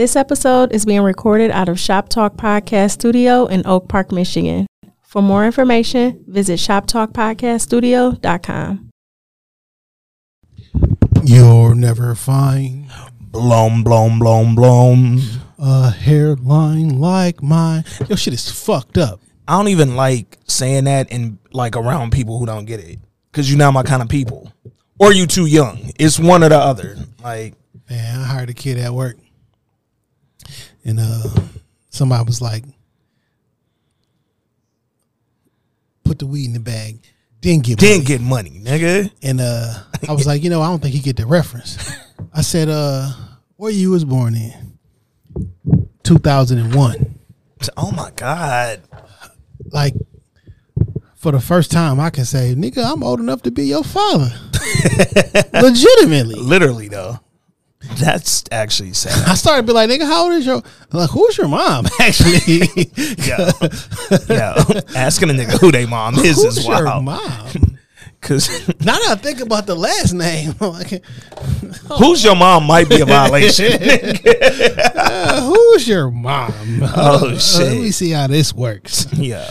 This episode is being recorded out of Shop Talk Podcast Studio in Oak Park, Michigan. For more information, visit shoptalkpodcaststudio.com. You'll never find Blom, blom, blom, blom. a hairline like mine. Your shit is fucked up. I don't even like saying that in like around people who don't get it. Cause you're not my kind of people. Or you too young. It's one or the other. Like, Man, I hired a kid at work, and uh, somebody was like, "Put the weed in the bag." Didn't get didn't money. get money, nigga. And uh, I was like, you know, I don't think he get the reference. I said, uh, where you was born in? Two thousand and one. Oh my God. Like, for the first time, I can say, nigga, I'm old enough to be your father. Legitimately. Literally though. That's actually sad. I started to be like, nigga, how old is your like, who's your mom? Actually. yeah. yeah. Asking a nigga who they mom is who's is your wild. mom? Cause Now that I think about the last name, like, who's your mom might be a violation. uh, who's your mom? Oh, Uh, shit. let me see how this works. yeah.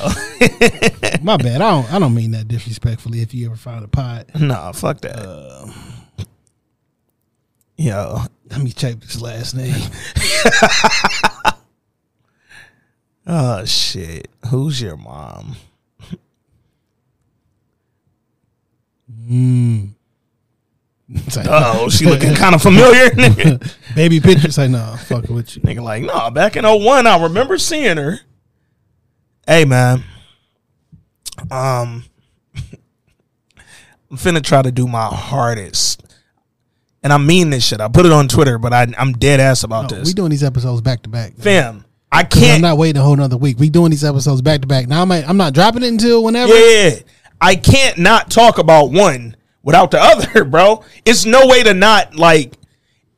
My bad. I don't I don't mean that disrespectfully if you ever find a pot. Nah, fuck that. Uh, Yo. Let me check this last name. Oh shit. Who's your mom? Mm. Like, Oh, she looking kind of familiar. baby pictures. Like, no, fucking with you. Nigga like, nah, back in 01, I remember seeing her. Hey man. Um I'm finna try to do my hardest. And I mean this shit. I put it on Twitter, but I I'm dead ass about No, this. we doing these episodes back to back. Fam, I can't. I'm not waiting a whole nother week. We doing these episodes back to back. Now I'm I'm not dropping it until whenever. Yeah, I can't not talk about one without the other, bro. It's no way to not like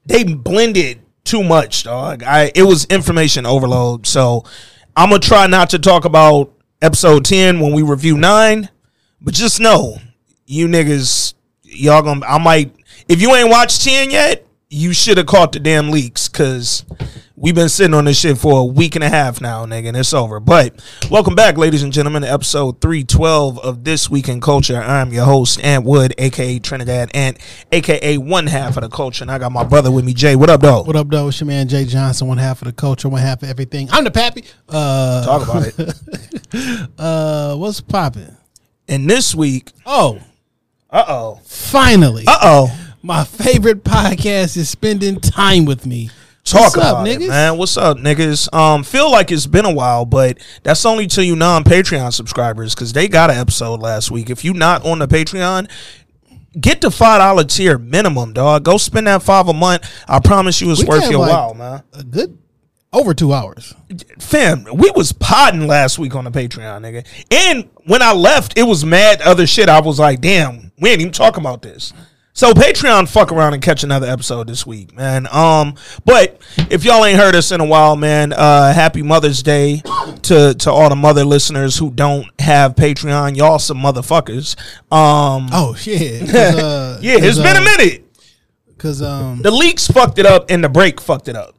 they blended too much, dog. I it was information overload. So I'm gonna try not to talk about episode 10 when we review 9, but just know you niggas y'all gonna I might if you ain't watched 10 yet, you should have caught the damn leaks cuz we've been sitting on this shit for a week and a half now, nigga, and it's over. But welcome back, ladies and gentlemen, to episode 312 of This Week in Culture. I'm your host, Ant Wood, aka Trinidad Ant, aka one half of the culture. And I got my brother with me, Jay. What up, though? What up, though? It's your man Jay Johnson, one half of the culture, one half of everything. I'm the pappy. Uh, Talk about it. uh, what's popping? And this week, Oh, uh oh. finally, Uh oh. My favorite podcast is spending time with me. Talk What's about up, it, niggas? man. What's up, niggas? Um, feel like it's been a while, but that's only to you non-Patreon subscribers because they got an episode last week. If you not on the Patreon, get the five dollar tier minimum, dog. Go spend that five a month. I promise you, it's We worth your like, while, man. A good over two hours. Fam, we was podding last week on the Patreon, nigga. And when I left, it was mad other shit. I was like, damn, we ain't even talking about this. So Patreon, fuck around and catch another episode this week, man. Um, but if y'all ain't heard us in a while, man, uh, happy Mother's Day to to all the mother listeners who don't have Patreon. Y'all some motherfuckers. Um, Oh shit! uh, yeah, it's 'cause, been a uh, minute. Cause um, The leaks fucked it up, and the break fucked it up.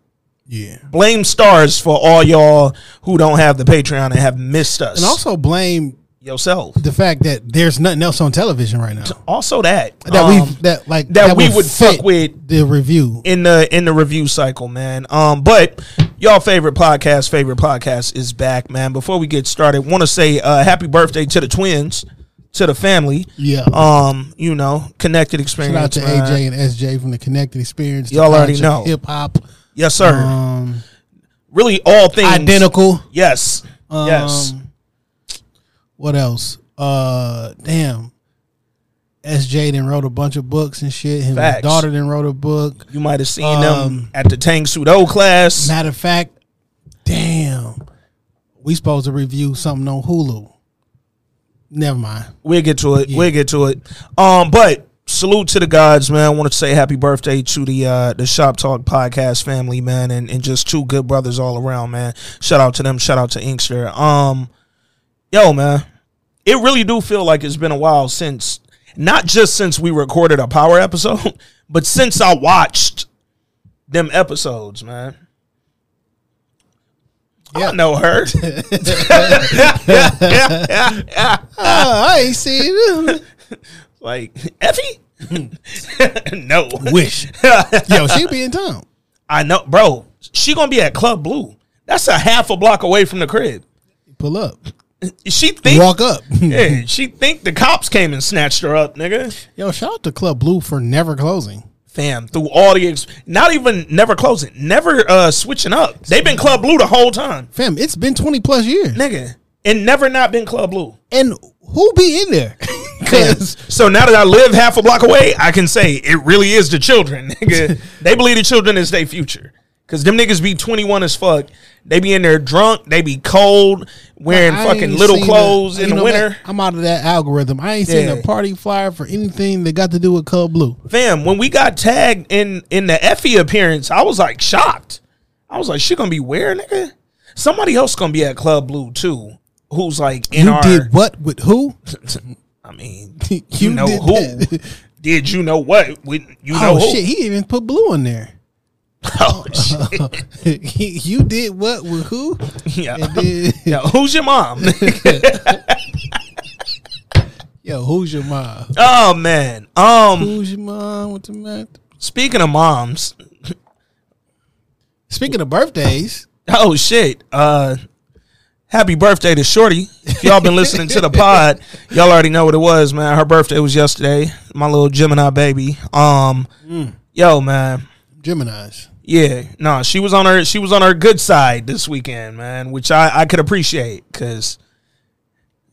yeah, Blame stars for all y'all who don't have the Patreon and have missed us. and also blame yourself. the fact that there's nothing else on television right now Also that that um, we that like that we would fuck with the review. in the in the review cycle, man. Um, but y'all favorite podcast, favorite podcast is back, man. Before we get started, want to say uh, happy birthday to the twins, to the family. Yeah. Um, you know, connected experience. Shout out to man. AJ and SJ from the Connected Experience. Y'all already know. Hip hop. Yes, sir. Um, really, all things identical. Yes, Um, yes. What else? Uh, damn. SJ then wrote a bunch of books and shit. His Facts. daughter then wrote a book. You might have seen them um, at the Tang Soo Do class. Matter of fact, damn, we supposed to review something on Hulu. Never mind. We'll get to it. We'll get to it. Um, but salute to the gods, man. I want to say happy birthday to the uh the Shop Talk podcast family, man, and, and just two good brothers all around, man. Shout out to them. Shout out to Inkster. Um, yo, man, it really do feel like it's been a while since, not just since we recorded a power episode, but since I watched them episodes, man. I know her. Oh, I ain't seen him. like Effie. no, Wish. Yo, she be in town. I know, bro. She gonna be at Club Blue. That's a half a block away from the crib. Pull up. She think, Walk up. yeah, she think the cops came and snatched her up, nigga. Yo, shout out to Club Blue for never closing. Fam, through all the, ex- not even never closing, never uh switching up. They've been Club Blue the whole time, Fam, it's been 20 plus years. nigga, and never not been Club Blue. And who be in there? Because So now that I live half a block away, I can say it really is the children, nigga. they believe the children is their future. Cause them niggas be 21 as fuck. They be in there drunk. They be cold, wearing fucking little clothes the- in the winter. I'm out of that algorithm. I ain't seen Yeah. a party flyer for anything that got to do with Club Blue. Fam, when we got tagged in in the Effie appearance, I was like shocked. I was like, she gonna be where, nigga? Somebody else gonna be at Club Blue too. Who's like in you our? did what with who? I mean, You you know who? Did you know what? We, you oh, know who oh shit, he even put Blue on there. Oh shit! You did what with who? Yeah. Then- yeah. Who's your mom? Yo, who's your mom? oh man. Um. Who's your mom with the math? Speaking of moms. Speaking of birthdays, Oh shit. Uh. Happy birthday to Shorty. If y'all been listening to the pod, y'all already know what it was, man. Her birthday was yesterday. My little Gemini baby. Um, yo, man. Gemini's. Yeah, no, she was on her she was on her good side this weekend, man, which I I could appreciate because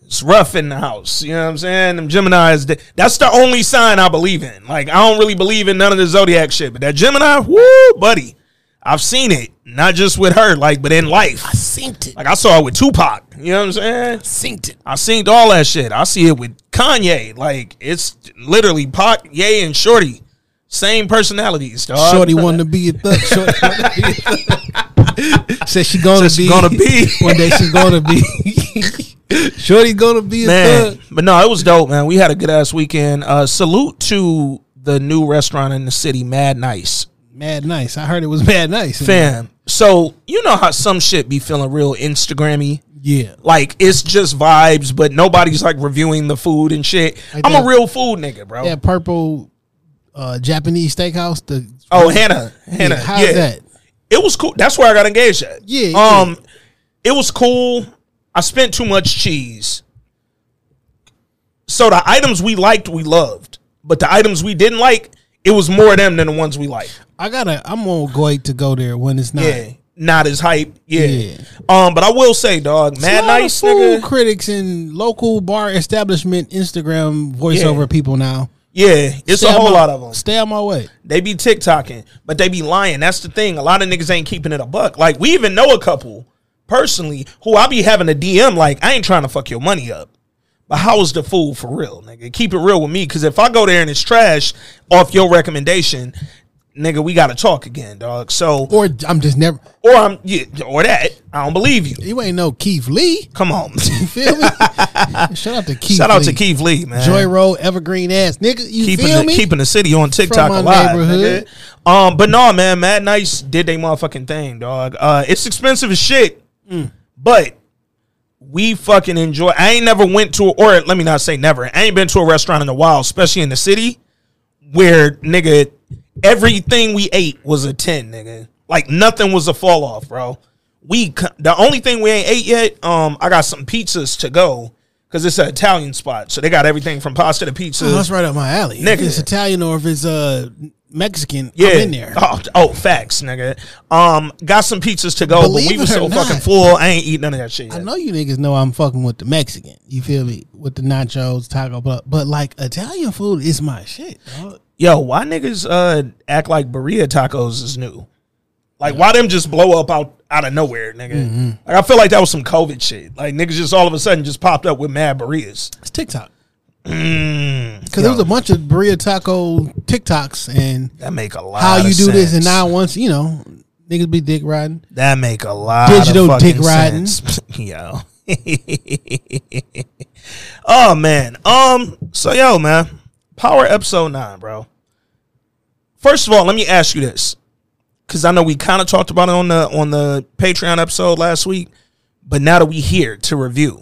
it's rough in the house. You know what I'm saying? Them Gemini's, that's the only sign I believe in. Like I don't really believe in none of the zodiac shit, but that Gemini, woo, buddy, I've seen it, not just with her, like, but in life. I synced it. Like I saw it with Tupac. You know what I'm saying? Synced it. I seen all that shit. I see it with Kanye. Like it's literally Pac, Ye, and Shorty. Same personalities, dog. Shorty wanted to be a thug. Shorty wanted to be a thug. Said she gonna Said be. she gonna be. One day she's gonna be. Shorty gonna be a man. thug. But no, it was dope, man. We had a good ass weekend. Uh, salute to the new restaurant in the city, Mad Nice, Mad nice. I heard it was mad nice. fam. So you know how some shit be feeling real Instagrammy. Yeah. Like it's just vibes, but nobody's like reviewing the food and shit. Like I'm that- a real food nigga, bro. That purple uh, Japanese steakhouse. The Oh, Hannah, Hannah, yeah, how's yeah. that? It was cool. That's where I got engaged at. Yeah, Um, it was cool. I spent too much cheese. So the items we liked, we loved, but the items we didn't like, it was more of them than the ones we liked. I gotta. I'm on going to go there when it's not. Yeah, not as hype. Yeah. Yeah. Um, but I will say, dog, A mad nice food nigga. critics and local bar establishment Instagram voiceover Yeah. people now. Yeah, it's Stay a whole my- lot of them. Stay on my way. They be TikToking, but they be lying. That's the thing. A lot of niggas ain't keeping it a buck. Like we even know a couple personally who I be having a DM like I ain't trying to fuck your money up. But how is the fool for real, nigga? Keep it real with me, because if I go there and it's trash off your recommendation, nigga, we gotta talk again, dog. So, Or I'm just never. or I'm yeah, or that I don't believe you. You ain't no Keith Lee. Come on, You feel me? Shout out to Keith. shout out Lee. to Keith Lee, man. Joy Road, Evergreen ass nigga. You keeping feel the, me? keeping the city on TikTok alive. nigga. Um, but no, man, Mad Nice did they motherfucking thing, dog. Uh, it's expensive as shit, Mm. but we fucking enjoy. I ain't never went to, or let me not say never. I ain't been to a restaurant in a while, especially in the city, where nigga everything we ate was a ten, nigga. Like nothing was a fall off, bro. We the only thing we ain't ate yet. Um, I got some pizzas to go because it's an Italian spot, so they got everything from pasta to pizza. Oh, that's right up my alley. Nigga. If it's Italian or if it's uh Mexican, Yeah. I'm in there. Oh, oh, facts, nigga. Um, got some pizzas to go, Believe but we was so not. fucking full. I ain't eat none of that shit. I know you niggas know I'm fucking with the Mexican. You feel me? With the nachos, taco, but but like Italian food is my shit. Dog. Yo, why niggas uh act like burrito tacos is new? Like, why them just blow up out out of nowhere, nigga? Mm-hmm. Like, I feel like that was some COVID shit. Like, niggas just all of a sudden just popped up with mad burritos. It's TikTok. Mm, Because there was a bunch of burrito taco TikToks and that make a lot. how you do this, and sense. now once you know niggas be dick riding. That make a lot Digital of fucking dick riding. sense. Yo. oh man. Um so yo man. Power episode 9, bro. First of all, let me ask you this. because I know we kind of talked about it on the on the Patreon episode last week, but now that we here to review,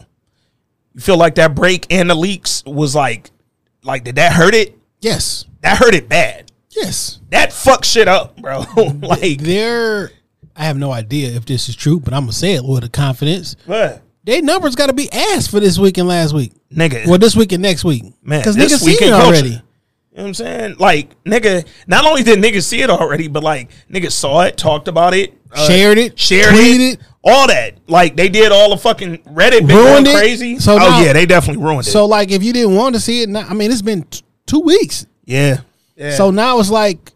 you feel like that break and the leaks was like, like did that hurt it? Yes. That hurt it bad. Yes. That fucked shit up, bro. like, There I have no idea if this is true, but I'm gonna say it with a confidence. what? They numbers gotta be ass for this week and last week. Nigga. Well, this week and next week. Man, Because this niggas seen weekend it culture. already. You know what I'm saying? Like, nigga, not only did niggas see it already, but like niggas saw it, talked about it, uh, Shared it, shared tweeted it, it. all that. Like they did all the fucking Reddit Ruined it. crazy. So oh now- yeah, they definitely ruined So it. So like if you didn't want to see it, now, I mean it's been t- two weeks. Yeah. yeah. So now it's like,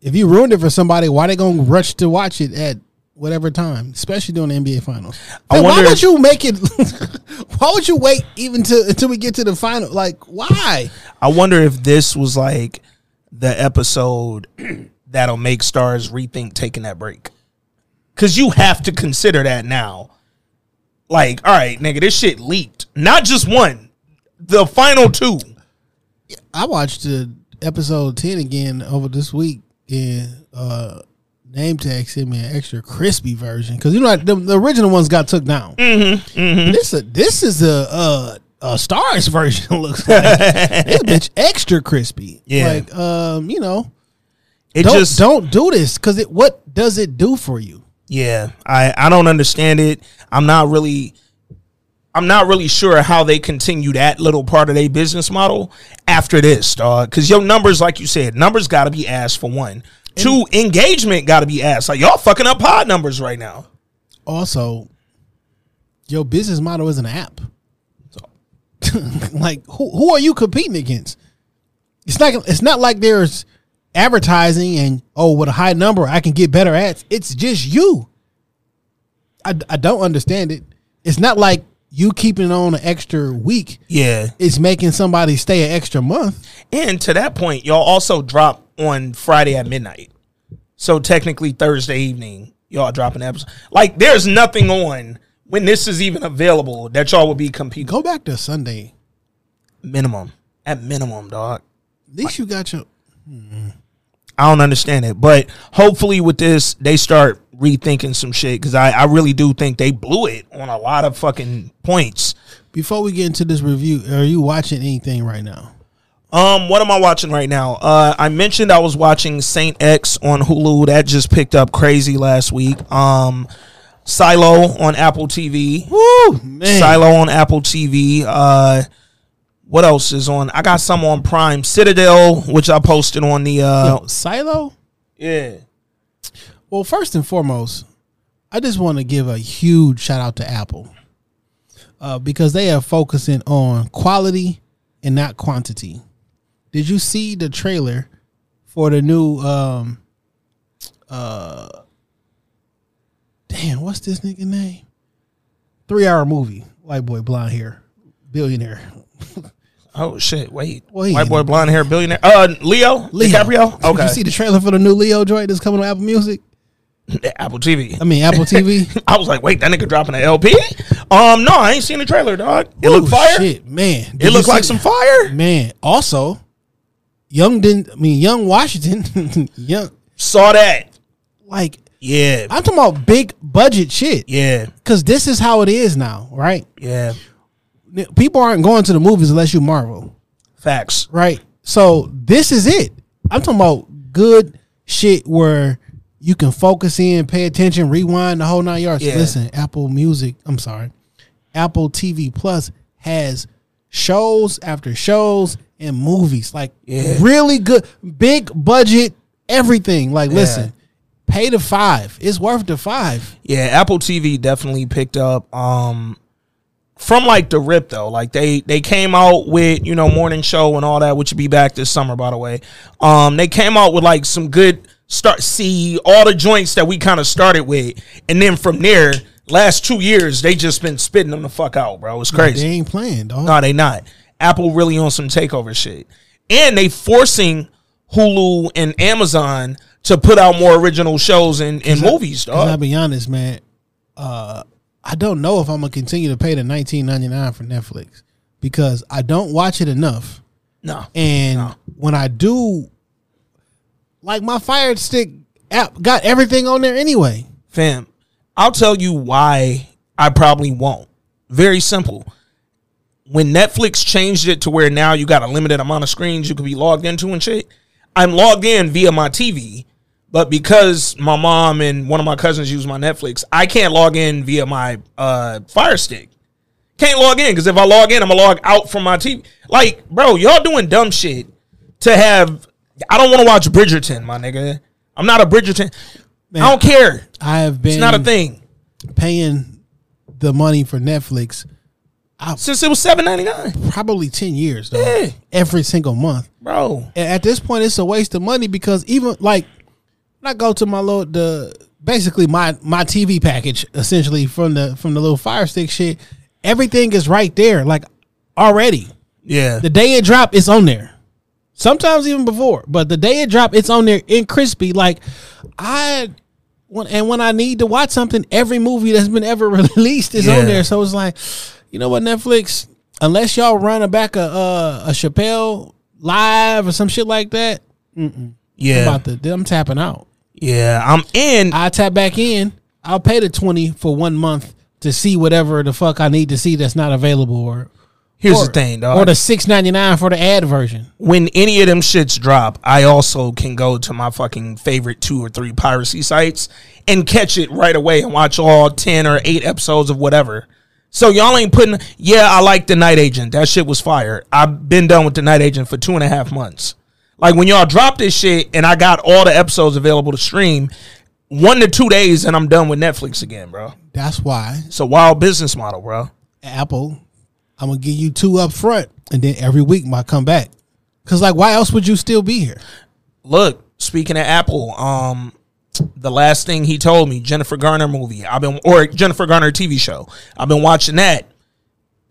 if you ruined it for somebody, why they gonna rush to watch it at whatever time, especially during the NBA finals? I Then why would you make it? why would you wait even to until we get to the final? Like why? I wonder if this was like the episode that'll make stars rethink taking that break. Cause you have to consider that now. Like, all right, nigga, this shit leaked. Not just one, the final two. I watched the episode ten again over this week, and uh, name tag sent me an extra crispy version because you know the, the original ones got took down. Mm-hmm, This a, this is a, a a stars version looks like this bitch extra crispy. Yeah. like um, you know, It don't just don't do this because it. What does it do for you? Yeah, I I don't understand it. I'm not really I'm not really sure how they continue that little part of their business model after this, dog. Because your numbers, like you said, numbers got to be asked for one. Two, engagement got to be asked. Like y'all fucking up pod numbers right now. Also, your business model is an app. So, like who who are you competing against? It's not it's not like there's advertising and oh with a high number I can get better ads. It's just you. I, I don't understand it. It's not like you keeping on an extra week. Yeah, It's making somebody stay an extra month. and to that point, y'all also drop on Friday at midnight. So technically Thursday evening, y'all dropping episode. Like there's nothing on when this is even available that y'all would be competing. Go back to Sunday. Minimum, at minimum, dog. At least you got your I don't understand it. But hopefully with this, they start rethinking some shit because I, I really do think they blew it on a lot of fucking points. before we get into this review, are you watching anything right now? Um, what am I watching right now? Uh, I mentioned I was watching Saint X on Hulu. That just picked up crazy last week. Um, Silo on Apple TV. Woo man. Silo on Apple TV. Uh, what else is on? I got some on Prime. Citadel, which I posted on the. Uh, Yo, Silo? yeah. Well, first and foremost, I just want to give a huge shout out to Apple uh, because they are focusing on quality and not quantity. Did you see the trailer for the new? Um, uh, damn, what's this nigga name? Three hour movie, white boy, blonde hair, billionaire. Oh shit! Wait, Wait. white boy, blonde hair, billionaire. Uh, Leo, Leo. DiCaprio. Did Okay, you see the trailer for the new Leo joint that's coming on Apple Music? Apple TV. I mean, Apple TV. I was like, wait, that nigga dropping an LP? Um, no, I ain't seen the trailer, dog. It Ooh, looked fire. Shit, man. Did It looked like some fire. man. Also, Young didn't. I mean, Young Washington. young, Saw that. like Yeah, I'm talking about big budget shit. yeah, Because this is how it is now, right? yeah. People aren't going to the movies unless you Marvel, Facts. right? So this is it. I'm talking about good shit where you can focus in, pay attention, rewind the whole nine yards. Yeah. Listen, Apple Music. I'm sorry, Apple TV Plus has shows after shows and movies like Yeah. really good, big budget, everything. Like, listen, pay the five. It's worth the five. Yeah, Apple TV definitely picked up. Um, from like the rip though, like they they came out with you know morning show and all that, which will be back this summer by the way. Um, they came out with like some good start. See all the joints that we kind of started with, and then from there, last two years they just been spitting them the fuck out, bro. It's crazy. They ain't playing, dog. No, they not. Apple really on some takeover shit. And they forcing Hulu and Amazon to put out more original shows and, and movies, Cause I'll be honest, man. Uh, I don't know if I'm gonna continue to pay the 19.99 for Netflix because I don't watch it enough. No. And No. when I do, like my Fire Stick app got everything on there anyway. Fam, I'll tell you why I probably won't. Very simple. When Netflix changed it to where now you got a limited amount of screens you can be logged into and shit, I'm logged in via my TV. But because my mom and one of my cousins use my Netflix, I can't log in via my uh, Fire Stick. Can't log in because if I log in, I'm gonna log out from my TV. Like, bro, y'all doing dumb shit to have. I don't want to watch Bridgerton, my nigga. I'm not a Bridgerton. Man, I don't care. I have been It's not a thing. paying the money for Netflix Since it was seven ninety nine, probably 10 years though. Yeah. Every single month. bro. And at this point it's a waste of money because even like when I go to my little the basically my my TV package essentially from the from the little fire stick shit, everything is right there like already. Yeah, The day it drop, it's on there. Sometimes even before, but the day it drop, it's on there in crispy. Like I, when and when I need to watch something, every movie that's been ever released is Yeah. on there. So it's like, you know what, Netflix, unless y'all run a back a uh, a Chappelle live or some shit like that, I'm yeah, about to, I'm tapping out. yeah. I'm in. I tap back in. I'll pay the twenty for one month to see whatever the fuck I need to see that's not available, or Here's or, the thing, dog. or the six ninety nine for the ad version. when any of them shits drop, I also can go to my fucking favorite two or three piracy sites and catch it right away and watch all 10 or 8 episodes of whatever. So y'all ain't putting, yeah, I like The Night Agent. That shit was fire. I've been done with The Night Agent for two and a half months. Like when y'all drop this shit and I got all the episodes available to stream, one to two days and I'm done with Netflix again, bro. That's why It's a wild business model, bro. Apple, I'm gonna give you two up front, and then every week might come back. Cause like, why else would you still be here? look, speaking of Apple, um, the last thing he told me, Jennifer Garner movie. I've been or Jennifer Garner TV show. I've been watching that.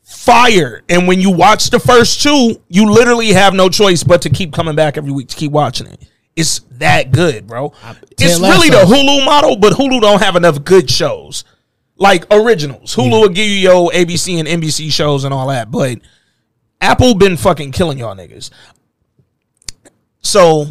Fire. And when you watch the first two, you literally have no choice but to keep coming back every week to keep watching it. It's that good, bro. It's really the Hulu model, but Hulu don't have enough good shows. Like originals. Hulu will give you your ABC and NBC shows and all that, but Apple been fucking killing y'all niggas. So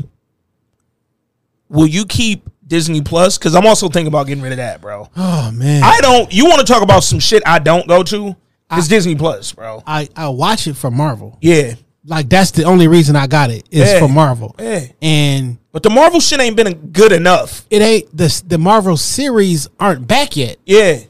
will you keep Disney Plus? Because I'm also thinking about getting rid of that, bro. Oh man, I don't. You want to talk about some shit I don't go to? It's Disney Plus, bro. I I watch it for Marvel. Yeah, Like that's the only reason I got it is Yeah. for Marvel. Yeah. And but the Marvel shit ain't been good enough. it ain't the the Marvel series aren't back yet, Yeah,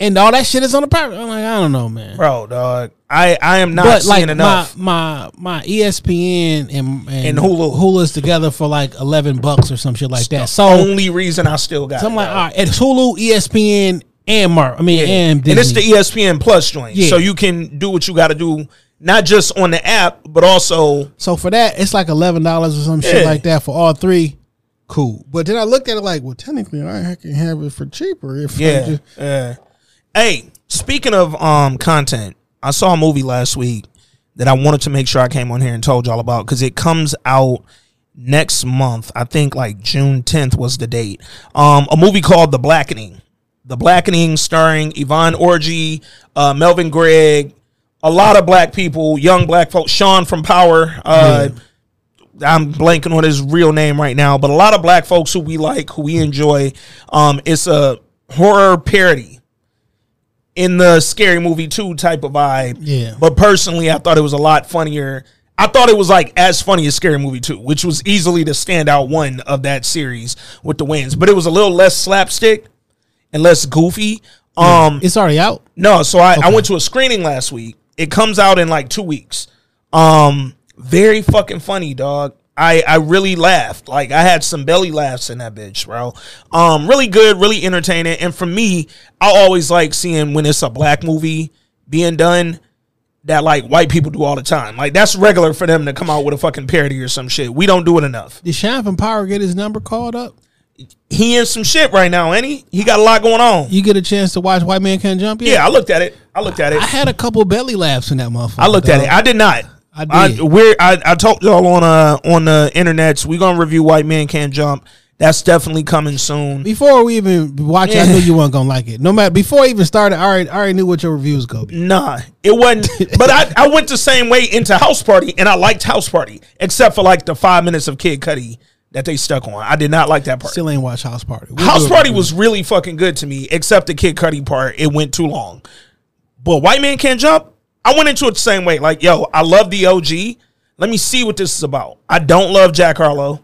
and all that shit is on the power. I'm like, I don't know, man. bro, dog. I I am not but seeing like enough. my my my ESPN and, and And Hulu. Hulu's together for like eleven bucks or some shit like that. So, Only reason I still got. so I'm it, like, bro. all right, it's Hulu, ESPN, and Mar. I mean, Yeah. and and it's the ESPN Plus joint, Yeah. so you can do what you got to do, not just on the app, but also So for that, it's like eleven dollars or some shit like that for all three. Cool. But then I looked at it like, well, technically, I can have it for cheaper if I Yeah. just- yeah. Hey, speaking of um content, I saw a movie last week that I wanted to make sure I came on here and told y'all about because it comes out next month. I think like June 10th was the date. Um, a movie called The Blackening. The Blackening, starring Yvonne Orji, uh, Melvin Gregg, a lot of black people, young black folks. Sean from Power. Uh, I'm blanking on his real name right now, but a lot of black folks who we like, who we enjoy. Um, it's a horror parody in the scary movie 2 type of vibe. Yeah. But personally, I thought it was a lot funnier. I thought it was like as funny as Scary Movie 2, which was easily the standout one of that series with the wins. But it was a little less slapstick and less goofy. Um it's already out. no, so I, I went to a screening last week. It comes out in like two weeks. Um, very fucking funny, dog. I, I really laughed. Like I had some belly laughs in that bitch, bro. Um, really good, really entertaining. And for me, I always like seeing when it's a black movie being done that like white people do all the time. Like that's regular for them to come out with a fucking parody or some shit. We don't do it enough. Did Sean from Power get his number called up? He in some shit right now, ain't he? He got a lot going on. You get a chance to watch White Man Can't Jump yet? Yeah, I looked at it. I looked at it. I had a couple belly laughs in that motherfucker. I looked at it. I did not. I I we're I, I told y'all on uh on the internets we're gonna review White Man Can't Jump. That's definitely coming soon. Before we even watch it, I knew you weren't gonna like it. No matter before I even started, I already, I already knew what your reviews go be. Nah, it wasn't. but I, I went the same way into House Party, and I liked House Party, except for like the five minutes of Kid Cudi that they stuck on. I did not like that part. Still ain't watch House Party. We'll House Party was really fucking good to me, except the Kid Cudi part. It went too long. But White Man Can't Jump, I went into it the same way. Like, yo, I love the OG. Let me see what this is about. I don't love Jack Harlow.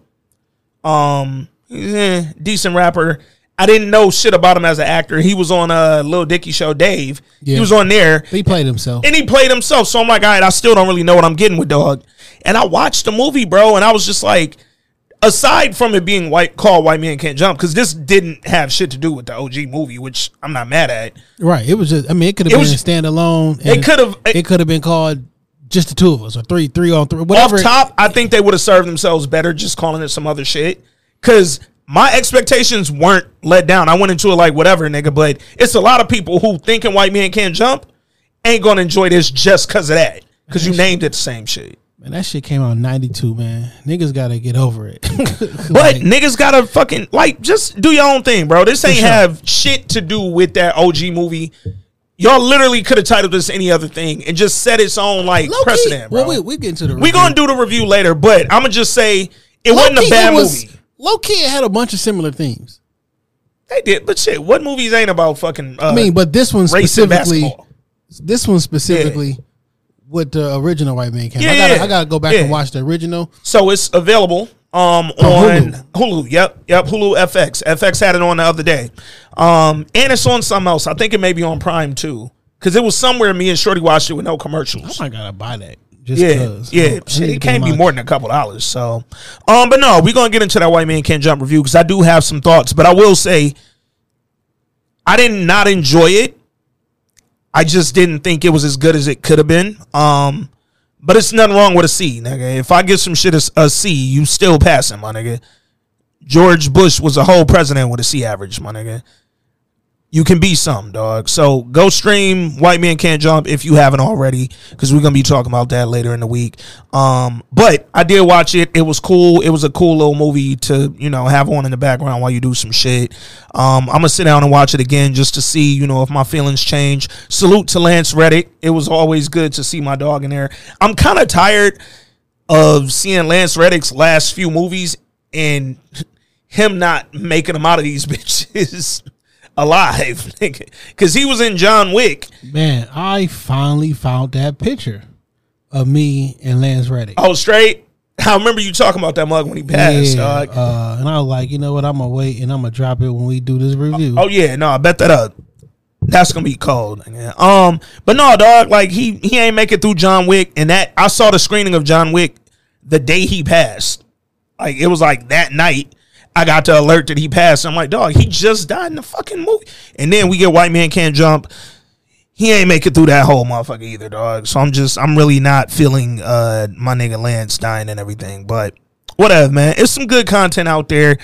Um, eh, decent rapper. I didn't know shit about him as an actor. He was on a Little Lil Dicky show, Dave. Yeah. He was on there He played himself. and he played himself. So I'm like, all right, I still don't really know what I'm getting with dog. And I watched the movie, bro, and I was just like, aside from it being white called White Man Can't Jump, because this didn't have shit to do with the OG movie, which I'm not mad at. Right. It was just. I mean, it could have been was- standalone. It could have It could have been called just the two of us, or three, three on three, off whatever. top. I think they would have served themselves better just calling it some other shit. Because my expectations weren't let down. I went into it like whatever, nigga. But it's a lot of people who thinking White Man Can't Jump ain't gonna enjoy this just because of that. Because you named it the same shit. Man, that shit came out in '92. Man, niggas got to get over it. But Like, niggas gotta fucking like just do your own thing, bro. This ain't sure. have shit to do with that OG movie. Y'all literally could have titled this any other thing and just set its own like low-key- precedent, bro. Well, we we get into the. we gonna do the review later, but I'm gonna just say it wasn't a bad was- movie. Low key, it had a bunch of similar themes. They did, but shit, what movies ain't about fucking? Uh, I mean, but this one specifically, this one specifically, with the original White Man came. Yeah, I gotta, yeah. I gotta go back Yeah. and watch the original. So it's available um on Hulu. Hulu. Yep, yep. Hulu FX. FX had it on the other day. Um, and it's on something else. I think it may be on Prime too, because it was somewhere me and Shorty watched it with no commercials. I gotta buy that. Just Yeah, cause. yeah. Shit, it can't be more than a couple dollars. So, um, but no, we're gonna get into that white man can't jump review because I do have some thoughts. But I will say, I did not enjoy it. I just didn't think it was as good as it could have been. Um, but it's nothing wrong with a C, nigga. If I get some shit as a C, you still pass passing, my nigga. George Bush was a whole president with a C average, my nigga you can be some dog. So go stream White Man Can't Jump if you haven't already, because we're gonna be talking about that later in the week. Um, but I did watch it. It was cool. It was a cool little movie to you know have on in the background while you do some shit. Um, I'm gonna sit down and watch it again just to see you know if my feelings change. Salute to Lance Reddick. It was always good to see my dog in there. I'm kind of tired of seeing Lance Reddick's last few movies and him not making them out of these bitches alive, because he was in John Wick. Man, I finally found that picture of me and Lance Reddick. Oh, straight. I remember you talking about that mug when he passed. dog. uh, and I was like, you know what? I'm gonna wait and I'm gonna drop it when we do this review. Oh yeah, no, I bet that up. That's gonna be cold. nigga. Um, but no, dog, like he he ain't make it through John Wick, and that I saw the screening of John Wick the day he passed. Like it was like that night. I got the alert that he passed. I'm like, dog, he just died in the fucking movie. And then we get White Man Can't Jump. He ain't make it through that whole motherfucker either, dog. So I'm just, I'm really not feeling uh my nigga Lance dying and everything. But whatever, man. It's some good content out there.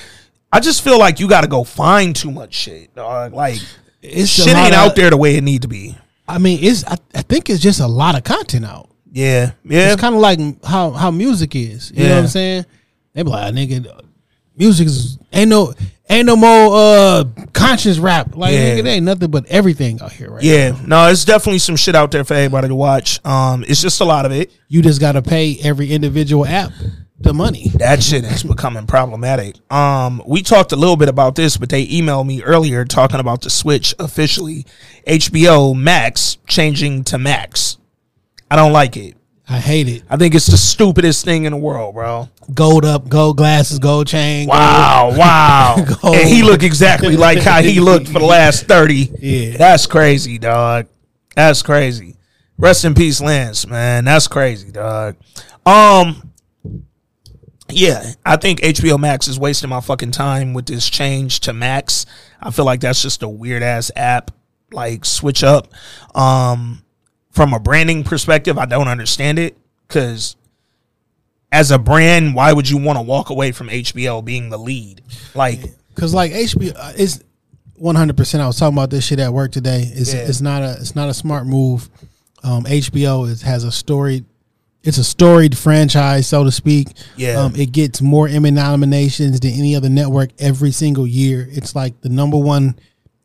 I just feel like you got to go find too much shit, dog. Like It's shit ain't of- out there the way it need to be. I mean, it's. I, I think it's just a lot of content out. Yeah, yeah, It's kind of like how how music is. You know Yeah. what I'm saying? They be like, nigga, music is ain't no ain't no more uh conscious rap. Like Yeah. nigga, there ain't nothing but everything out here right yeah. now. No, it's definitely some shit out there for everybody to watch. Um, it's just a lot of it. You just gotta pay every individual app the money. that shit is becoming problematic. Um, we talked a little bit about this, but they emailed me earlier talking about the switch officially. HBO Max changing to Max. I don't like it. I hate it. I think it's the stupidest thing in the world, bro. Gold up, gold glasses, gold chain. gold- Wow, wow. And he looked exactly like how he looked for the last 30. Yeah. That's crazy, dog. That's crazy. Rest in peace, Lance, man. That's crazy, dog. Um yeah, I think HBO Max is wasting my fucking time with this change to Max. I feel like that's just a weird ass app like switch up. Um from a branding perspective, I don't understand it cuz as a brand, why would you want to walk away from HBO being the lead? Like Cause like HBO uh, is one hundred percent. I was talking about this shit at work today. It's Yeah. it's not a it's not a smart move. Um, HBO is has a storied. It's a storied franchise, so to speak. Yeah. Um, it gets more Emmy nominations than any other network every single year. It's like the number one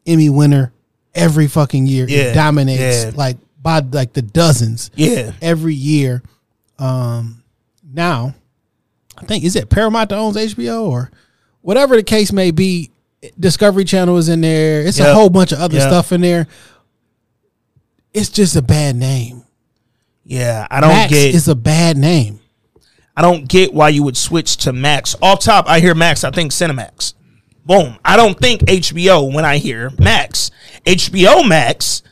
Emmy winner every fucking year. Yeah. It dominates Yeah. like by like the dozens yeah. every year. Um, now I think is it Paramount that owns HBO or whatever the case may be. Discovery Channel is in there. It's a whole bunch of other Yep. stuff in there. It's just a bad name. Yeah, I don't Max get. it's a bad name. I don't get why you would switch to Max. Off top, I hear Max. I think Cinemax. Boom. I don't think HBO when I hear Max. HBO Max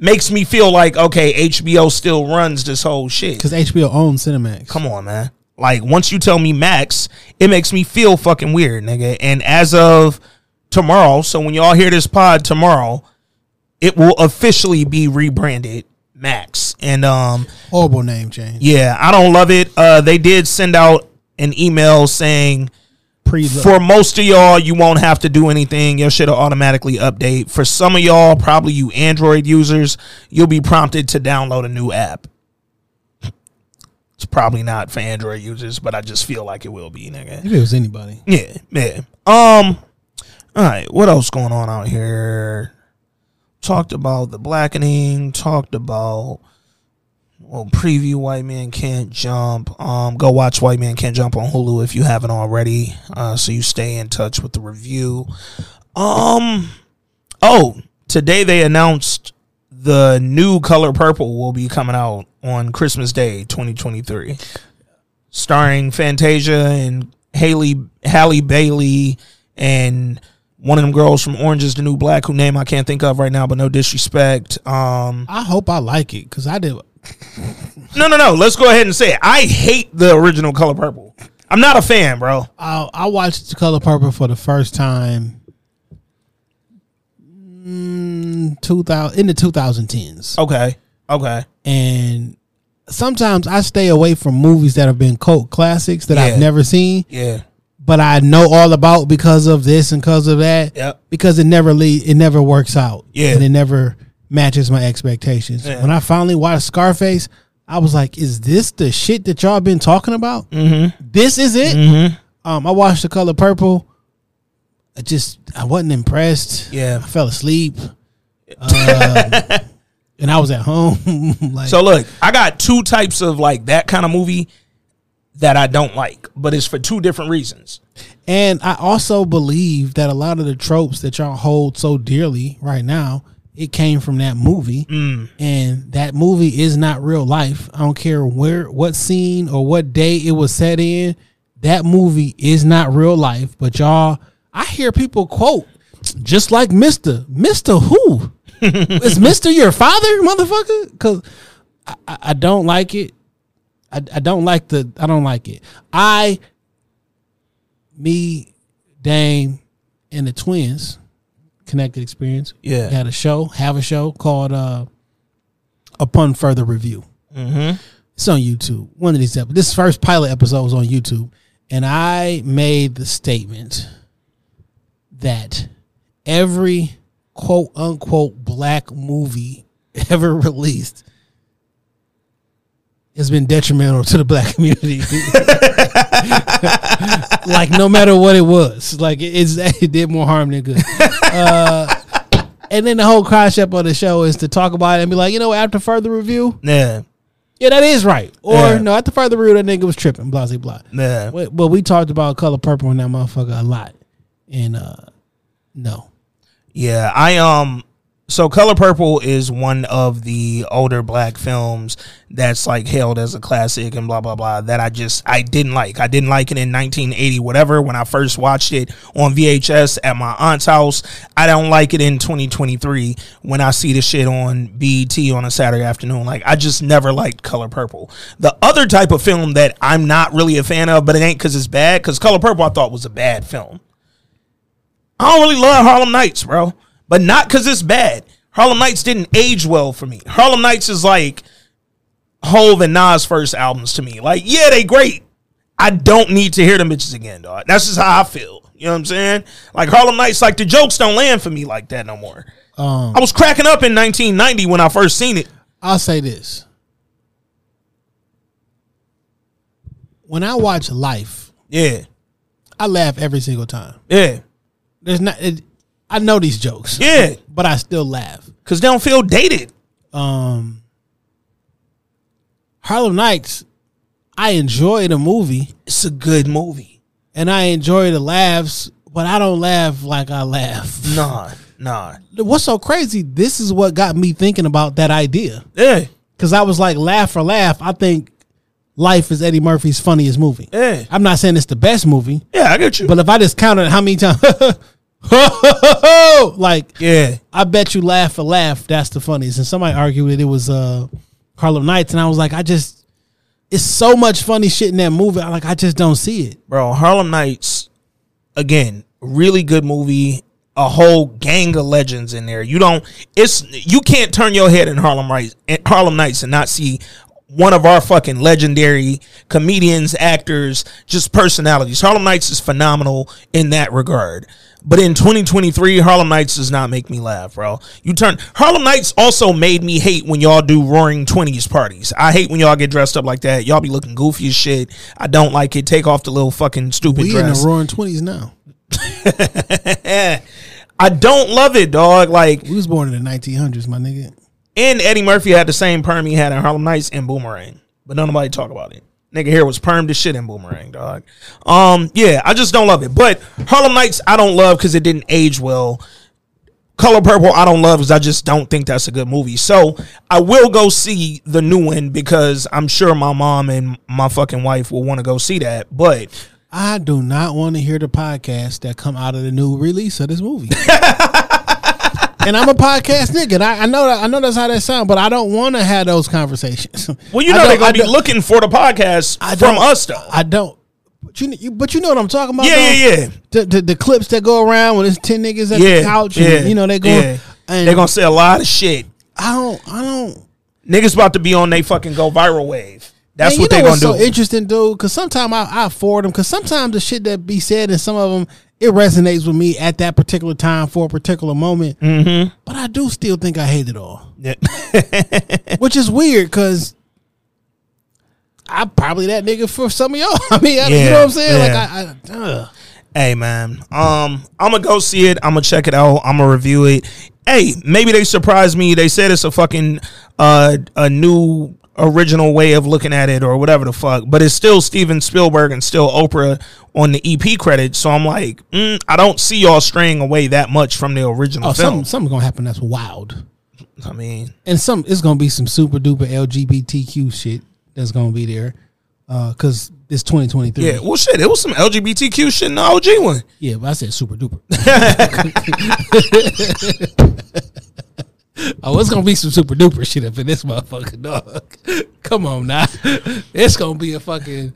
makes me feel like okay, HBO still runs this whole shit. Because HBO owns Cinemax. Come on, man. Like once you tell me Max, it makes me feel fucking weird, nigga. And as of tomorrow, so when y'all hear this pod tomorrow, it will officially be rebranded Max. And um Horrible name change. yeah, I don't love it. Uh they did send out an email saying Pre for most of y'all, you won't have to do anything. Your shit will automatically update. For some of y'all, probably you Android users, you'll be prompted to download a new app. It's probably not for Android users, but I just feel like it will be, nigga. if it was anybody. Yeah, yeah. Um, all right. What else going on out here? Talked about the blackening. Talked about well, preview White Man Can't Jump. Um, go watch White Man Can't Jump on Hulu if you haven't already. Uh, so you stay in touch with the review. Um, oh, today they announced the new Color Purple will be coming out on Christmas Day, 2023 starring Fantasia and Haley Halle Bailey and one of them girls from Orange is the New Black, who name I can't think of right now, but no disrespect. Um, I hope I like it because I did. No, no, no. Let's go ahead and say it. I hate the original Color Purple. I'm not a fan, bro. I, I watched The Color Purple for the first time. Mm, 2000 in the 2010s. Okay, okay, and sometimes I stay away from movies that have been cult classics that Yeah. I've never seen, yeah, but I know all about because of this and because of that. Yep. Because it never lead, it never works out. Yeah. and it never matches my expectations. Yeah. When I finally watched Scarface, I was like, "Is this the shit that y'all been talking about? Mm-hmm. This is it." Mm-hmm. Um, I watched The Color Purple. I just I wasn't impressed. Yeah. I fell asleep. Um, and I was at home. like, So look, I got two types of like that kind of movie that I don't like, but it's for two different reasons. And I also believe that a lot of the tropes that y'all hold so dearly right now, it came from that movie. Mm. And that movie is not real life. I don't care where, what scene or what day it was set in. That movie is not real life. But y'all, I hear people quote, just like Mister, Mister who is Mister your father, motherfucker? Because I, I, I don't like it. I, I don't like the. I don't like it. I me, Dame, and the twins, Connected Experience. Yeah. had a show, have a show called uh, Upon Further Review. Mm-hmm. It's on YouTube. One of these episodes. This first pilot episode was on YouTube, and I made the statement that every quote unquote black movie ever released has been detrimental to the black community. like no matter what it was, like it, it's, it did more harm than good. Uh, and then the whole concept of the show is to talk about it and be like, you know, after further review, Yeah, yeah, that is right. Or Yeah. no, after further review, that nigga was tripping, blah blah blah. yeah. But, but we talked about color purple and that motherfucker a lot, and uh no, Yeah, I um so Color Purple is one of the older black films that's like hailed as a classic and blah blah blah that I just I didn't like. I didn't like it in 1980 whatever when I first watched it on VHS at my aunt's house. I don't like it in 2023 when I see the shit on BET on a Saturday afternoon. Like I just never liked Color Purple. The other type of film that I'm not really a fan of, but it ain't cuz it's bad cuz Color Purple I thought was a bad film. I don't really love Harlem Nights, bro. But not because it's bad. Harlem Nights didn't age well for me. Harlem Nights is like Hove and Nas' first albums to me. Like, yeah, they great. I don't need to hear them bitches again, dog. That's just how I feel. You know what I'm saying? Like Harlem Nights, like the jokes don't land for me like that no more. um, I was cracking up in 1990 when I first seen it. I'll say this: when I watch Life, Yeah, I laugh every single time. yeah, There's not, it, I know these jokes, yeah. but I still laugh. Because they don't feel dated. Um, Harlem Nights, I enjoy the movie It's a good movie. and I enjoy the laughs, but I don't laugh like I laugh. Nah, nah. What's so crazy? This is what got me thinking about that idea Yeah, because I was like, laugh for laugh. I think Life is Eddie Murphy's funniest movie. yeah, I'm not saying it's the best movie, yeah. I get you. but if I just counted how many times, like yeah, I bet you laugh for laugh, that's the funniest. And somebody argued that it was uh Harlem Nights, and I was like, I just it's so much funny shit in that movie. I like I just don't see it. bro. Harlem Nights, again, really good movie. A whole gang of legends in there. You don't. It's you can't turn your head in Harlem Nights, Harlem Nights, and not see one of our fucking legendary comedians, actors, just personalities. Harlem Nights is phenomenal in that regard. But in 2023, Harlem Nights does not make me laugh, bro. You turn Harlem Nights also made me hate when y'all do roaring 20s parties. I hate when y'all get dressed up like that. Y'all be looking goofy as shit. I don't like it. Take off the little fucking stupid We in the roaring twenties now. I don't love it, dog. Like, We was born in the 1900s, my nigga. and Eddie Murphy had the same perm he had in Harlem Nights and Boomerang, but nobody talk about it. Nigga here was permed to shit in Boomerang, dog. Um, yeah, I just don't love it. But Harlem Nights, I don't love because it didn't age well. Color Purple, I don't love because I just don't think that's a good movie. So I will go see the new one because I'm sure my mom and my fucking wife will want to go see that. But I do not want to hear the podcast that come out of the new release of this movie. and I'm a podcast nigga. And I, I know that I know that's how that sounds, but I don't want to have those conversations. well, you know they're gonna I be looking for the podcast I from us though. I don't. But you, you, but you know what I'm talking about. Yeah, though? yeah, yeah. The, the the clips that go around when it's ten niggas at yeah, the couch, yeah, and you know they go. yeah. And They're gonna say a lot of shit. I don't. I don't. Niggas about to be on they fucking go viral wave. That's Man, what they know gonna what's do. so interesting, dude. Because sometimes I, I forward them. Because sometimes the shit that be said and some of them it resonates with me at that particular time for a particular moment. Mm-hmm. But I do still think I hate it all, Yeah. which is weird because. I'm probably that nigga for some of y'all. I mean, I, you know what I'm saying? Like. I, I ugh. hey man, um, I'm gonna go see it. I'm gonna check it out. I'm gonna review it. Hey, maybe they surprised me. They said it's a fucking uh a new original way of looking at it or whatever the fuck. But it's still Steven Spielberg and still Oprah on the EP credits. So I'm like, mm, I don't see y'all straying away that much from the original oh, film. something, something's gonna happen that's wild. I mean, and some it's gonna be some super duper LGBTQ shit that's gonna be there, uh, cause it's 2023. yeah. Well, shit, it was some LGBTQ shit in the OG one. Yeah, but I said super duper. oh, it's gonna be some super duper shit up in this motherfucker, dog. Come on now, it's gonna be a fucking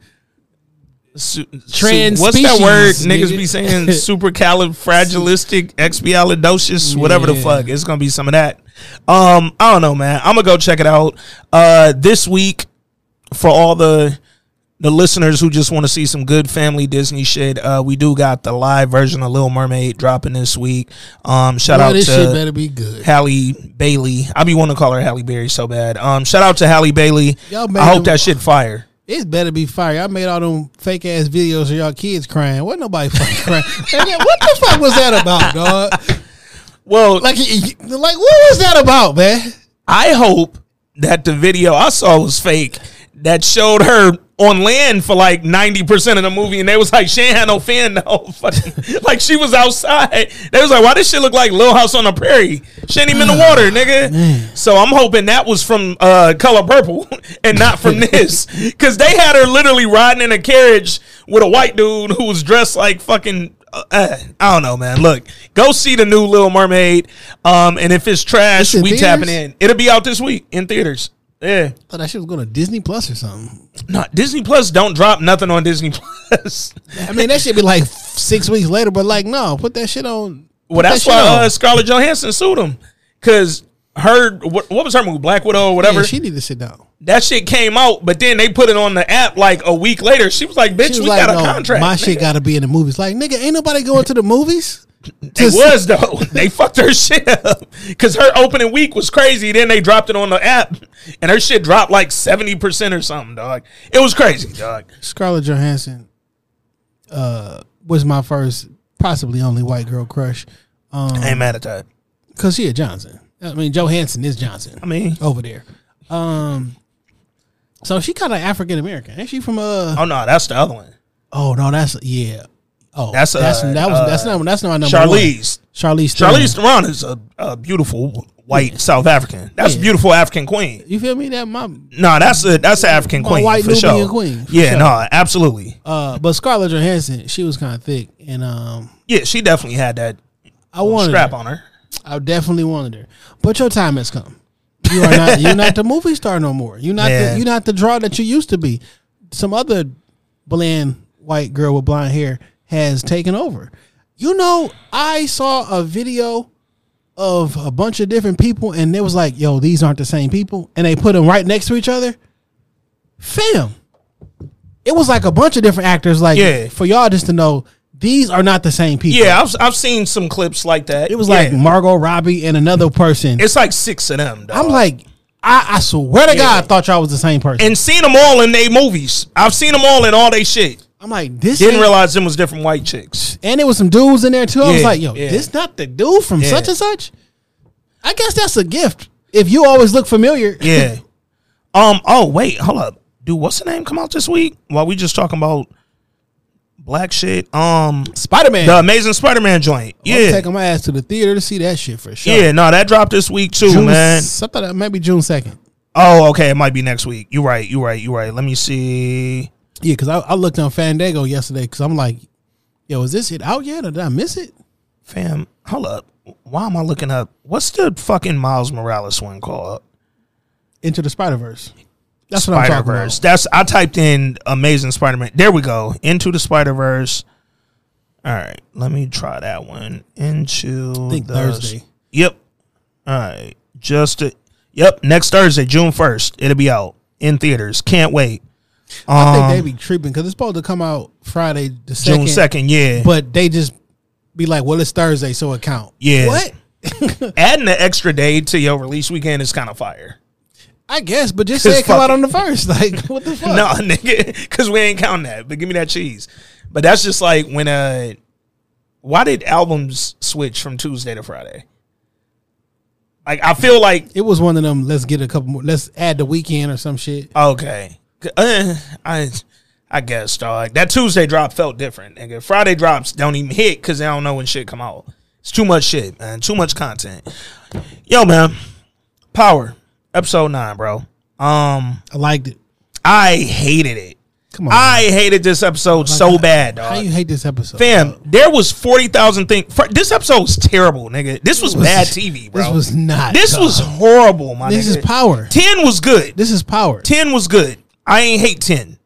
Su- Trans su- what's that word niggas nigga. be saying? Supercalifragilistic, expialidocious, whatever the fuck. It's gonna be some of that. Um, I don't know, man. I'm gonna go check it out. Uh, this week for all the the listeners who just want to see some good family Disney shit, uh, we do got the live version of Little Mermaid dropping this week. Um, shout Boy, out this to shit better be good. Halle Bailey. I be wanting to call her Halle Berry so bad. Um, shout out to Halle Bailey. Y'all made I hope them- that shit fire. It better be fire. I made all them fake ass videos of y'all kids crying. What nobody fucking crying? And then what the fuck was that about, dog? Well, Like, like what was that about, man? I hope that the video I saw was fake that showed her on land for like 90% of the movie and they was like she ain't had no fan no fucking like she was outside they was like why this shit look like Little House on the Prairie she ain't even in the water nigga so I'm hoping that was from uh Color Purple and not from this cuz they had her literally riding in a carriage with a white dude who was dressed like fucking uh, uh, I don't know, man. Look, go see the new Little Mermaid. Um, and if it's trash, It's we theaters? tapping in. It'll be out this week in theaters. Yeah. thought that shit was going to Disney Plus or something. No, Disney Plus don't drop nothing on Disney Plus. I mean, that should be like six weeks later, but like, no, put that shit on. well, put that that's why uh, Scarlett Johansson sued him because her what, what was her movie Black Widow or whatever. Yeah, she need to sit down. that shit came out, but then they put it on the app like a week later. She was like, "Bitch, was we like, got a contract." my nigga. shit got to be in the movies. Like, nigga, ain't nobody going to the movies. It was though. they fucked her shit up because her opening week was crazy. Then they dropped it on the app, and her shit dropped like seventy percent or something, dog. It was crazy, dog. Scarlett Johansson uh, was my first, possibly only white girl crush. Um, I ain't mad at that. Cause she a Johnson. I mean, Johansson is Johnson I mean, over there. Um, So she kind of African American. Ain't she from uh? Oh no, that's the other one. Oh no, that's yeah. Oh, That's, that's uh, that was uh, that's not that's not my number Charlize. One. Charlize. Theron. Charlize Theron is a, a beautiful white South African. That's a Yeah. beautiful African queen. You feel me? That my No, that's a that's an African queen white for Nubian sure. queen, for yeah, sure. no, absolutely. uh, but Scarlett Johansson, she was kind of thick, and um, Yeah, she definitely had that I wanted strap her. on her. I definitely wanted her, but your time has come. You are not. you're not the movie star no more. You're not. Man. The, you're not the draw that you used to be. Some other bland white girl with blonde hair has taken over. You know, I saw a video of a bunch of different people, and it was like, "Yo, these aren't the same people," and they put them right next to each other. Fam, it was like a bunch of different actors. Like, Yeah. for y'all just to know, these are not the same people. Yeah, I've I've seen some clips like that. It was Yeah. like Margot Robbie and another person. it's like six of them. Dog. I'm like, I, I swear to God, I thought y'all was the same person. and seen them all in their movies. I've seen them all in all they shit. I'm like, this Didn't realize them was different white chicks. and there was some dudes in there too. I was like, yo, yeah. this not the dude from Yeah. such and such. I guess that's a gift. If you always look familiar, Yeah. um. Oh wait, hold up. Dude, what's the name come out this week? While we just talking about black shit. Um, Spider Man. the Amazing Spider-Man joint. I'm Yeah. taking my ass to the theater to see that shit for sure. Yeah. No, that dropped this week too, June, man. I thought that might be June second. Oh, okay. It might be next week. You right. You right. You right. Let me see. Yeah, because I, I looked on Fandango yesterday because I'm like, yo, is this it out yet or did I miss it? Fam, hold up. Why am I looking up? What's the fucking Miles Morales one called? Into the Spider Verse. That's what I'm talking about. That's I typed in Amazing Spider-Man. There we go. Into the Spider-Verse. All right, let me try that one. Into I think the Thursday. Yep. All right. Just a, yep, next Thursday, June 1st. It'll be out in theaters. Can't wait. I think Um, they be tripping because it's supposed to come out Friday the second. June 2nd, yeah. but they just be like, "Well, it's Thursday, so it count." Yeah. what? Adding an extra day to your release weekend is kind of fire. I guess, but just say it come out on the first. Like, what the fuck? No, nigga, because we ain't counting that. But give me that cheese. But that's just like when uh, why did albums switch from Tuesday to Friday? Like I feel like It was one of them. Let's get a couple more. Let's add the weekend or some shit. okay, uh, I I guess dog that Tuesday drop felt different. Nigga, Friday drops don't even hit because they don't know when shit come out. It's too much shit, man. Too much content. Yo, man, Power episode nine, bro. Um, I liked it. I hated it. Come on, I hated this episode so bad, How you hate this episode, Fam, dog? there was forty thousand things. This episode was terrible, nigga. This was, was- bad TV, bro. This was not. This dog. was horrible, my nigga. This nigga. is power. Ten was good. This is power. Ten was good. I ain't hate ten.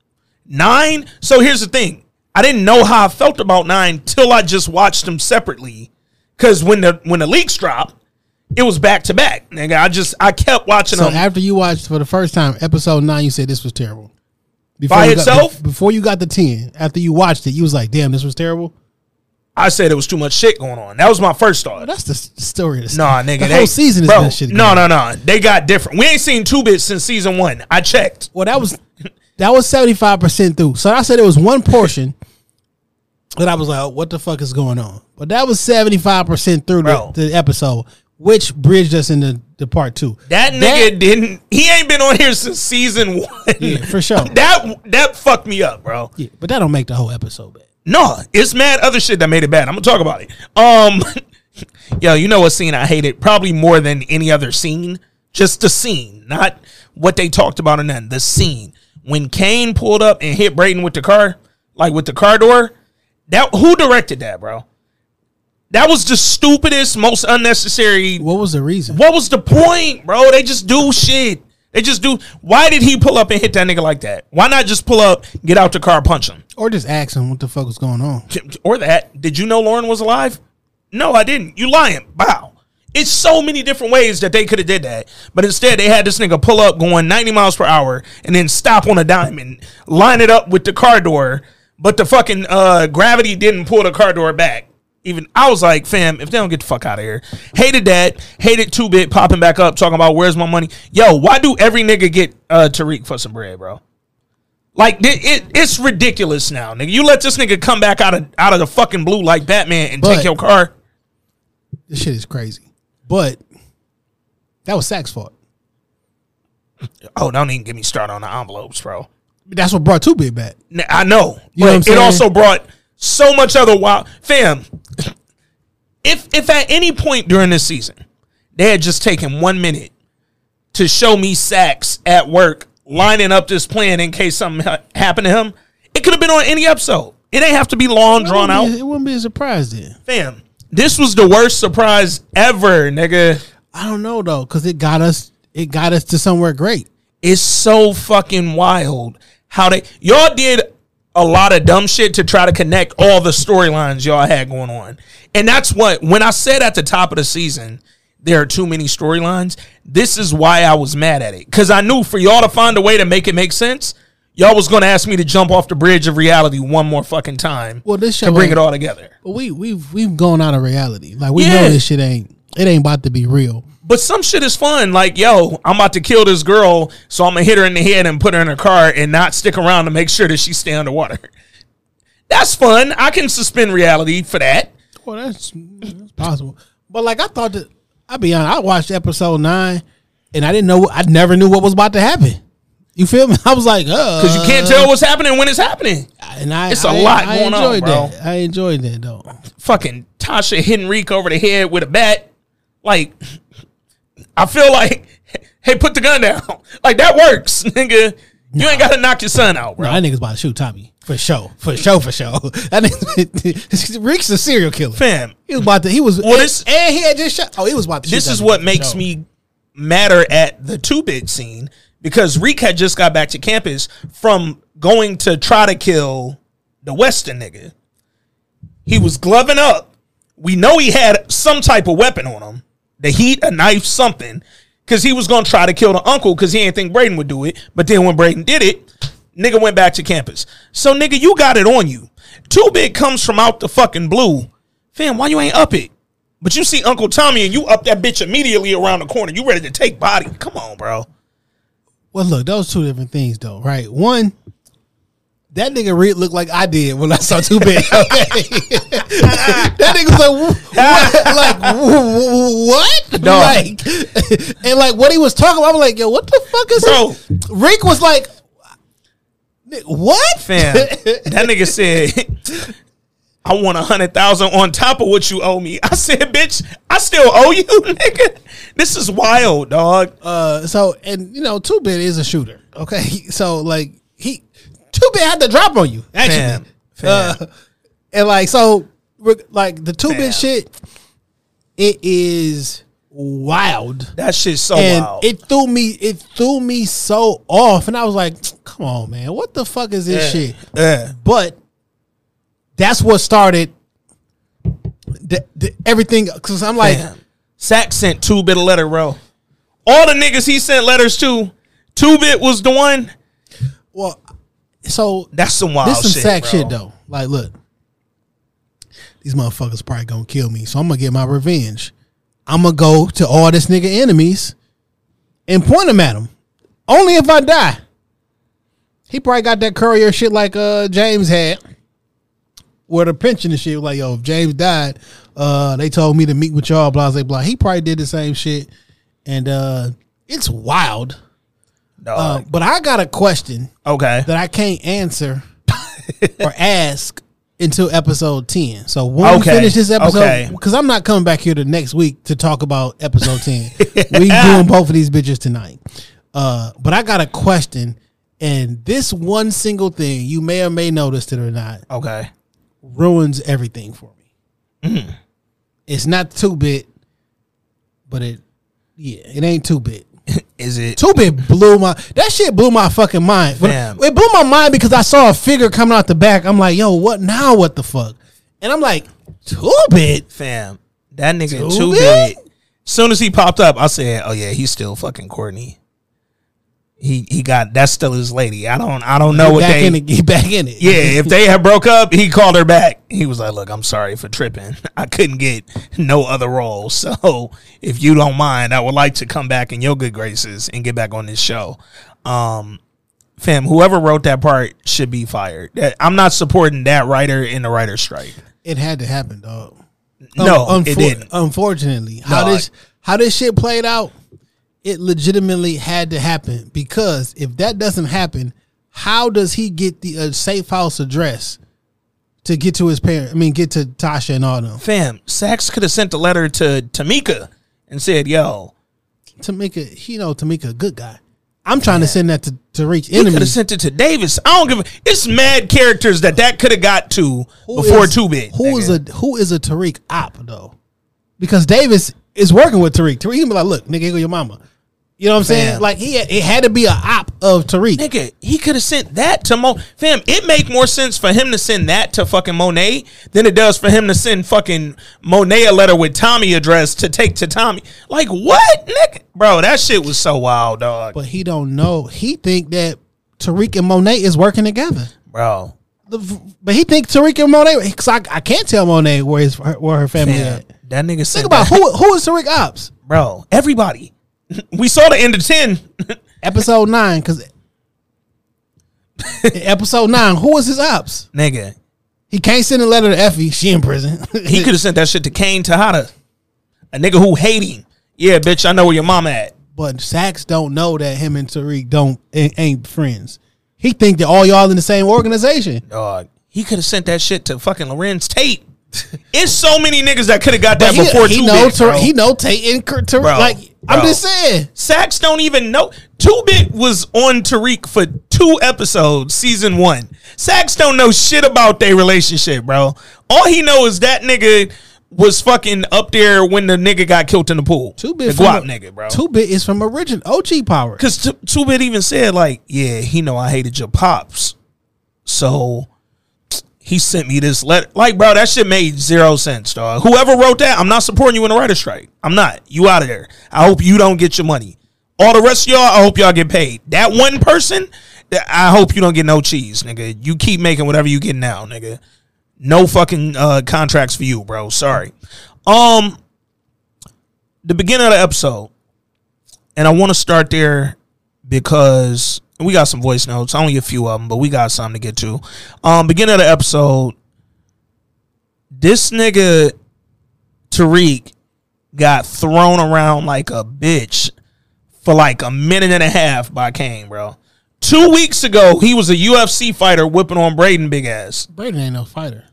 Nine. So here's the thing. I didn't know how I felt about nine till I just watched them separately. Cause when the when the leaks dropped, it was back to back, nigga. I just I kept watching them. So them. after you watched for the first time episode nine, you said this was terrible. Before By you got- itself? before you got the ten, after you watched it, you was like, "Damn, this was terrible." I said it was too much shit going on. That was my first thought. Oh, that's the story. Of the Nah, nigga. the they, whole season is bro, that shit. No, no, no. They got different. We ain't seen two bits since season one. I checked. Well, that was that was seventy five percent through. So I said it was one portion that I was like, oh, "What the fuck is going on?" But that was seventy five percent through the, the episode, which bridged us into the part two. That nigga didn't. He ain't been on here since season one. Yeah, for sure. That that fucked me up, bro. Yeah, but that don't make the whole episode bad. No, it's mad other shit that made it bad. I'm gonna talk about it. Um, yo, you know what scene I hated probably more than any other scene? Just the scene, not what they talked about and then the scene when Kane pulled up and hit Brayden with the car, like with the car door. That who directed that, bro? That was the stupidest, most unnecessary. What was the reason? What was the point, bro? They just do shit. They just do. Why did he pull up and hit that nigga like that? Why not just pull up, get out the car, punch him? Or just ask him what the fuck was going on. or that. Did you know Lauren was alive? No, I didn't. You lying. Wow. It's so many different ways that they could have did that. But instead they had this nigga pull up going 90 miles per hour and then stop on a dime and line it up with the car door. But the fucking uh, gravity didn't pull the car door back. Even I was like, fam, if they don't get the fuck out of here. Hated that. Hated two bit popping back up, talking about where's my money. Yo, why do every nigga get uh Tariq for some bread, bro? Like it, it, it's ridiculous now, nigga. You let this nigga come back out of out of the fucking blue like Batman and But- take your car. This shit is crazy. But that was Sack's fault. Oh, don't even get me started on the envelopes, bro. That's what brought Two Bit back. I know, You know but it also brought so much other wild fam. If if at any point during this season they had just taken one minute to show me Saxe at work lining up this plan in case something ha- happened to him, it could have been on any episode. It ain't have to be long, drawn out. it wouldn't be a surprise then. Fam, this was the worst surprise ever, nigga. I don't know though, because it got us. It got us to somewhere great. It's so fucking wild how they y'all did a lot of dumb shit to try to connect all the storylines y'all had going on. And that's what when I said at the top of the season there are too many storylines, this is why I was mad at it. Cuz I knew for y'all to find a way to make it make sense, y'all was going to ask me to jump off the bridge of reality one more fucking time. Well, this to bring it all together. But we we've we've gone out of reality. Like we Yeah. know this shit ain't. It ain't about to be real. But some shit is fun. Like, yo, I'm about to kill this girl, so I'm gonna hit her in the head and put her in her car and not stick around to make sure that she stay underwater. That's fun. I can suspend reality for that. Well, that's, that's possible. But like I thought that I'll be honest, I watched episode nine and I didn't know I never knew what was about to happen. You feel me? I was like, uh Because you can't tell what's happening when it's happening. and I, It's a I- lot I going on, enjoyed bro. That. I enjoyed that though. Fucking Tasha hitting Reek over the head with a bat. Like, I feel like, hey, put the gun down. Like, that works, nigga. You ain't got to knock your son out, bro. Bro, that nigga's about to shoot Tommy for sure, for sure, for sure. That nigga, Rick's a serial killer. Fam, He was about to. He was. Well, and, this- and he had just shot. Oh, he was about to. this is what makes me madder at the two bit scene because Reek had just got back to campus from going to try to kill the Weston nigga. He was gloving up. We know he had some type of weapon on him the heat, a knife, something. Because he was to try to kill the uncle because he didn't think Brayden would do it. But then when Brayden did it, nigga went back to campus. So, nigga, you got it on you. Two Bit comes from out the fucking blue. Fam, why you ain't up it? But you see Uncle Tommy and you up that bitch immediately around the corner. You ready to take body. Come on, bro. Well, look, those two different things, though, right? One, that nigga Reed looked like I did when I saw Two Bit. Okay, that nigga was like, what? like what? Dog. Like, and like what he was talking about, I'm like, yo, what the fuck is Bro. this? Rick was like, what? Fam, that nigga said, I want a hundred thousand on top of what you owe me. I said, bitch, I still owe you, nigga. This is wild, dog. Uh, so and you know, Two Bit is a shooter. Okay, so like he Two Bit had to drop on you actually. fam. Uh, and like so, re- like the two bit shit, it is wild. that shit's so and wild. it threw me, it threw me so off, and I was like, "Come on, man, what the fuck is this Yeah. shit?" Yeah. But that's what started the, the, everything. Because I'm like, Fam. Sack sent two bit a letter, bro. All the niggas he sent letters to, two bit was the one. well, so That's some wild this some shit. sack bro. shit though. Like, look, these motherfuckers probably gonna kill me, so I'm gonna get my revenge. I'm gonna go to all this nigga enemies and point them at them. Only if I die. He probably got that courier shit like uh James had, where the pension and shit was like, yo, if James died, uh, they told me to meet with y'all, blah blah blah. He probably did the same shit, and uh, it's wild. Uh, but I got a question okay. that I can't answer or ask until episode 10. So when Okay. we finish this episode, Okay. because I'm not coming back here the next week to talk about episode 10. we doing both of these bitches tonight. Uh, but I got a question, and this one single thing, you may or may notice it or not, Okay. ruins everything for me. Mm-hmm. It's not two bit, but it, yeah, it ain't two bit. Is it? Two bit blew my that shit blew my fucking mind. Fam. It blew my mind because I saw a figure coming out the back. I'm like, yo, what now? What the fuck? And I'm like, two bit. Fam, that nigga big. Soon as he popped up, I said, "Oh yeah, he's still fucking Courtney." He he got that's still his lady. I don't I don't know what back they. in it. Get back in it. yeah, if they had broke up, he called her back. He was like, "Look, I'm sorry for tripping. I couldn't get no other role. So if you don't mind, I would like to come back in your good graces and get back on this show." Um, fam, whoever wrote that part should be fired. I'm not supporting that writer in the writer's strike. It had to happen, dog. No, Un- it didn't. Unfortunately, how No, this how this shit played out, it legitimately had to happen because if that doesn't happen, how does he get the uh, safe house address to get to his parents? I mean, get to Tasha and all them. Fam, Saxe could have sent a letter to Tamika and said, "Yo, Tamika, he know Tamika, good guy. I'm trying to send that to to reach he could have enemies. sent it to Davis." I don't give. a It's mad characters that that could have got to Who before is- two bit. Who is a who is a Tariq op though? Because Davis is working with Tariq. Tariq can be like, look, nigga, go your mama. You know what I'm saying? Fam. Like he, it had to be a op of Tariq. Nigga, he could have sent that to Mo. Fam, it make more sense for him to send that to fucking Monet than it does for him to send fucking Monet a letter with Tommy address to take to Tommy. Like what, nigga? Bro, that shit was so wild, dog. But he don't know. He think that Tariq and Monet is working together. Bro, The- But he think Tariq and Monet because I, I can't tell Monet where his where her family fam, at. that nigga Think about that- who who is Tariq ops? bro. Everybody, we saw the end of ten. Episode nine because episode nine, who was his ops? nigga, He can't send a letter to Effie. She in prison. he could have sent that shit to Kane Tejada, a nigga who hate him. Yeah, bitch, I know where your mama at. But Saxe don't know that him and Tariq don't ain't, friends. He think that all y'all in the same organization. Dog, he could have sent that shit to fucking Larenz Tate. it's so many niggas that could have got that he, before he know Tar- bro. he know Tate and Kurt- Tariq. Bro, I'm just saying. Saxe don't even know. Two Bit was on Tariq for two episodes, season one. Saxe don't know shit about their relationship, bro. All he know is that nigga was fucking up there when the nigga got killed in the pool. Two bit the guap nigga, bro. Two bit is from original OG Power. Cause Two Bit even said like, yeah, he know I hated your pops, so he sent me this letter. Like, bro, that shit made zero sense, dog. Whoever wrote that, I'm not supporting you in the writer strike. I'm not. You out of there. I hope you don't get your money. All the rest of y'all, I hope y'all get paid. That one person, I hope you don't get no cheese, nigga. You keep making whatever you get now, nigga. No fucking uh, contracts for you, bro. Sorry. Um, the beginning of the episode, and I want to start there because we got some voice notes, only a few of them, but we got something to get to. Um, beginning of the episode, this nigga Tariq got thrown around like a bitch for like a minute and a half by Kane, bro. Two weeks ago, he was a UFC fighter whipping on Brayden big ass. Brayden ain't no fighter.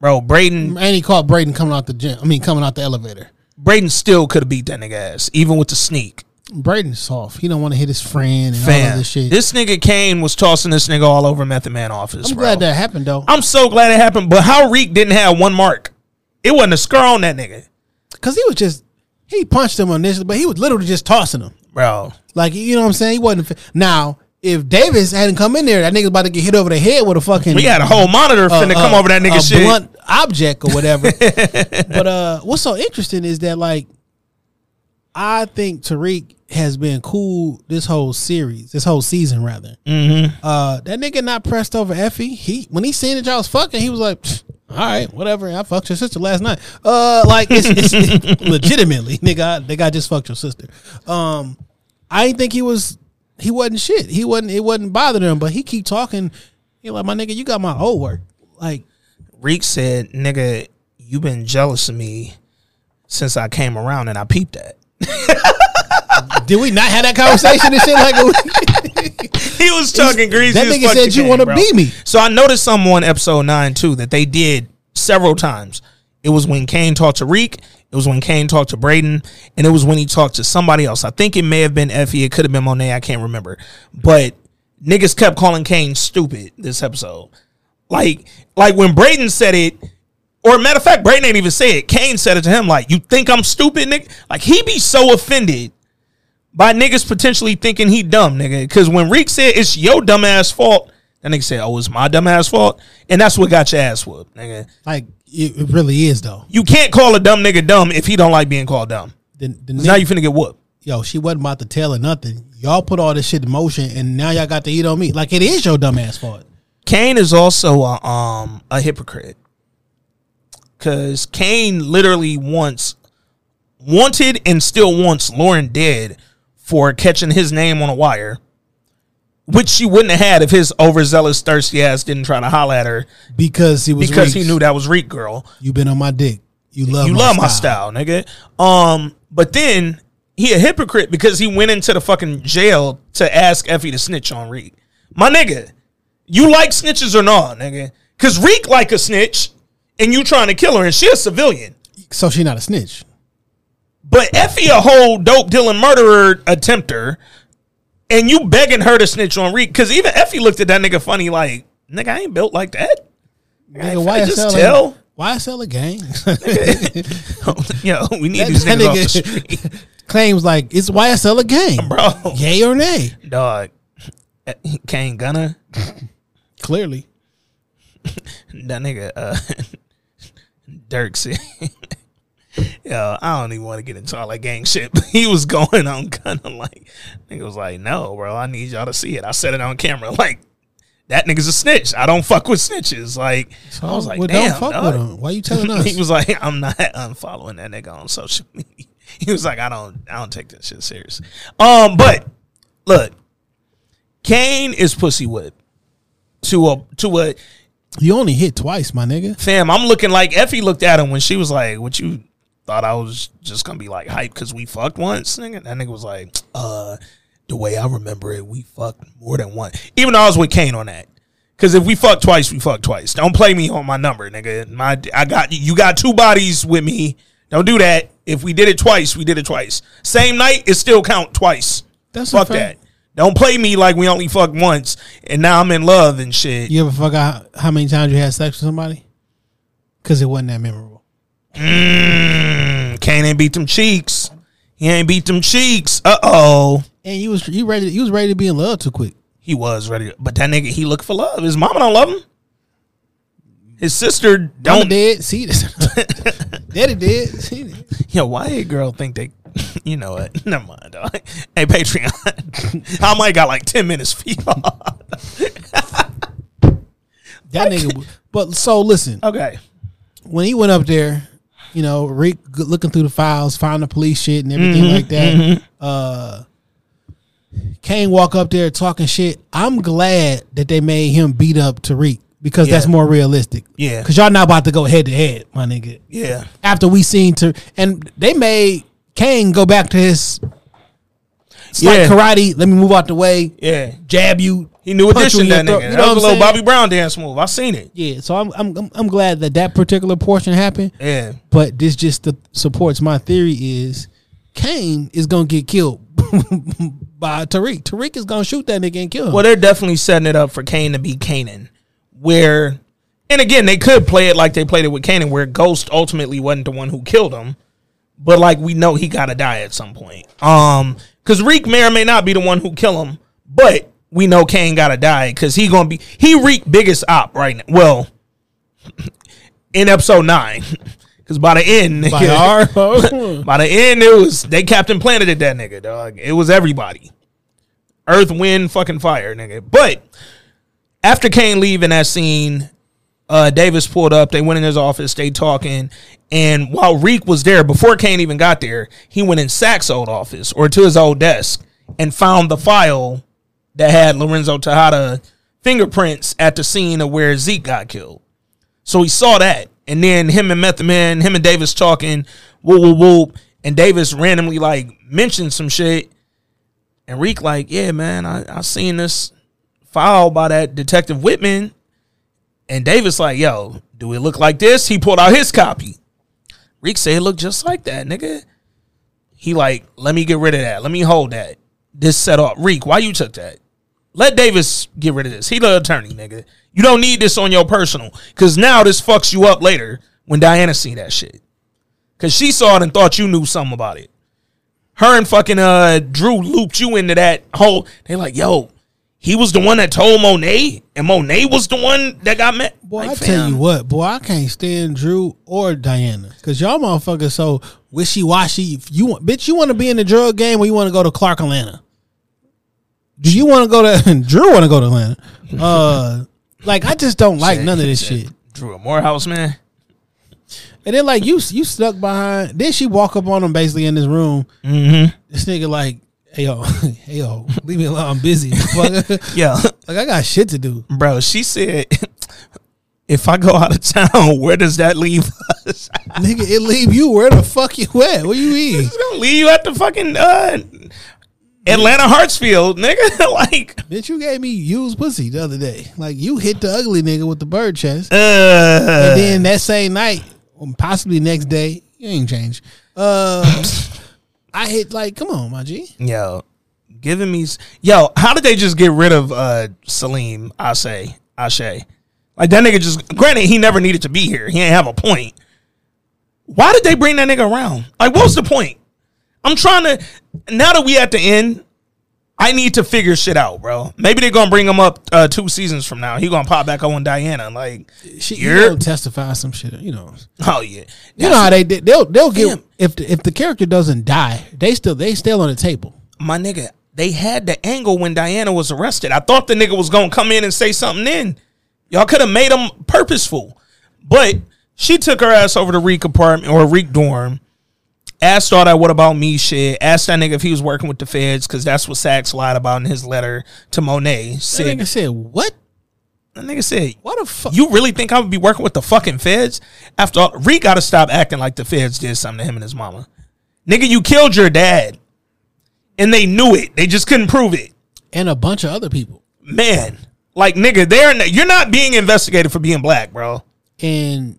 Bro, Brayden And he caught Brayden coming out the gym. I mean, coming out the elevator. Brayden still could have beat that nigga ass, even with the sneak. Brayden's soft. He don't want to hit his friend and all Fam, of this shit. this nigga Kane was tossing this nigga all over Method Man office. I'm bro. glad that happened though, I'm so glad it happened. But how Reek didn't have one mark? It wasn't a scar on that nigga, because he was just he punched him initially, but he was literally just tossing him. bro. Like you know what I'm saying? He wasn't now. If Davis hadn't come in there, that nigga's about to get hit over the head with a fucking. We had a whole monitor finna come over that nigga shit. blunt object or whatever. but uh, what's so interesting is that like, I think Tariq has been cool this whole series, this whole season rather. Mm-hmm. Uh, that nigga not pressed over Effie. He when he seen that y'all was fucking, he was like, all right, whatever. I fucked your sister last night. Uh, like it's, it's legitimately, nigga. I, nigga, I just fucked your sister. Um, I didn't think he was. He wasn't shit. He wasn't. It wasn't bothering him. But he keep talking. He like my nigga. You got my old work. Like Reek said, "Nigga, you been jealous of me since I came around, and I peeped that." Did we not have that conversation and shit? Like, he was talking greasy. that nigga said you want to be me. So I noticed something on episode nine too that they did several times. It was when Kane talked to Reek. It was when Kane talked to Brayden, and it was when he talked to somebody else. I think it may have been Effie. It could have been Monet. I can't remember. But niggas kept calling Kane stupid this episode. Like, like when Brayden said it, or matter of fact, Brayden ain't even say it. Kane said it to him. Like, you think I'm stupid, nigga? Like he be so offended by niggas potentially thinking he dumb, nigga. Because when Reek said it's your dumb ass fault, that nigga said, "Oh, it's my dumb ass fault," and that's what got your ass whooped, nigga. Like it, it really is though. You can't call a dumb nigga dumb if he don't like being called dumb. The, the 'Cause now you finna get whooped. yo, she wasn't about to tell her nothing. Y'all put all this shit in motion, and now y'all got to eat on me. Like it is your dumb ass fault. Kane is also a, um a hypocrite because Kane literally wants wanted and still wants Lauren dead for catching his name on a wire, which she wouldn't have had if his overzealous thirsty ass didn't try to holler at her because he was because he knew that was Reek girl. you been on my dick. You love you my love style. my style, nigga. Um, but then he a hypocrite because he went into the fucking jail to ask Effie to snitch on Reek. My nigga, you like snitches or not, nigga? Cause Reek like a snitch, and you trying to kill her, and she a civilian. So she not a snitch. But Effie a whole dope dealing murderer attempter, and you begging her to snitch on Reek. Cause even Effie looked at that nigga funny, like, nigga, I ain't built like that. Nigga, YSL just tell. YSL a gang. Yo, we need That- these that niggas off the street, claims like it's YSL a gang. bro. Yay or nay? Dog, Kane Gunna. Clearly. that nigga uh Dirk said Yo, I don't even want to get into all that gang shit. But he was going on kind of like nigga was like, no, bro, I need y'all to see it. I said it on camera. Like, that nigga's a snitch. I don't fuck with snitches. Like so, I was like, well, damn, don't fuck dog. with him. Why you telling us? he was like, I'm not unfollowing that nigga on social media. He was like, I don't I don't take this shit serious. Um, but look, Kane is pussy whipped to a to a you only hit twice, my nigga. fam, I'm looking like Effie looked at him when she was like, "What you thought I was just gonna be like hype because we fucked once?" Nigga, that nigga was like, "Uh, the way I remember it, we fucked more than one." Even though I was with Kane on that, because if we fuck twice, we fuck twice. Don't play me on my number, nigga. My I got you got two bodies with me. Don't do that. If we did it twice, we did it twice. Same night, it still count twice. That's fuck that. Don't play me like we only fucked once and now I'm in love and shit. You ever fuck out how many times you had sex with somebody? Because it wasn't that memorable. Mm, Kane ain't beat them cheeks. He ain't beat them cheeks. Uh oh. And you was you ready? You was ready to be in love too quick. He was ready, but that nigga he looked for love. His mama don't love him. His sister don't. dead. See this. Daddy dead. See this. Yo, why a girl think they? You know what? Never mind, dog. Hey, Patreon. I might got like ten minutes for y'all. That nigga. But so listen, okay. when he went up there, you know, Rick looking through the files, the police shit and everything like that. Uh, Kane walk up there talking shit. I'm glad that they made him beat up Tariq because that's more realistic. Yeah. because y'all not about to go head to head, my nigga. Yeah. After we seen to and they made Kane go back to his. It's Yeah. like karate. Let me move out the way. Yeah. Jab you. He knew addition that nigga. You that was a little saying? Bobby Brown dance move. I seen it. Yeah, so I'm I'm I'm- glad that that particular portion happened. Yeah. But this just the, supports my theory is Kane is gonna get killed by Tariq. Tariq is gonna shoot that nigga and kill him. Well, they're definitely setting it up for Kane to be Kanan, where, and again, they could play it like they played it with Kanan, where Ghost ultimately wasn't the one who killed him, but like we know he gotta die at some point. Um, because Reek may or may not be the one who kill him, but we know Kane gotta die because he gonna be he Reek biggest op right now. Well, in episode nine, because by the end, by our by the end, it was they Captain Planeted that nigga, dog. It was everybody. Earth, wind, fucking fire, nigga. But after Kane leaving that scene, uh, Davis pulled up. They went in his office. They talking, and while Reek was there before Kane even got there, he went in Sack's old office or to his old desk and found the file that had Lorenzo Tejada fingerprints at the scene of where Zeke got killed. So he saw that, and then him and Method Man, him and Davis talking, whoop whoop whoop, and Davis randomly like mentioned some shit, and Reek like, yeah, man, I I seen this file by that Detective Whitman, and Davis like, yo, do it look like this? He pulled out his copy. Reek said it looked just like that, nigga. He like, let me get rid of that. Let me hold that. This set up. Reek, why you took that? Let Davis get rid of this. He the attorney, nigga. You don't need this on your personal. Cause now this fucks you up later when Diana see that shit. Cause she saw it and thought you knew something about it. Her and fucking uh Drew looped you into that whole they like, yo, he was the one that told Monet, and Monet was the one that got met. Boy, Like, I tell you what, boy, I can't stand Drew or Diana because y'all motherfuckers so wishy washy. You want, bitch, you want to be in the drug game or you want to go to Clark, Atlanta? Do you want to go to Drew? Want to go to Atlanta? Uh, like I just don't like none of this shit. Drew a Morehouse man. And then like you, you stuck behind. Then she walk up on him basically in this room. Mm-hmm. This nigga like, hey yo, hey yo, leave me alone. I'm busy. Yeah, like I got shit to do. bro. She said, if I go out of town, where does that leave us? Nigga, it leave you where the fuck you at? What you mean? It's gonna leave you at the fucking uh, Atlanta Hartsfield, nigga. like, Bitch, you gave me used pussy the other day. Like you hit the ugly nigga with the bird chest. uh, And then that same night, or possibly next day, you ain't changed. Uh I hit like, come on, my G. yo, giving me, yo, how did they just get rid of uh Salim? I say, I say, like that nigga just. Granted, he never needed to be here. He ain't have a point. Why did they bring that nigga around? Like, what was the point? I'm trying to. Now that we at the end, I need to figure shit out, bro. Maybe they're gonna bring him up uh, two seasons from now. He gonna pop back on Diana. Like, She you You're- testify some shit, you know. oh yeah, You know how they did they'll they'll get if the, if the character doesn't die, they still they still on the table. my nigga, they had the angle when Diana was arrested. I thought the nigga was gonna come in and say something then. Y'all could have made him purposeful. But she took her ass over to Reek apartment or Reek dorm, asked all that what about me shit, asked that nigga if he was working with the feds, because that's what Saxe lied about in his letter to Monet. That nigga said, What? that nigga said, What the fuck? You really think I would be working with the fucking feds? After all, Reek gotta stop acting like the feds did something to him and his mama. Nigga, you killed your dad. And they knew it. They just couldn't prove it. and a bunch of other people. Man. Like nigga, they're you're not being investigated for being black, bro. And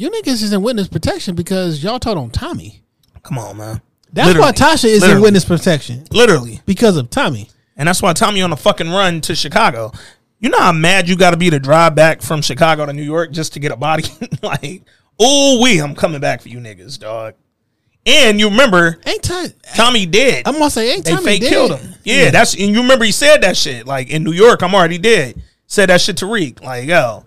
you niggas is in witness protection because y'all told on Tommy. Come on, man. That's why Tasha is in witness protection Literally. because of Tommy. And that's why Tommy on a fucking run to Chicago. You know how mad you got to be to drive back from Chicago to New York just to get a body? like, oh, we, I'm coming back for you niggas, dog. And you remember Ain't Tommy? Tommy dead. I'm gonna say ain't they Tommy fake dead? killed him. Yeah, that's and you remember he said that shit. Like in New York, I'm already dead. Said that shit to Reek. Like, yo,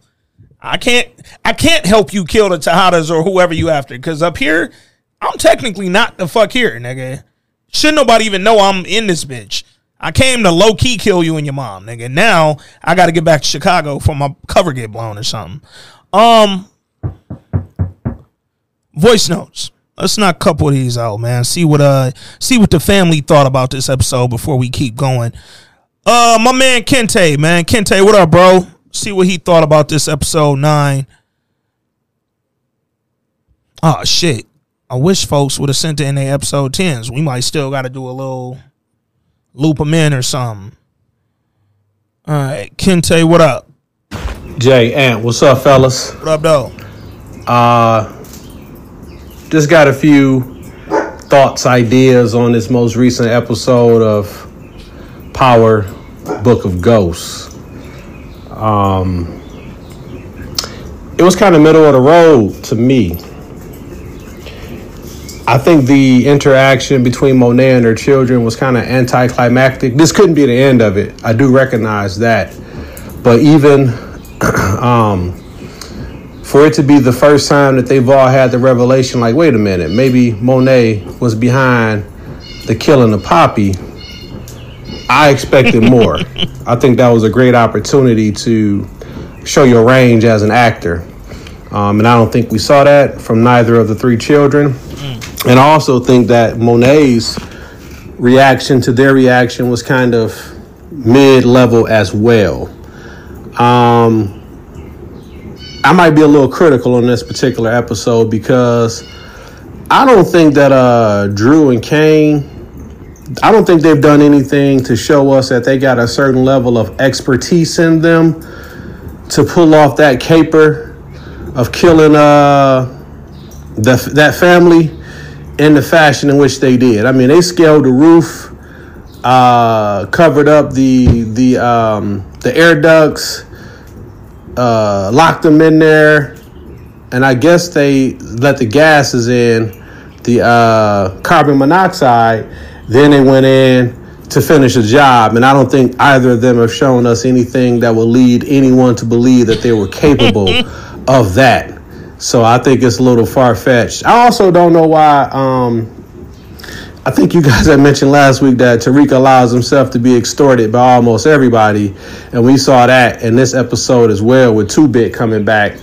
I can't I can't help you kill the Tejadas or whoever you after. Cause up here, I'm technically not the fuck here, nigga. Should nobody even know I'm in this bitch. I came to low key kill you and your mom, nigga. Now I gotta get back to Chicago for my cover get blown or something. Um voice notes. Let's not couple these out, man. See what uh see what the family thought about this episode before we keep going. Uh my man Kente, man. Kente, what up, bro? See what he thought about this episode nine. Oh shit. I wish folks would have sent it in their episode tens. We might still gotta do a little loop them in or something. Alright, Kente, what up? Jay Ant, what's up, fellas? What up, though? Uh, just got a few thoughts, ideas on this most recent episode of Power Book of Ghosts. Um, it was kind of middle of the road to me. I think the interaction between Monet and her children was kind of anticlimactic. This couldn't be the end of it. I do recognize that. But even um, for it to be the first time that they've all had the revelation like, wait a minute, maybe Monet was behind the killing of Poppy, I expected more. I think that was a great opportunity to show your range as an actor. Um, and I don't think we saw that from neither of the three children. And I also think that Monet's reaction to their reaction was kind of mid level as well. Um, I might be a little critical on this particular episode because I don't think that uh, Drew and Kane, I don't think they've done anything to show us that they got a certain level of expertise in them to pull off that caper of killing uh, the, that family in the fashion in which they did. I mean, they scaled the roof, uh, covered up the the um, the air ducts, uh, locked them in there, and I guess they let the gases in, the uh, carbon monoxide. Then they went in to finish the job, and I don't think either of them have shown us anything that will lead anyone to believe that they were capable of that. So I think it's a little far fetched. I also don't know why. Um, I think you guys had mentioned last week that Tariq allows himself to be extorted by almost everybody, and we saw that in this episode as well with Two Bit coming back.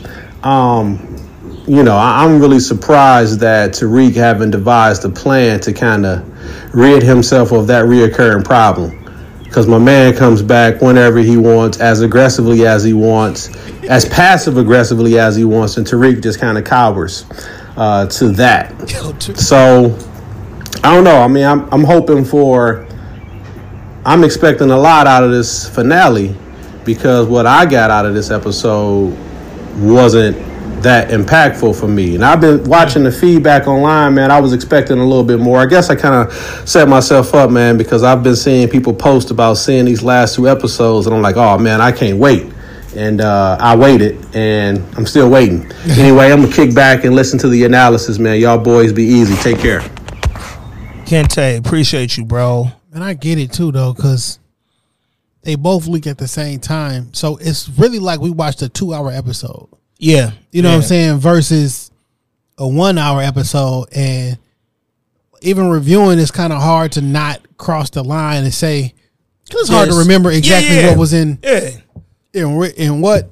Um, you know, I, I'm really surprised that Tariq haven't devised a plan to kind of rid himself of that reoccurring problem. because my man comes back whenever he wants, as aggressively as he wants, as passive aggressively as he wants, and Tariq just kind of cowers uh, to that. So I don't know. I mean, I'm I'm hoping for. I'm expecting a lot out of this finale because what I got out of this episode wasn't that impactful for me. And I've been watching the feedback online, man. I was expecting a little bit more. I guess I kind of set myself up, man, because I've been seeing people post about seeing these last two episodes, and I'm like, oh man, I can't wait. And uh, I waited, and I'm still waiting. anyway, I'm gonna kick back and listen to the analysis, man. Y'all boys be easy. Take care. Kente, appreciate you, bro. And I get it too, though, because they both leak at the same time. So it's really like we watched a two hour episode. Yeah, You know what I'm saying? Versus a one hour episode. And even reviewing is kind of hard to not cross the line and say, because it's hard to remember exactly yeah. what was in, Yeah, in, in what.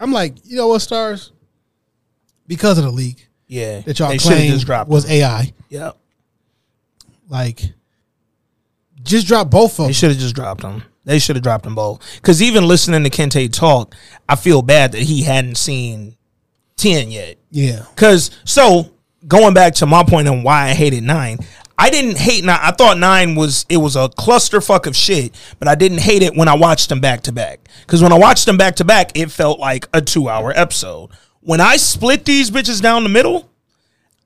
I'm like, you know what, stars? Because of the leak yeah. that y'all They claim just dropped. was. AI, Yep. like, just drop both of They them. should have just dropped them. They should have dropped them both. Because even listening to Kente talk, I feel bad that he hadn't seen ten yet. Yeah. Cause so going back to my point on why I hated nine, I didn't hate nine. I thought nine was it was a clusterfuck of shit, but I didn't hate it when I watched them back to back. Cause when I watched them back to back, it felt like a two hour episode. When I split these bitches down the middle,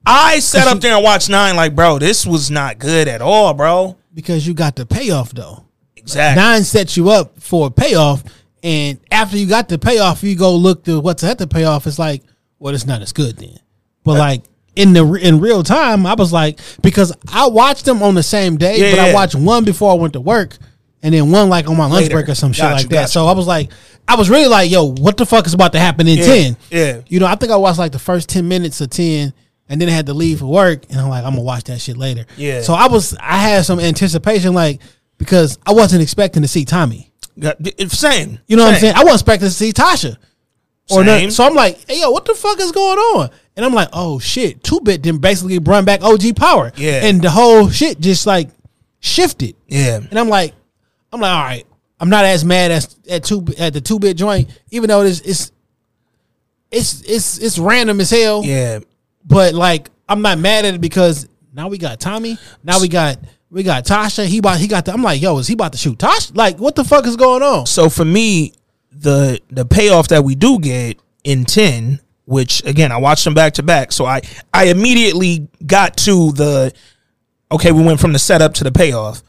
I sat up there and watched nine like, bro, this was not good at all, bro. Because you got the payoff, though. Exactly. Nine sets you up for a payoff, and after you got the payoff, you go look to what's at the payoff. It's like, well, it's not as good then. But like in the in real time, I was like, because I watched them on the same day, Yeah, but I watched one before I went to work, and then one like on my lunch Later. break or some shit like that. So I was like, I was really like, yo, what the fuck is about to happen in Yeah, ten? yeah. you know, I think I watched like the first ten minutes of ten. And then I had to leave for work, and I'm like, I'm gonna watch that shit later. Yeah. So I was, I had some anticipation, like because I wasn't expecting to see Tommy. It's Same. You know what I'm saying? I wasn't expecting to see Tasha. Or Same. not, so I'm like, hey yo, what the fuck is going on? And I'm like, oh shit, two bit then basically run back OG power. Yeah. And the whole shit just like shifted. Yeah. And I'm like, I'm like, all right, I'm not as mad as at two at the two bit joint, even though it's it's it's it's it's random as hell. Yeah. But like, I'm not mad at it because now we got Tommy. Now we got we got Tasha. He about he got. The, I'm like, yo, is he about to shoot Tasha? Like, what the fuck is going on? So for me, the the payoff that we do get in ten, which again I watched them back to back, so I I immediately got to the okay. We went from the setup to the payoff.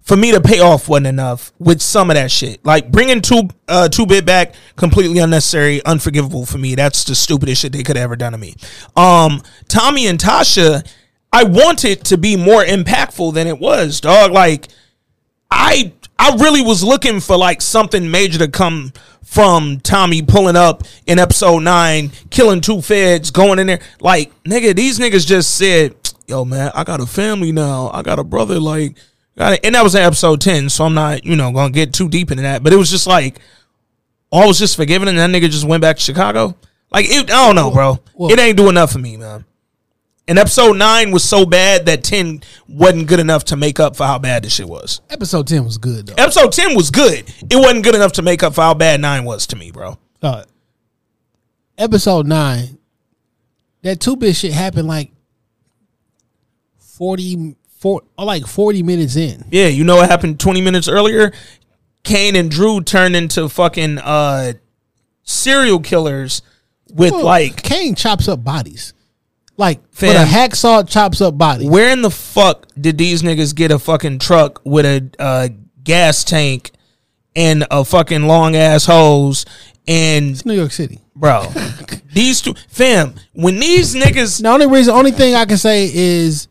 For me, the payoff wasn't enough with some of that shit. Like bringing two uh, two bit back, completely unnecessary, unforgivable for me. That's the stupidest shit they could have ever done to me. Um, Tommy and Tasha, I wanted to be more impactful than it was, dog. Like I I really was looking for like something major to come from Tommy pulling up in episode nine, killing two feds, going in there. Like, nigga, these niggas just said, Yo, man, I got a family now. I got a brother, like got it. and that was in episode ten, so I'm not, you know, gonna get too deep into that. But it was just like all was just forgiven and that nigga just went back to Chicago. Like it, I don't know, bro. Well- it ain't doing enough for me, man. And episode nine was so bad that ten wasn't good enough to make up for how bad this shit was. Episode ten was good though. Episode 10 was good. It wasn't good enough to make up for how bad 9 was to me, bro. Uh, episode nine, that two bit shit happened like 40, four, or like forty minutes in. Yeah, you know what happened 20 minutes earlier? Kane and Drew turned into fucking uh serial killers with Well, like Kane chops up bodies, like Fam. with a hacksaw chops up bodies. where in the fuck did these niggas get a fucking truck with a uh, gas tank and a fucking long ass hose and It's New York City. bro these two fam when these niggas The only reason, only thing I can say is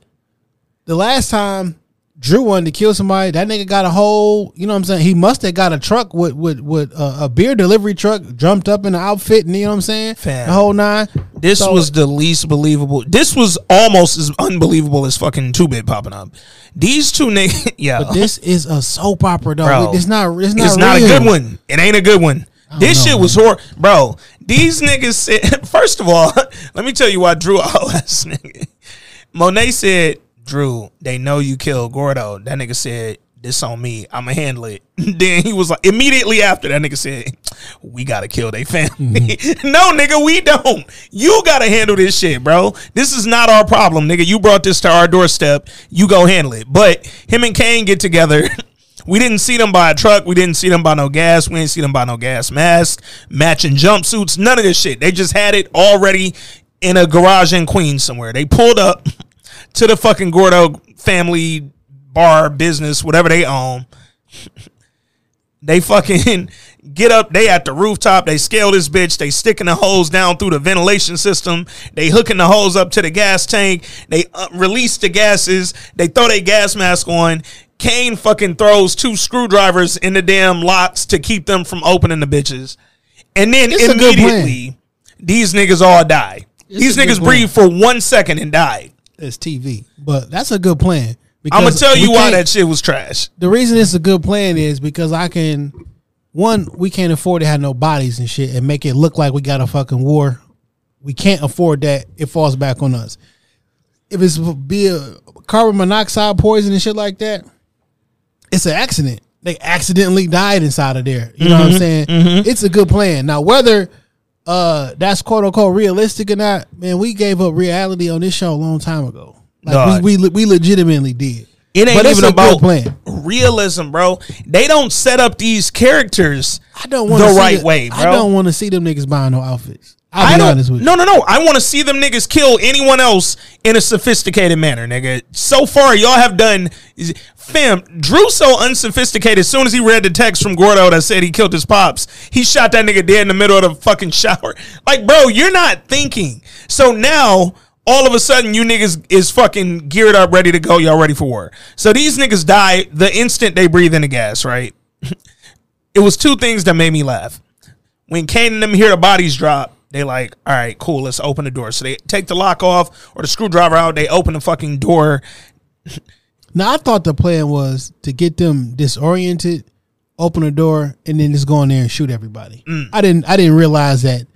the last time Drew wanted to kill somebody, that nigga got a whole, you know what I'm saying? He must have got a truck with with with uh, a beer delivery truck, jumped up in the outfit, and you know what I'm saying? Fam. The whole nine. This So- was the least believable. This was almost as unbelievable as fucking two bit popping up. These two niggas, yeah, But this is a soap opera, though. Bro, it's not. It's not. it's not a good one. It ain't a good one. This know, shit was horrible, bro. These niggas said. First of all, let me tell you why Drew all nigga. Monet said, "Drew, they know you killed Gordo." That nigga said, this on me. I'ma handle it. then he was like, immediately after that nigga said, we gotta kill they family. Mm-hmm. no, nigga, we don't. You gotta handle this shit, bro. This is not our problem, nigga. You brought this to our doorstep. You go handle it. But him and Kane get together. We didn't see them buy a truck. We didn't see them buy no gas. We didn't see them buy no gas mask, matching jumpsuits, none of this shit. They just had it already in a garage in Queens somewhere. They pulled up to the fucking Gordo family bar business, whatever they own. They fucking get up. They at the rooftop. They scale this bitch. They sticking the hose down through the ventilation system. They hooking the hose up to the gas tank. They uh, release the gases. They throw their gas mask on. Kane fucking throws two screwdrivers in the damn locks to keep them from opening the bitches. And then It's a good plan. immediately, these niggas all die. It's these niggas breathe for one second and died. It's TV, but that's a good plan. I'm gonna tell you why that shit was trash. The reason it's a good plan is because I can. One, we can't afford to have no bodies and shit and make it look like we got a fucking war. We can't afford that. It falls back on us. If it's be a carbon monoxide poison and shit like that, it's an accident. They accidentally died inside of there. You know what I'm mm-hmm. saying? Mm-hmm. It's a good plan. Now whether uh that's quote unquote realistic or not, man, we gave up reality on this show a long time ago. Like we, we we legitimately did. It ain't But even about plan. realism, bro. They don't set up these characters I don't want the see right the- way, bro. I don't want to see them niggas buying no outfits. I'll I be don't, honest with you. no, no, no. I want to see them niggas kill anyone else in a sophisticated manner, nigga. So far, y'all have done, fam. Drew so unsophisticated. As soon as he read the text from Gordo that said he killed his pops, he shot that nigga dead in the middle of the fucking shower. Like, bro, you're not thinking. So now. All of a sudden, you niggas is fucking geared up, ready to go. Y'all ready for war. So these niggas die the instant they breathe in the gas, right? it was two things that made me laugh when Kane and them hear the bodies drop, they like, all right, cool, let's open the door. So they take the lock off or the screwdriver out, they open the fucking door. Now I thought the plan was to get them disoriented, open the door, and then just go in there and shoot everybody. Mm. I didn't I didn't realize that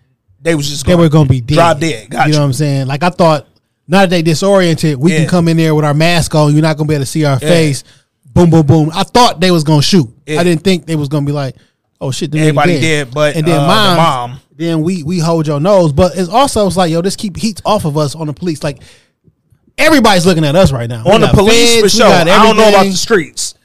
They was just they going, were gonna be dead. Drop dead. Gotcha. You know what I'm saying? Like I thought now that they disoriented, we Yeah. can come in there with our mask on, you're not gonna be able to see our face. Boom, boom, boom. I thought they was gonna shoot. Yeah. I didn't think they was gonna be like, oh shit, Everybody dead, but, and then uh, the mom, mom. then we we hold your nose. But it's also it's like, yo, this keep heat off of us on the police. Like everybody's looking at us right now. On the police for feds, we sure. I don't know about the streets.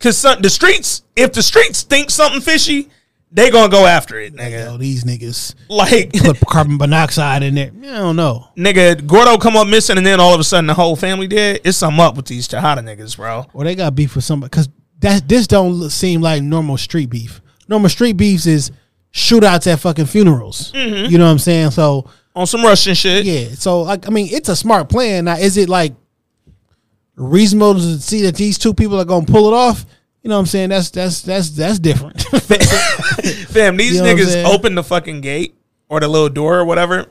Cause the streets, if the streets think something fishy, they gonna go after it, Yo, nigga. these niggas Like, put carbon monoxide in there. I don't know. nigga, Gordo come up missing, and then all of a sudden the whole family dead. It's something up with these Tejada niggas, bro. Or they got beef with somebody because that this don't seem like normal street beef. Normal street beefs is shootouts at fucking funerals. Mm-hmm. You know what I'm saying? So On some Russian shit. yeah. So like I mean, it's a smart plan. Now, is it like reasonable to see that these two people are gonna pull it off? You know what I'm saying? That's that's that's that's different. Fam, these You know niggas opened the fucking gate or the little door or whatever,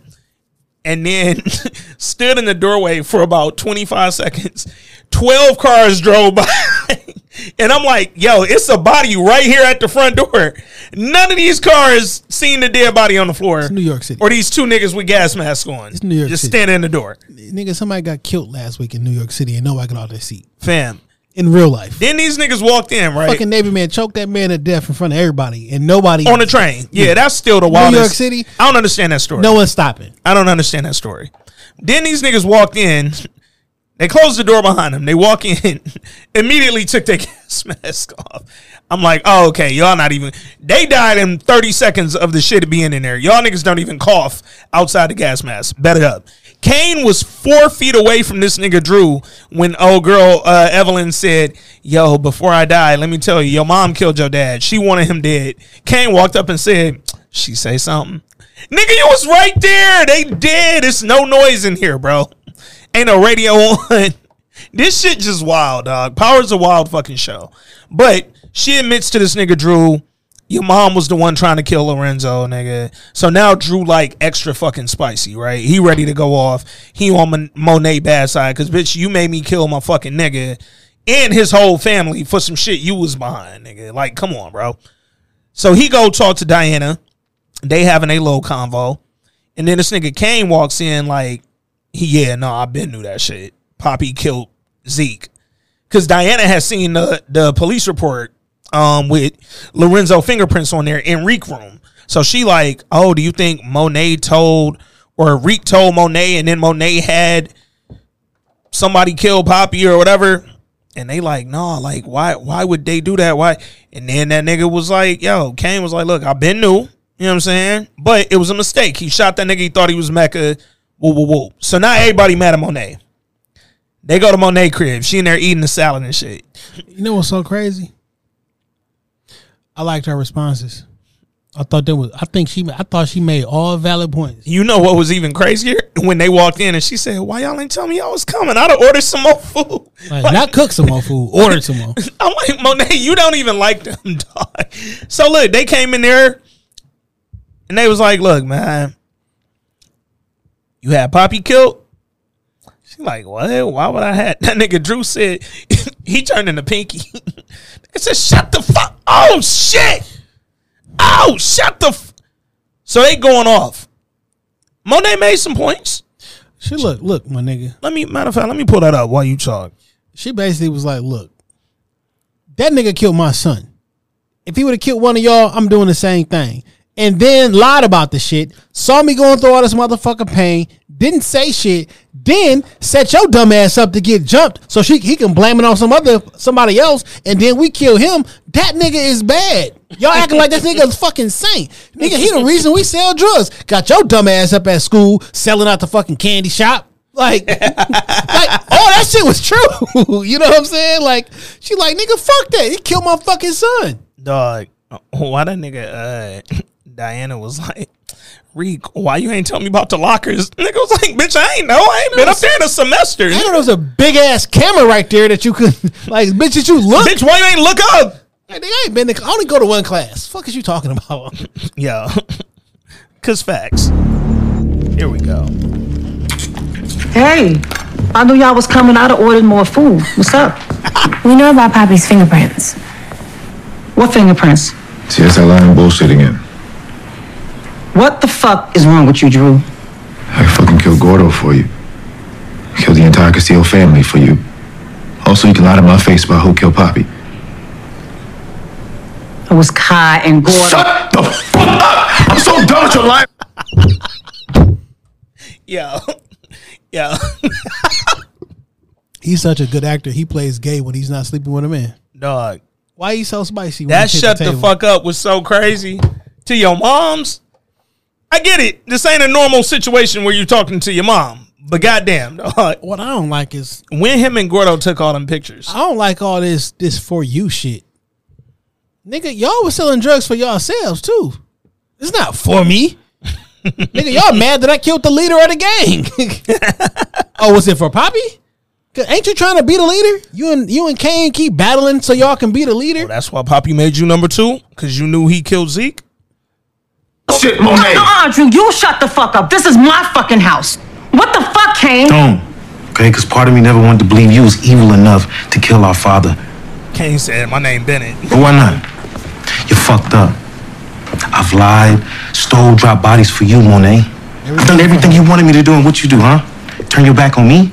and then stood in the doorway for about 25 seconds. 12 cars drove by. and I'm like, yo, it's a body right here at the front door. None of these cars seen the dead body on the floor. It's New York City. Or these two niggas with gas masks on. It's New York Just City. standing in the door. Nigga, somebody got killed last week in New York City and nobody got out their seat Fam. in real life. Then these niggas walked in, right? Fucking Navy man choked that man to death in front of everybody and nobody on the train. Yeah, that's still the wildest. New York City? I don't understand that story. No one's stopping. I don't understand that story. Then these niggas walked in. They closed the door behind them. They walk in, immediately took their gas mask off. I'm like, oh, okay, y'all not even. They died in 30 seconds of the shit being in there. Y'all niggas don't even cough outside the gas mask. Bet it up. Kane was four feet away from this nigga Drew when old girl uh, Evelyn said, "Yo, before I die, let me tell you, your mom killed your dad. She wanted him dead." Kane walked up and said, "She say something." Nigga, you was right there. They did. It's no noise in here, bro. Ain't no radio on. This shit just wild, dog. Power's a wild fucking show. But she admits to this nigga Drew, your mom was the one trying to kill Lorenzo, nigga. So now Drew like extra fucking spicy, right? He ready to go off. He on Mon- Monet bad side because bitch, you made me kill my fucking nigga and his whole family for some shit you was behind, nigga. Like, come on, bro. So he go talk to Diana. They having a little convo. And then this nigga Kane walks in like, he, yeah, no, I've been knew that shit. Poppy killed Zeke. because Diana has seen the the police report um with Lorenzo fingerprints on there in Reek room. So she like, oh, do you think Monet told or Reek told Monet and then Monet had somebody kill Poppy or whatever? And they like, no, like why why would they do that? Why? And then that nigga was like, yo, Kane was like, look, I've been new. You know what I'm saying? But it was a mistake. He shot that nigga. He thought he was Mecca. Woo whoa, whoa. So now everybody mad at Monet. They go to Monet crib. She in there eating the salad and shit. You know what's so crazy? I liked her responses. I thought that was. I think she. I thought she made all valid points. You know what was even crazier when they walked in and she said, "Why y'all ain't tell me y'all was coming? I'd have ordered some more food." Like, not cook some more food, order some more. I'm like, Monet, you don't even like them, dog. So look, they came in there and they was like, "Look, man, you had Poppy killed." She like, what? Why would I have that nigga? Drew said he turned into Pinky. they said, "Shut the fuck." Oh shit. Oh, shut the. F-. So they going off. Monet made some points. She look, look, my nigga. Let me matter of fact, let me pull that up while you talk. She basically was like, "Look, that nigga killed my son. If he would have killed one of y'all, I'm doing the same thing." And then lied about the shit. Saw me going through all this motherfucking pain. Didn't say shit. Then set your dumb ass up to get jumped, so she he can blame it on some other somebody else. And then we kill him. That nigga is bad. Y'all acting like this nigga is fucking saint. Nigga, he the reason we sell drugs. Got your dumb ass up at school selling out the fucking candy shop. Like, like, all that shit was true. you know what I'm saying? Like, she like, nigga, fuck that. He killed my fucking son. Dog, why that nigga uh Diana was like, Reek, why you ain't tell me about the lockers? Nigga was like, bitch, I ain't know. I ain't been up there in a semester. I know there was a big ass camera right there that you could like, bitch, did you look? Bitch, why you ain't look up? Hey, nigga, I ain't been. To, I only go to one class. Fuck is you talking about? Yeah, cause facts. Here we go. Hey, I knew y'all was coming. I'd have ordered more food. What's up? We know about Poppy's fingerprints. What fingerprints? See, that's that lying bullshit again. What the fuck is wrong with you, Drew? I fucking killed Gordo for you. Killed the entire Castillo family for you. Also, you can lie to my face about who killed Poppy. It was Kai and Gordo. Shut the fuck up! I'm so done with your life. Yo, yo, He's such a good actor. He plays gay when he's not sleeping with a man. dog. Why he so spicy? when That shut the, table? fuck up was so crazy. To your moms, I get it. This ain't a normal situation where you're talking to your mom. But goddamn, dog. What I don't like is when him and Gordo took all them pictures. I don't like all this this for you shit. Nigga, y'all was selling drugs for yourselves too. It's not for me. Nigga, y'all mad that I killed the leader of the gang. oh, was it for Poppy? Ain't you trying to be the leader? You and you and Kane keep battling so y'all can be the leader. Oh, that's why Poppy made you number two because you knew he killed Zeke. Shit, Monet. Uh-uh, Drew, you shut the fuck up. This is my fucking house. What the fuck, Kane? Don't. Okay, because part of me never wanted to believe you was evil enough to kill our father. Kane said, "My name Bennett." But why not? You fucked up. I've lied, stole, dropped bodies for you, Monet. I've done everything you wanted me to do, and what you do, huh? Turn your back on me?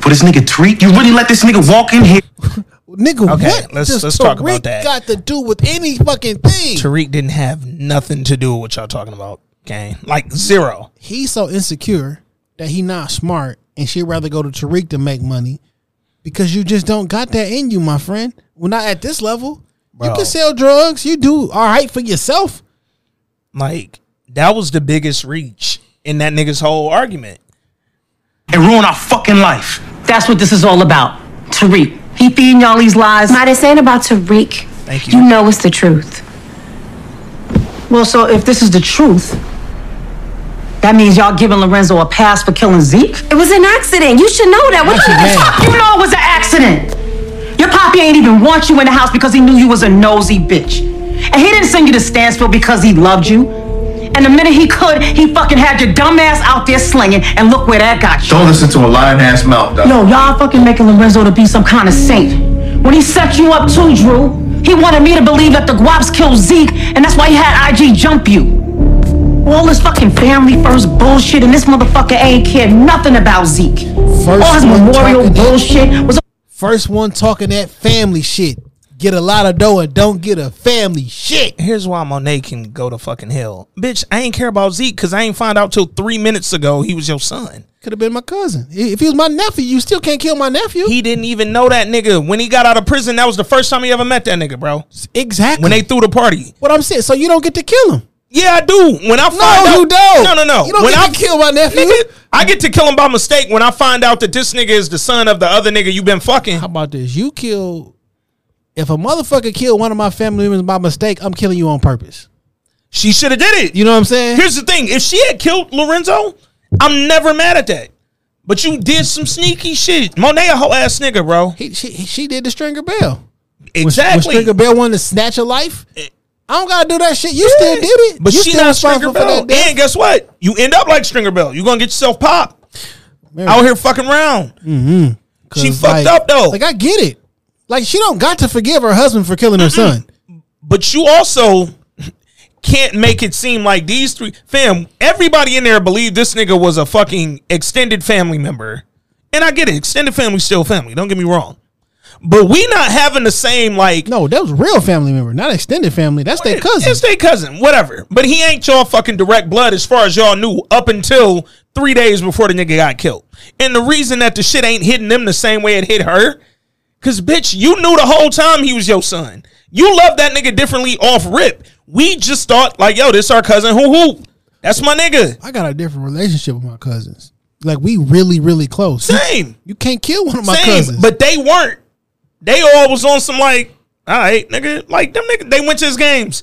For this nigga Tariq? You really let this nigga walk in here? Nigga, Okay, what let's- does let's talk about Tariq that. got to do with any fucking thing? Tariq didn't have nothing to do with what y'all talking about, Kane. Like zero. He's so insecure that he not smart and she'd rather go to Tariq to make money because you just don't got that in you, my friend. Well, not at this level. You can sell drugs. You do all right for yourself. Like that was the biggest reach in that nigga's whole argument. And ruin our fucking life. That's what this is all about. Tariq. He feeding y'all these lies. Ma, this ain't about Tariq. Thank you. You know it's the truth. Well, so if this is the truth, that means y'all giving Lorenzo a pass for killing Zeke? It was an accident. You should know that. What the fuck? You know it was an accident. Your poppy ain't even want you in the house because he knew you was a nosy bitch. And he didn't send you to Stansfield because he loved you. And the minute he could, he fucking had your dumb ass out there slinging, and look where that got you. Don't listen to a lying ass mouth, dog. Yo, y'all fucking making Lorenzo to be some kind of saint. When he set you up too, Drew, he wanted me to believe that the Guaps killed Zeke, and that's why he had IG jump you. All this fucking family first bullshit, and this motherfucker ain't cared nothing about Zeke. First All his memorial bullshit was First one talking that family shit. Get a lot of dough and don't get a family shit. Here's why Monet can go to fucking hell. Bitch, I ain't care about Zeke because I ain't find out till three minutes ago he was your son. Could have been my cousin. If he was my nephew, you still can't kill my nephew. He didn't even know that nigga. When he got out of prison, that was the first time he ever met that nigga, bro. exactly. When they threw the party. what I'm saying, so you don't get to kill him. Yeah, I do. When I find out, you don't. No, no, no. You don't when get I to kill my nephew. Nigga, I get to kill him by mistake when I find out that this nigga is the son of the other nigga you been fucking. How about this? You kill. If a motherfucker killed one of my family members by mistake, I'm killing you on purpose. She should have did it. You know what I'm saying? Here's the thing: if she had killed Lorenzo, I'm never mad at that. But you did some sneaky shit. Monet a whole ass nigga, bro. He, she, she did the Stringer Bell. Exactly. when Stringer Bell wanted to snatch a life, eh. I don't gotta do that shit. You still did it, But you she not Stringer Bell. And guess what? You end up like Stringer Bell. You gonna get yourself popped out here fucking around. Mm-hmm. She 'Cause, fucked like- up though. Like I get it. Like she don't got to forgive her husband for killing her son. but you also can't make it seem like these three fam. Everybody in there believed this nigga was a fucking extended family member, and I get it. Extended family still family. Don't get me wrong. But we not having the same like No, that was real family member, not extended family. That's their cousin. It's their cousin, whatever. But he ain't y'all fucking direct blood as far as y'all knew up until three days before the nigga got killed. And the reason that the shit ain't hitting them the same way it hit her, cause bitch, you knew the whole time he was your son. You love that nigga differently off rip. We just thought like, yo, this our cousin. Who who? That's my nigga. I got a different relationship with my cousins. Like we really, really close. Same. You can't kill one of my Same. cousins. But they weren't. They all was on some like, all right, nigga. Like them nigga, they went to his games.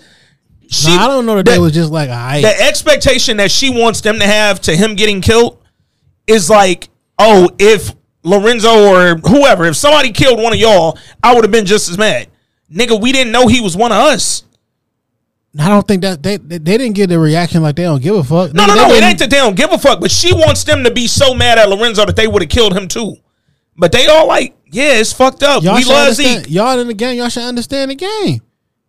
She, Nah, I don't know that, they was just like, I the expectation that she wants them to have to him getting killed is like, oh, if Lorenzo or whoever, if somebody killed one of y'all, I would have been just as mad. Nigga, we didn't know he was one of us. I don't think that they they, didn't get the reaction like they don't give a fuck. No, Nigga, no, no. It ain't that they don't give a fuck, but she wants them to be so mad at Lorenzo that they would have killed him too. But they all like, yeah, it's fucked up. Y'all we love. Zeke. Y'all in the game. Y'all should understand the game.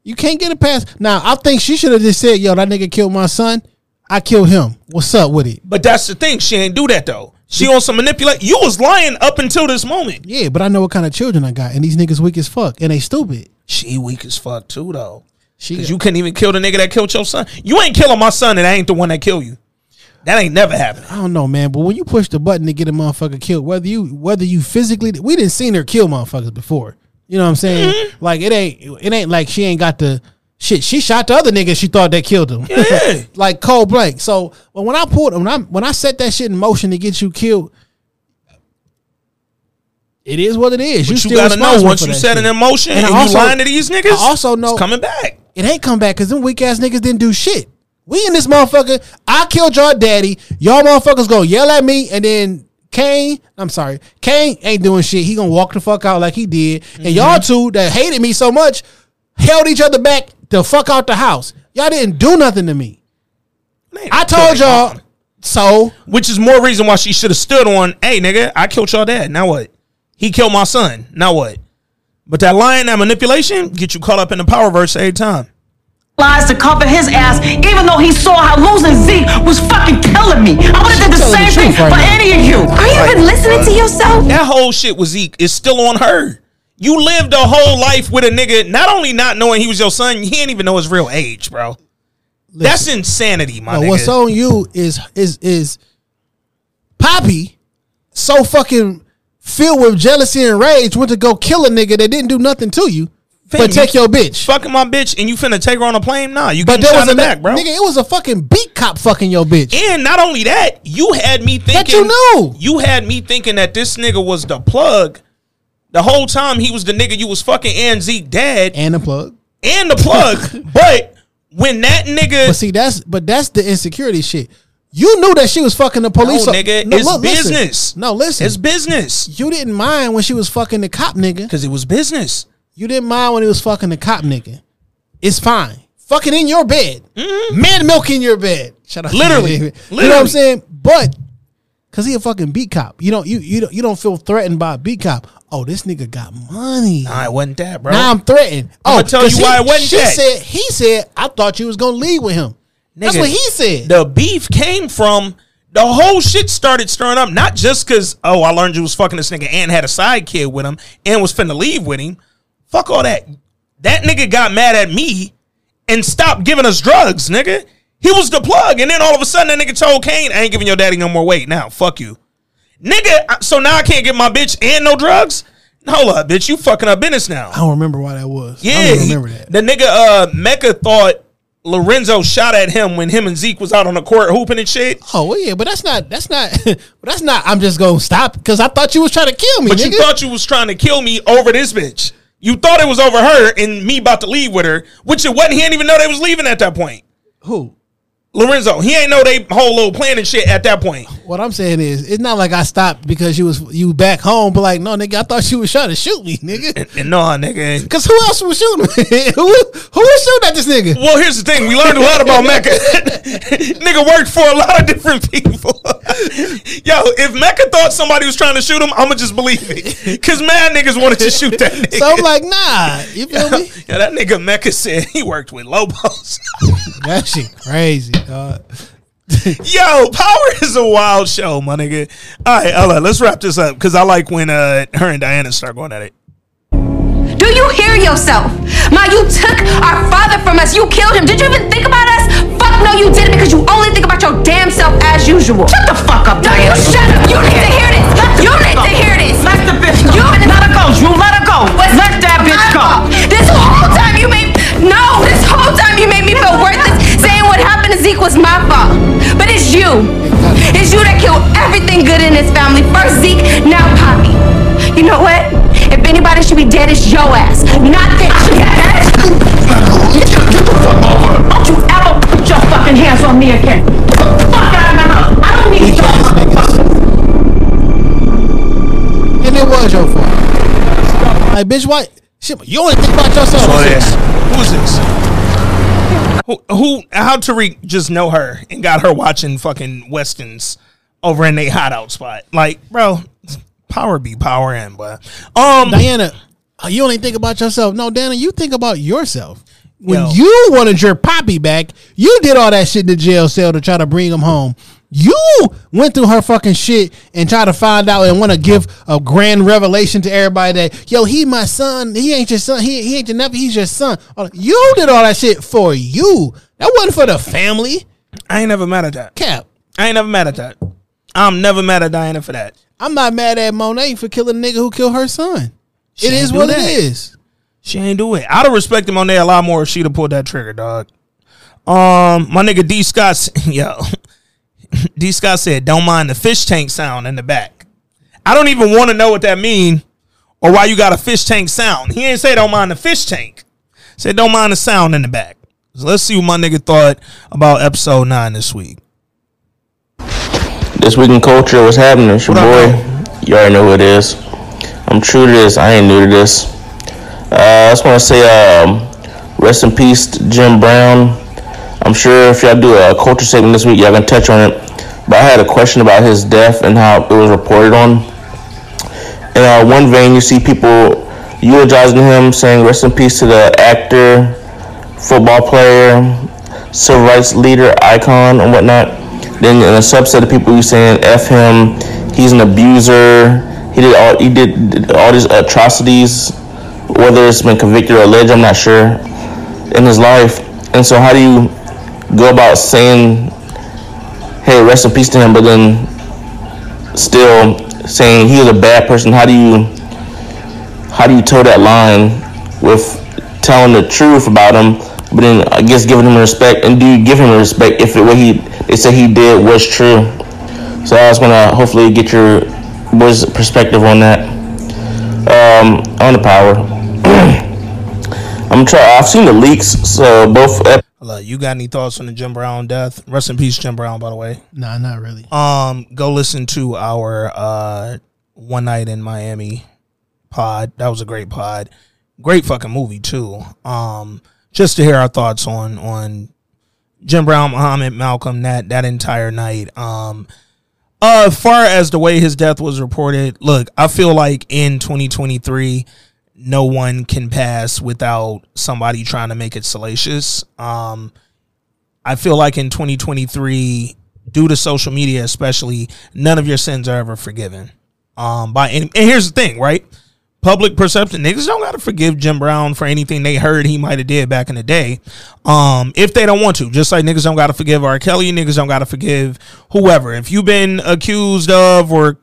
You can't get it past. Now, I think she should have just said, "Yo, that nigga killed my son. I killed him. What's up with it?" But that's the thing. She ain't do that though. She on some manipulate. You was lying up until this moment. Yeah, but I know what kind of children I got, and these niggas weak as fuck, and they stupid. She weak as fuck too though. She Cause you couldn't even kill the nigga that killed your son. You ain't killing my son, and I ain't the one that killed you. That ain't never happened. I don't know, man. But when you push the button to get a motherfucker killed, whether you whether you physically, we didn't seen her kill motherfuckers before. You know what I'm saying? Mm-hmm. Like it ain't it ain't like she ain't got the shit. She shot the other nigga. She thought that killed him. Yeah. like cold blank. So but when I pulled when I when I set that shit in motion to get you killed, it is what it is. But you still gotta know once you set shit. it in motion and, I you also- lying to these niggas. I also know it's coming back. it ain't come back because them weak ass niggas didn't do shit. We in this motherfucker. I killed your daddy. Y'all motherfuckers gonna yell at me, and then Kane. I'm sorry, Kane ain't doing shit. He gonna walk the fuck out like he did. And y'all mm-hmm. two that hated me so much held each other back the fuck out the house. Y'all didn't do nothing to me. Man, I told y'all. mom. So Which is more reason why she should have stood on. Hey, nigga, I killed your dad. Now what? He killed my son. Now what? But that lying, that manipulation, get you caught up in the power verse every time. lies to cover his ass, even though he saw how losing Zeke was fucking killing me. I would have did the telling the same thing right for now. any of you. Are you even listening to yourself? That whole shit with Zeke is still on her. You lived a whole life with a nigga, not only not knowing he was your son, he didn't even know his real age, bro. That's insanity, my No, nigga. what's on you is is is Poppy so fucking filled with jealousy and rage went to go kill a nigga that didn't do nothing to you, but take you your bitch. Fucking my bitch, and you finna take her on a plane? Nah, you But there was a back, bro. nigga. It was a fucking beat cop fucking your bitch. And not only that, you had me thinking That you knew. You had me thinking that this nigga was the plug. The whole time he was the nigga you was fucking and Zeke dad and, the plug. And the plug. but when that nigga But see, that's but that's the insecurity shit. You knew that she was fucking the police. no, nigga, No, it's look, listen. business. No, listen. It's business. you didn't mind when she was fucking the cop nigga. Because it was business. You didn't mind when he was fucking the cop nigga. It's fine. Fucking in your bed. Man milk in your bed. Shut up. Mm-hmm. Literally. You know what I'm saying? But cause he a fucking beat cop. You don't you you don't, you don't feel threatened by a beat cop. Oh, this nigga got money. Nah, it wasn't that, bro. Now I'm threatened. Oh, I'ma tell you he- why it wasn't she that. said he said I thought you was gonna leave with him. That's what he said. The beef came from the whole shit started stirring up. Not just because oh I learned you was fucking this nigga and had a side kid with him and was finna leave with him. Fuck all that. That nigga got mad at me and stopped giving us drugs, nigga. He was the plug, and then all of a sudden that nigga told Kane, "I ain't giving your daddy no more weight now. Fuck you, nigga." So now I can't get my bitch and no drugs. Hold up, bitch. You fucking up business now. I don't remember why that was. Yeah, I remember that. The nigga uh Mecca thought Lorenzo shot at him when him and Zeke was out on the court hooping and shit. Oh well, yeah, but that's not that's not but that's not. I'm just gonna stop because I thought you was trying to kill me. But nigga. you thought you was trying to kill me over this bitch. You thought it was over her and me about to leave with her, which it wasn't. He didn't even know they was leaving at that point. who? Lorenzo, he ain't know they whole little plan and shit at that point. What I'm saying is, it's not like I stopped because you was you back home, but like, no, nigga, I thought you was trying to shoot me, nigga. And no, nigga. Because who else was shooting me? who who was shooting at this nigga? Well, here's the thing. We learned a lot about Mecca. Nigga worked for a lot of different people. Yo, if Mecca thought somebody was trying to shoot him, I'ma just believe it. Cause mad niggas wanted to shoot that nigga. So I'm like, nah, you feel me? Yeah, that nigga Mecca said he worked with Lobos. That shit crazy, dog. Yo, Power is a wild show, my nigga. All right, Ella, let's wrap this up because I like when uh her and Diana start going at it. Do you hear yourself? Ma, you took our father from us. You killed him. Did you even think about us? Fuck no, you didn't because you only think about your damn self as usual. Shut the fuck up, No, you Diana. shut up. You need to hear this. You need to hear this. Let the bitch go. You let her go, You Let her go. What's let that bitch my go. fault? This whole time you made no. This whole time you made me feel worthless. Saying what happened to Zeke was my fault, but it's you. It's you that killed everything good in this family. First Zeke, now Poppy. You know what? If anybody should be dead, it's your ass, not that ass. Don't you ever put your fucking hands on me again. Fuck out of my house. I don't need your And it was your fault. Like, bitch, why? Shit, you only think about yourself. Who's this? Who's this? Who, who? How Tariq just know her and got her watching fucking westerns over in a hideout spot? Like, bro, power be power in, but um, Diana, uh, you only think about yourself. No, Diana, you think about yourself. When Yo. you wanted your poppy back, you did all that shit in the jail cell to try to bring him home. You went through her fucking shit and try to find out and want to give a grand revelation to everybody that yo, he my son. He ain't your son. He, he ain't your nephew. He's your son. You did all that shit for you. That wasn't for the family. I ain't never mad at that. Cap. I ain't never mad at that. I'm never mad at Diana for that. I'm not mad at Monet for killing a nigga who killed her son. She it is what that. it is. She ain't do it. I'd have respected Monet a lot more if she'd have pulled that trigger, dog. Um, my nigga D Scott, yo, D Scott said, "Don't mind the fish tank sound in the back." I don't even want to know what that mean or why you got a fish tank sound. He ain't say don't mind the fish tank. Said don't mind the sound in the back. So let's see what my nigga thought about episode nine this week. This week in culture, what's happening? It's your What up, boy. You already know who it is. I'm true to this. I ain't new to this. Uh, I just want to say, um, rest in peace, Jim Brown. I'm sure if y'all do a culture segment this week, y'all can touch on it. But I had a question about his death and how it was reported on. In uh, one vein, you see people eulogizing him, saying rest in peace to the actor, football player, civil rights leader, icon, and whatnot. Then in a subset of people, you saying f him, he's an abuser. He did all he did, did all these atrocities, whether it's been convicted or alleged, I'm not sure, in his life. And so, how do you go about saying, "Hey, rest in peace to him," but then still saying he was a bad person? How do you how do you toe that line with telling the truth about him, but then I guess giving him respect? And do you give him respect if it, what he they say he did was true? So I was gonna hopefully get your boys' perspective on that. Um, on the power. I'm try. I've seen the leaks, so both. ep- Hello, you got any thoughts on the Jim Brown death? Rest in peace, Jim Brown. By the way. Nah, not really. Um, go listen to our uh one night in Miami pod. That was a great pod. Great fucking movie too. Um, just to hear our thoughts on on Jim Brown, Muhammad, Malcolm, that that entire night. Um, uh, as far as the way his death was reported, look, I feel like in 2023, no one can pass without somebody trying to make it salacious. Um, I feel like in 2023, due to social media, especially, none of your sins are ever forgiven. Um, by any, and here's the thing, right? Public perception, niggas don't gotta forgive Jim Brown for anything they heard he might have did back in the day. Um, if they don't want to, just like niggas don't gotta forgive R. Kelly, niggas don't gotta forgive whoever. If you've been accused of or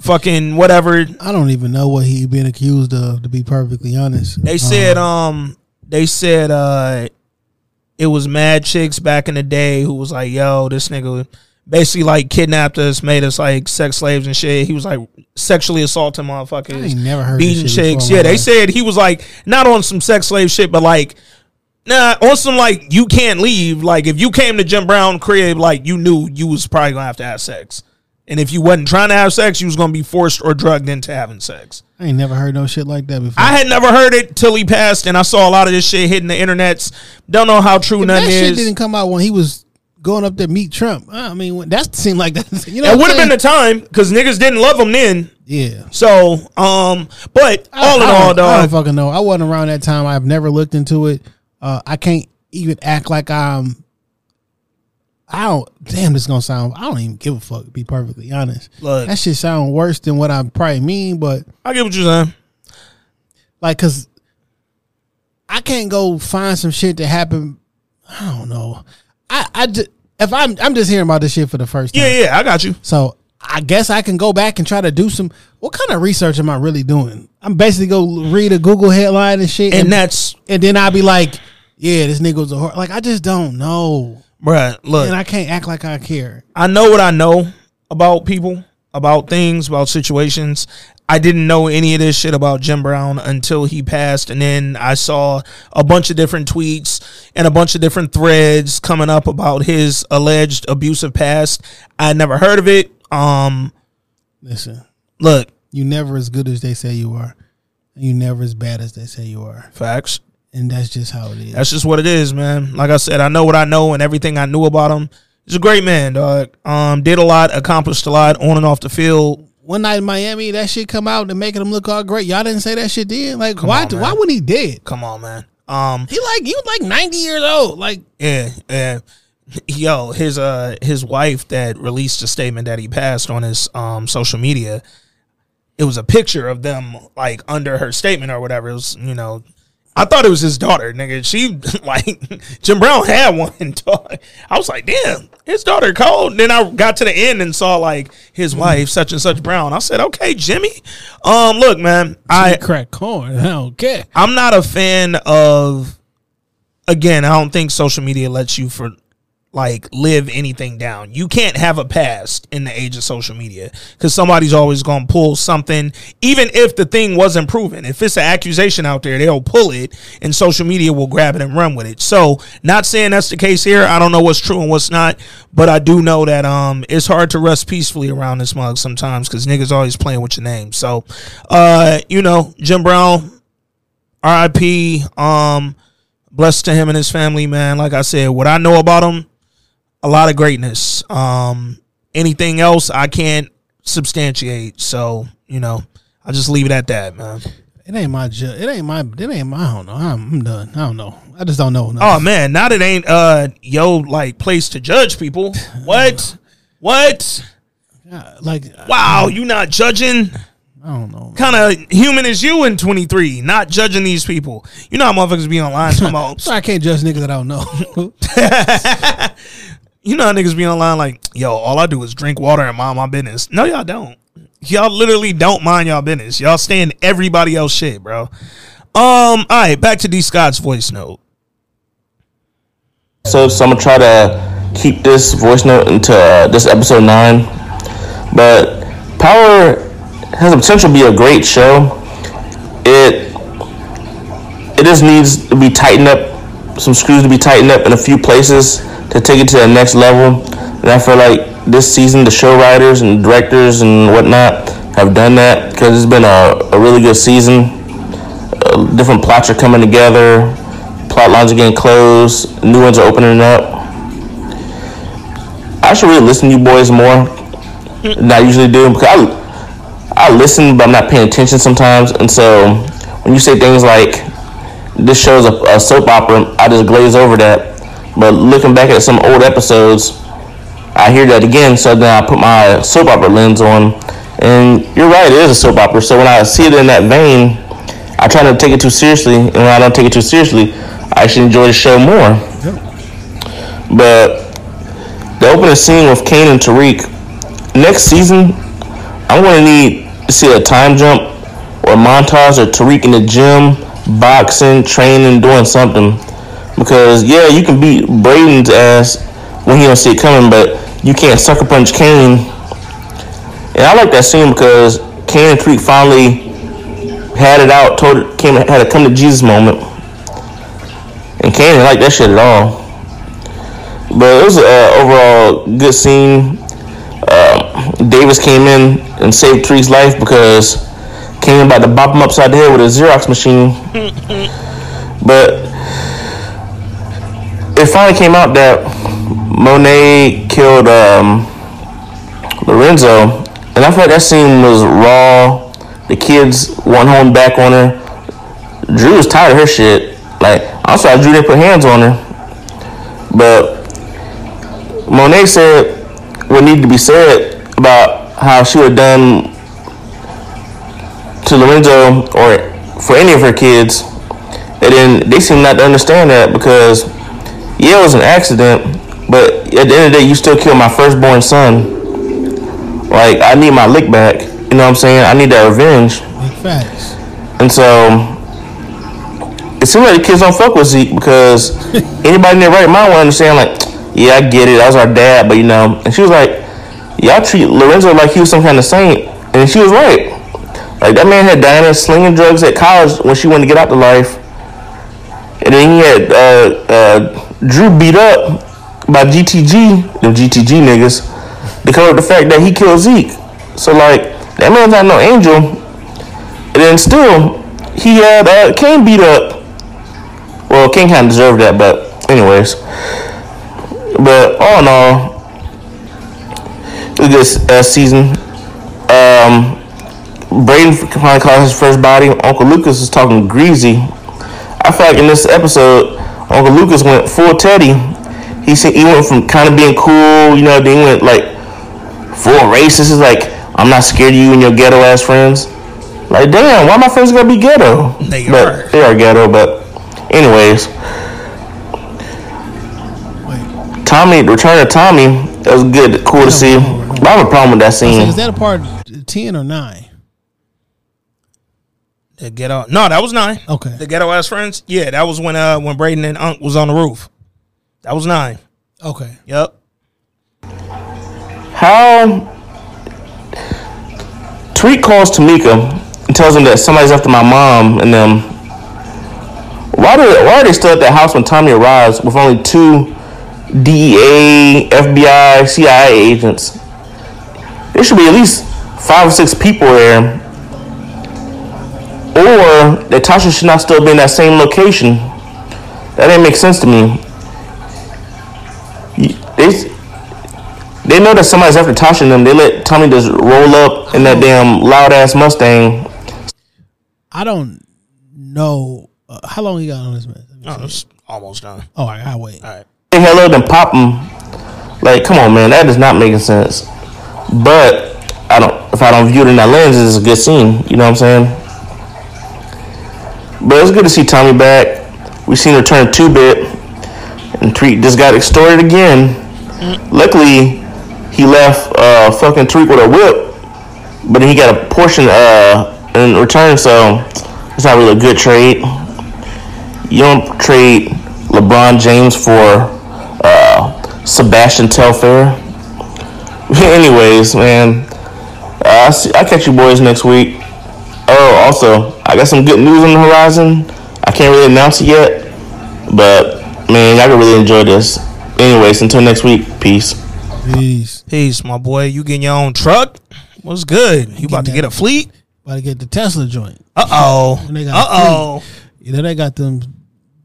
fucking whatever, I don't even know what he been accused of. To be perfectly honest, they said um they said uh it was mad chicks back in the day who was like, yo, this nigga basically like kidnapped us, made us like sex slaves and shit. He was like sexually assaulting motherfuckers. I ain't never heard beating shit chicks. Yeah, they life. said he was like not on some sex slave shit, but like Nah, on some like you can't leave. Like if you came to Jim Brown crib, like you knew you was probably gonna have to have sex. And if you wasn't trying to have sex, you was gonna be forced or drugged into having sex. I ain't never heard no shit like that before. I had never heard it till he passed, and I saw a lot of this shit hitting the internets. Don't know how true If none that shit is. didn't come out when he was going up to meet Trump. I mean, that seemed like that. You know, It would have been the time because niggas didn't love him then. Yeah. So, um, but I- all in I all, don't- I don't fucking know. I wasn't around that time. I've never looked into it. Uh, I can't even act like I'm. I don't. Damn, this gonna sound. I don't even give a fuck. To be perfectly honest, Look. that shit sound worse than what I probably mean. But I get what you're saying. like, cause I can't go find some shit that happened. I don't know. I I just, if I'm I'm just hearing about this shit for the first time. Yeah, yeah, I got you. So I guess I can go back and try to do some. What kind of research am I really doing? I'm basically go read a Google headline and shit, And that's, and then I'll be like, "Yeah, this nigga was a whore." Like I just don't know, bruh. Look, and I can't act like I care. I know what I know about people, about things, about situations. I didn't know any of this shit about Jim Brown until he passed, and then I saw a bunch of different tweets and a bunch of different threads coming up about his alleged abusive past. I never heard of it. Um, Listen, look, you never as good as they say you are, and you never as bad as they say you are, facts. And that's just how it is. That's just what it is, man. Like I said, I know what I know and everything I knew about him. He's a great man, dog. Um, did a lot, accomplished a lot on and off the field. One night in Miami, that shit come out and making him look all great. Y'all didn't say that shit did. Like, why? on, why wouldn't he did? Come on, man. Um, He like he was like ninety years old. Like Yeah, yeah. Yo, his uh his wife that released a statement that he passed on his um social media. It was a picture of them like under her statement or whatever. It was, you know, I thought it was his daughter, nigga. She like Jim Brown had one. Dog. I was like, damn, his daughter cold. Then I got to the end and saw like his wife, such and such Brown. I said, okay, Jimmy. Um, look, man, I crack corn. I don't care. I'm not a fan of. Again, I don't think social media lets you for like live anything down. You can't have a past in the age of social media because somebody's always going to pull something, even if the thing wasn't proven. If it's an accusation out there, they'll pull it, and social media will grab it and run with it. So, not saying that's the case here. I don't know what's true and what's not, but I do know that um it's hard to rest peacefully around this mug sometimes because niggas always playing with your name. So, uh, you know, Jim Brown, R.I.P. Um, blessed to him and his family, man. Like I said, what I know about him, a lot of greatness. Um, anything else, I can't substantiate. So you know, I just leave it at that, man. It ain't my ju- It ain't my. It ain't my. I don't know. I'm, I'm done. I don't know. I just don't know. Oh man, now that ain't uh yo like place to judge people. What? What? like Wow, you not judging? I don't know. Kind of human as you in 23, not judging these people. You know how motherfuckers be online talking about So I can't judge niggas that I don't know. You know how niggas be online like, yo, all I do is drink water and mind my business. No, y'all don't. Y'all literally don't mind y'all business. Y'all stay in everybody else shit, bro. Um, all right, back to D Scott's voice note. So, so I'm gonna try to keep this voice note into uh, this episode nine. But Power has the potential to be a great show. It it just needs to be tightened up, some screws to be tightened up in a few places to take it to the next level. And I feel like this season, the show writers and directors and whatnot have done that because it's been a, a really good season. Uh, different plots are coming together plot lines are getting closed, new ones are opening up. I should really listen to you boys more than I usually do because I, I listen, but I'm not paying attention sometimes. And so when you say things like this show's a, a soap opera, I just glaze over that. But looking back at some old episodes, I hear that again, so then I put my soap opera lens on, and you're right, it is a soap opera. So when I see it in that vein, I try not to take it too seriously, and when I don't take it too seriously, I actually enjoy the show more. But the opening scene with Kane and Tariq, next season, I'm going to need to see a time jump or montage of Tariq in the gym, boxing, training, doing something. Because yeah, you can beat Brayden's ass when he don't see it coming, but you can't sucker punch Kane. And I like that scene because Kane and Tariq finally had it out, told it, came had a come to Jesus moment. And Kane didn't like that shit at all. But it was an uh, overall good scene. Um, Davis came in and saved Tariq's life because Kane about to bop him upside the head with a Xerox machine. but it finally came out that Monet killed um, Lorenzo, and I felt that scene was raw. The kids went home back on her. Drew was tired of her shit. Like I'm Drew didn't put hands on her, but Monet said what needed to be said about how she would have done to Lorenzo or for any of her kids, and then they seem not to understand that because yeah, it was an accident, but at the end of the day, you still killed my firstborn son. Like I need my lick back. You know what I'm saying? I need that revenge. Facts. And so it seems like the kids don't fuck with Zeke because anybody in their right mind would understand, like, yeah, I get it. I was our dad, but you know. And she was like, y'all treat Lorenzo like he was some kind of saint. And she was right. Like, that man had Diana slinging drugs at college when she wanted to get out to life. And then he had uh, uh, Drew beat up by GTG, them GTG niggas, cover up the fact that he killed Zeke. So, like, that man's not no angel. And then still, he had uh, Kane beat up. Well, Kane kind of deserved that, but anyways. But all in all, was uh, season. Um, Brayden finally caught his first body. Uncle Lucas is talking greasy. I feel like in this episode, Uncle Lucas went full Teddy. He said he went from kind of being cool, you know, then he went like full racist. He's like, I'm not scared of you and your ghetto ass friends. Like, damn, why my friends gonna be ghetto? They but are. They are ghetto, but anyways. Tommy, Return of Tommy, that was good, cool to see. But I have a problem with that scene. is that a part ten or nine? The ghetto. No, that was nine. Okay. The ghetto ass friends. Yeah, that was when uh when Brayden and Unc was on the roof. That was nine. Okay. Yep. How Tariq calls Tameika and tells him that somebody's after my mom and them. Why do why are they still at that house when Tommy arrives with only two DEA, FBI, CIA agents? There should be at least five or six people there. Or that Tasha should not still be in that same location. That didn't make sense to me. They, they know that somebody's after Tasha and them. They let Tommy just roll up in that damn loud ass Mustang. I don't know uh, how long he got on this man. Oh, it's almost done. Oh, I gotta wait. All right. Say hello, then pop him. Like, come on, man, that is not making sense. But I don't. If I don't view it in that lens, it's a good scene. You know what I'm saying? But it's good to see Tommy back. We seen her turn two bit, and Tariq just got extorted again. Luckily, he left uh, fucking Tariq with a whip, but then he got a portion uh, in return. So it's not really a good trade. You don't trade LeBron James for uh, Sebastian Telfair. Anyways, man, uh, I, see, I catch you boys next week. Oh, also, I got some good news on the horizon. I can't really announce it yet, but man, y'all can really enjoy this. Anyways, until next week, peace. Peace. Peace, my boy. You getting your own truck? What's good? You about to get a fleet? About to get the Tesla joint. Uh oh. And they got Uh oh. You know they got them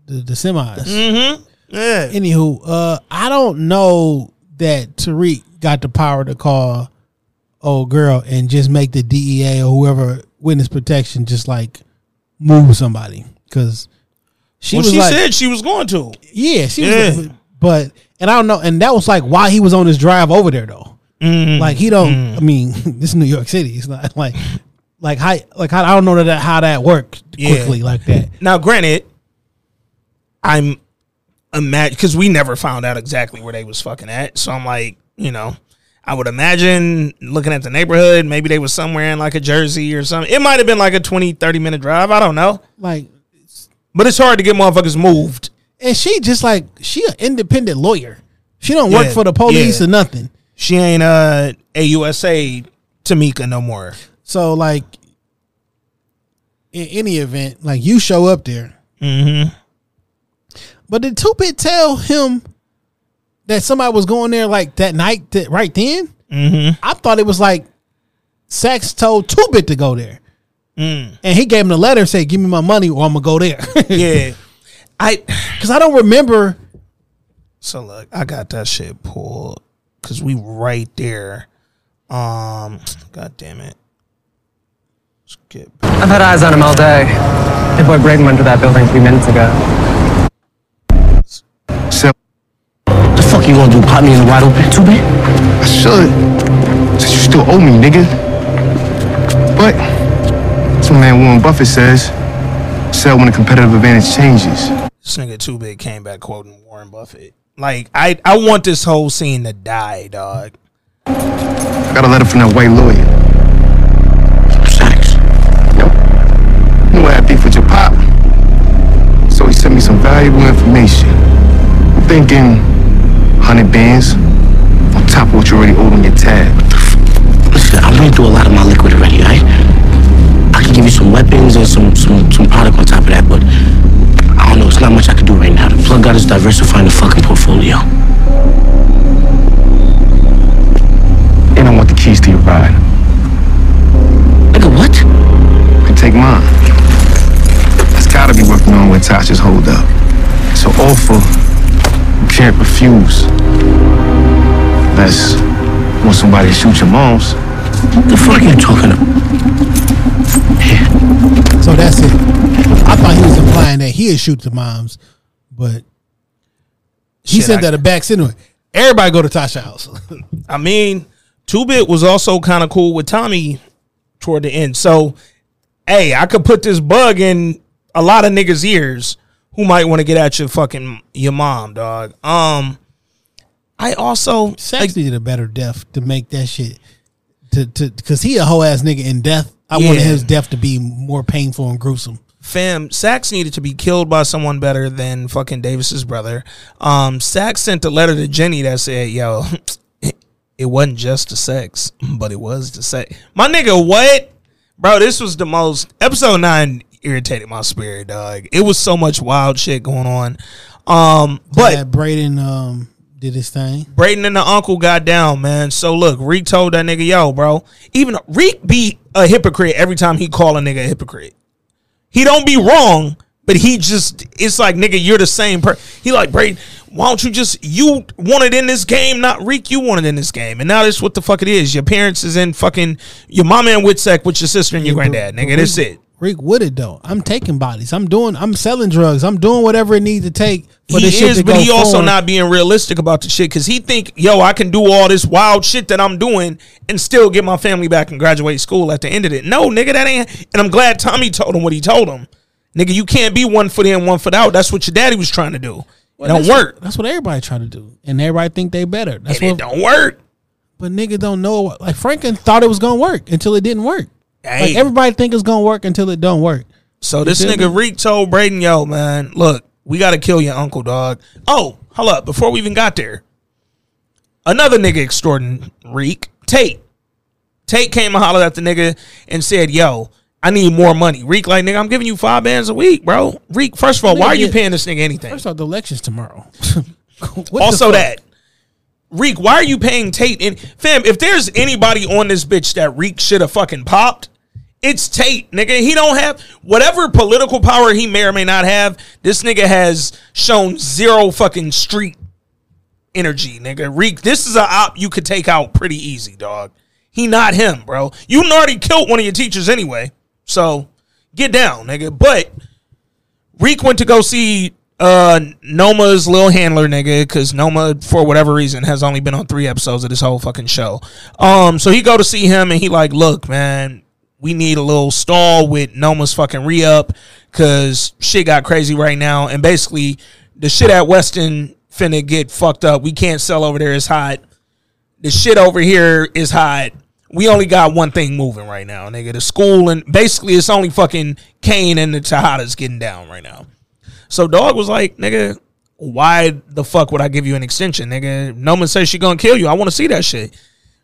the, the semis. Mm-hmm. Yeah. Anywho, uh, I don't know that Tariq got the power to call old girl and just make the DEA or whoever witness protection just like move somebody because she well, was she like, said she was going to. yeah, she Yeah. was, like, but And I don't know, and that was like why he was on his drive over there though. Mm-hmm. Like he don't. Mm-hmm. I mean, this is New York City. It's not like like how like how, I don't know that how that worked Yeah. quickly like that. Now, granted, I'm imagine because we never found out exactly where they was fucking at. So I'm like, you know, I would imagine looking at the neighborhood, maybe they was somewhere in like a Jersey or something. It might have been like a 20, 30 minute drive. I don't know. Like, But it's hard to get motherfuckers moved. and she just like she an independent lawyer. She don't work for the police yeah. or nothing. She ain't uh, a USA Tameika no more. So like, in any event, like you show up there. Mm-hmm. But did Two Bit tell him that somebody was going there like that night, that right then? Mm-hmm. I thought it was like Saxe told Two Bit to go there, Mm. and he gave him the letter, and said, "Give me my money, or I'm gonna go there." Yeah. I because I don't remember. So look, I got that shit pulled because we right there. Um, god damn it. Skip. I've had eyes on him all day. Your boy Braden went to that building three minutes ago. So, The fuck you gonna do? Pop me in the wide open Two Bit? I should. Since you still owe me, nigga. But, that's what man Warren Buffett says. Sell when the competitive advantage changes. This nigga Two Bit came back quoting Warren Buffett. Like I, I want this whole scene to die, dog. I got a letter from that white lawyer. Saxe. Yep. You I had beef with your pop. So he sent me some valuable information. I'm thinking 100 bands on top of what you already owed on your tab. Listen, I went through a lot of my liquid already, right? I can give you some weapons and some some some product on top of that, but I don't know. It's not much I can do right now. The plug got us diversifying the fucking portfolio. And I want the keys to your ride. Nigga, what? You can take mine. That's gotta be working on where Tasha's hold up. So offer, can't refuse. Unless you want somebody to shoot your moms. What the fuck are you talking about? So that's it. I thought he was implying that he'd shoot the moms, but he Shit, said I- that a back anyway. Everybody go to Tasha house. I mean, Two Bit was also kind of cool with Tommy toward the end. So, hey, I could put this bug in a lot of niggas' ears who might want to get at your fucking your mom, dog. Um, I also Saxe needed a better death to make that shit to to because he a whole ass nigga in death. I wanted his death to be more painful and gruesome. fam Saxe needed to be killed by someone better than fucking Davis's brother. Um, Saxe sent a letter to Jenny that said, "Yo, it wasn't just the sex, but it was the sex." My nigga, what, bro? This was the most episode nine irritated my spirit, dog. It was so much wild shit going on. Um, but But Brayden um did his thing. Brayden and the uncle got down, man. So look, Reek told that nigga, yo, bro. Even Reek be a hypocrite every time he call a nigga a hypocrite. He don't be wrong, but he just it's like nigga, you're the same person. He like Brayden, why don't you just you wanted in this game, not Reek, you wanted in this game. And now this what the fuck it is. Your parents is in fucking your mama in Witsec with your sister and your granddad, nigga. That's it. Rick would it though. I'm taking bodies. I'm doing. I'm selling drugs. I'm doing whatever it needs to take for he this shit is, to but go he also forward. not being realistic about the shit because he think, yo, I can do all this wild shit that I'm doing and still get my family back and graduate school at the end of it. No, nigga, that ain't. And I'm glad Tommy told him what he told him. Nigga, you can't be one foot in, one foot out. That's what your daddy was trying to do. It Well, don't that's work. What, that's what everybody try to do, and everybody think they better. That's and what. it don't work. But nigga don't know. Like Franklin thought it was gonna work until it didn't work. Hey. Like everybody think it's gonna work until it don't work. So this nigga me? Reek told Brayden, yo, man, look, we got to kill your uncle, dog. Oh, hold up. Before we even got there, another nigga extorting Reek, Tate. Tate came and hollered at the nigga and said, yo, I need more money. Reek, like, nigga, I'm giving you five bands a week, bro. Reek, first of all, why are you paying this nigga anything? First off, the election's tomorrow. Also that. Reek, why are you paying Tate? In fam, if there's anybody on this bitch that Reek should have fucking popped, it's Tate, nigga. He don't have whatever political power he may or may not have. This nigga has shown zero fucking street energy, nigga. Reek, this is a op you could take out pretty easy, dog. He not him, bro. You already killed one of your teachers anyway, so get down, nigga. But Reek went to go see uh Noma's little handler nigga because Noma for whatever reason has only been on three episodes of this whole fucking show. Um, so he go to see him and he like, look, man, we need a little stall with Noma's fucking re up because shit got crazy right now and basically the shit at Weston finna get fucked up. We can't sell over there. It's hot. The shit over here is hot. We only got one thing moving right now, nigga. The school and basically it's only fucking Kane and the Tejadas getting down right now. So dog was like, nigga, why the fuck would I give you an extension, nigga? Noma says she gonna kill you. I want to see that shit.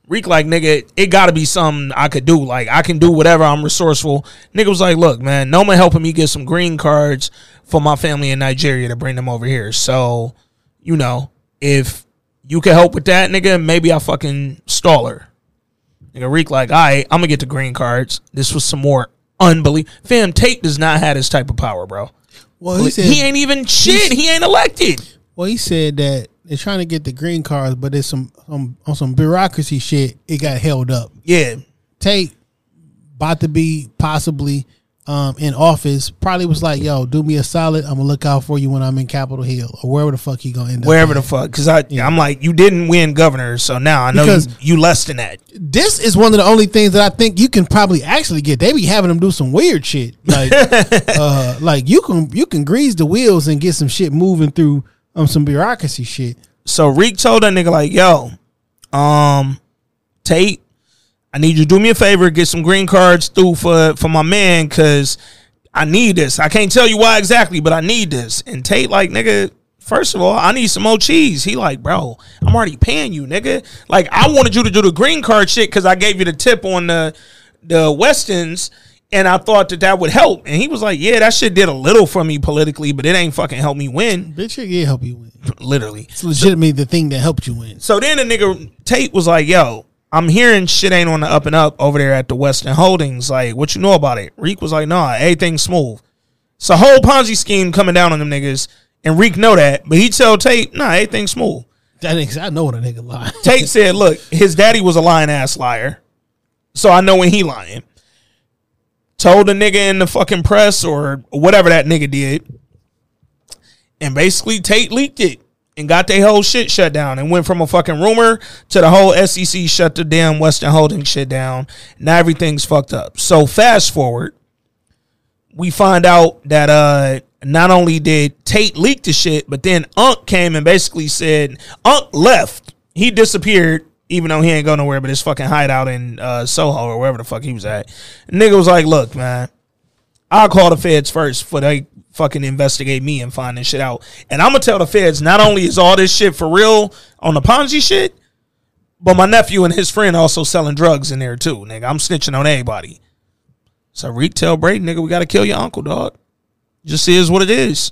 Reek like nigga, it gotta be something I could do. Like I can do whatever. I'm resourceful. Nigga was like, look, man, Noma helping me get some green cards for my family in Nigeria to bring them over here. So, you know, if you can help with that, nigga, maybe I fucking stall her. Nigga, Reek like, all right, I'm gonna get the green cards. This was some more unbelievable. Fam, Tate does not have this type of power, bro. Well, he said he ain't even shit. He ain't elected. Well, he said that they're trying to get the green cards, but there's some, some on some bureaucracy shit. It got held up. Yeah, Tate about to be possibly um, in office. Probably was like, "Yo, do me a solid. I'm gonna look out for you when I'm in Capitol Hill or wherever the fuck he gonna end up." Wherever the fuck, because I I'm like you didn't win governor, so now I know you, you less than that. this is one of the only things that I think you can probably actually get. They be having them do some weird shit, like, uh, like you can you can grease the wheels and get some shit moving through um some bureaucracy shit. So Reek told that nigga like, yo, um, Tate, I need you to do me a favor, get some green cards through for for my man, cause I need this. I can't tell you why exactly, but I need this. And Tate like, nigga, first of all, I need some more cheese. He like, bro, I'm already paying you, nigga. Like, I wanted you to do the green card shit because I gave you the tip on the the Westons. And I thought that that would help. And he was like, yeah, that shit did a little for me politically, but it ain't fucking help me win. Bitch, it did help you win. Literally. It's legitimately the thing that helped you win. So then the nigga Tate was like, "Yo, I'm hearing shit ain't on the up and up over there at the Weston Holdings. Like, what you know about it?" Reek was like, "Nah, everything's smooth." It's a whole Ponzi scheme coming down on them niggas, and Reek know that, but he tell Tate, "Nah, everything's smooth." That nigga, I know what a nigga lie. Tate said, "Look, his daddy was a lying ass liar, so I know when he lying." Told the nigga in the fucking press or whatever that nigga did, and basically Tate leaked it and got their whole shit shut down and went from a fucking rumor to the whole SEC shut the damn Weston Holding shit down. Now everything's fucked up. So fast forward, we find out that uh not only did Tate leak the shit, but then Unc came and basically said Unc left. He disappeared, even though he ain't go nowhere but his fucking hideout in uh, Soho or wherever the fuck he was at. nigga was like, look, man, I'll call the feds first for they fucking investigate me and find this shit out. And I'm gonna tell the feds not only is all this shit for real on the Ponzi shit, but my nephew and his friend also selling drugs in there too, nigga. I'm snitching on everybody. So Reek tell Brayden, nigga, we gotta kill your uncle, dog. Just is what it is.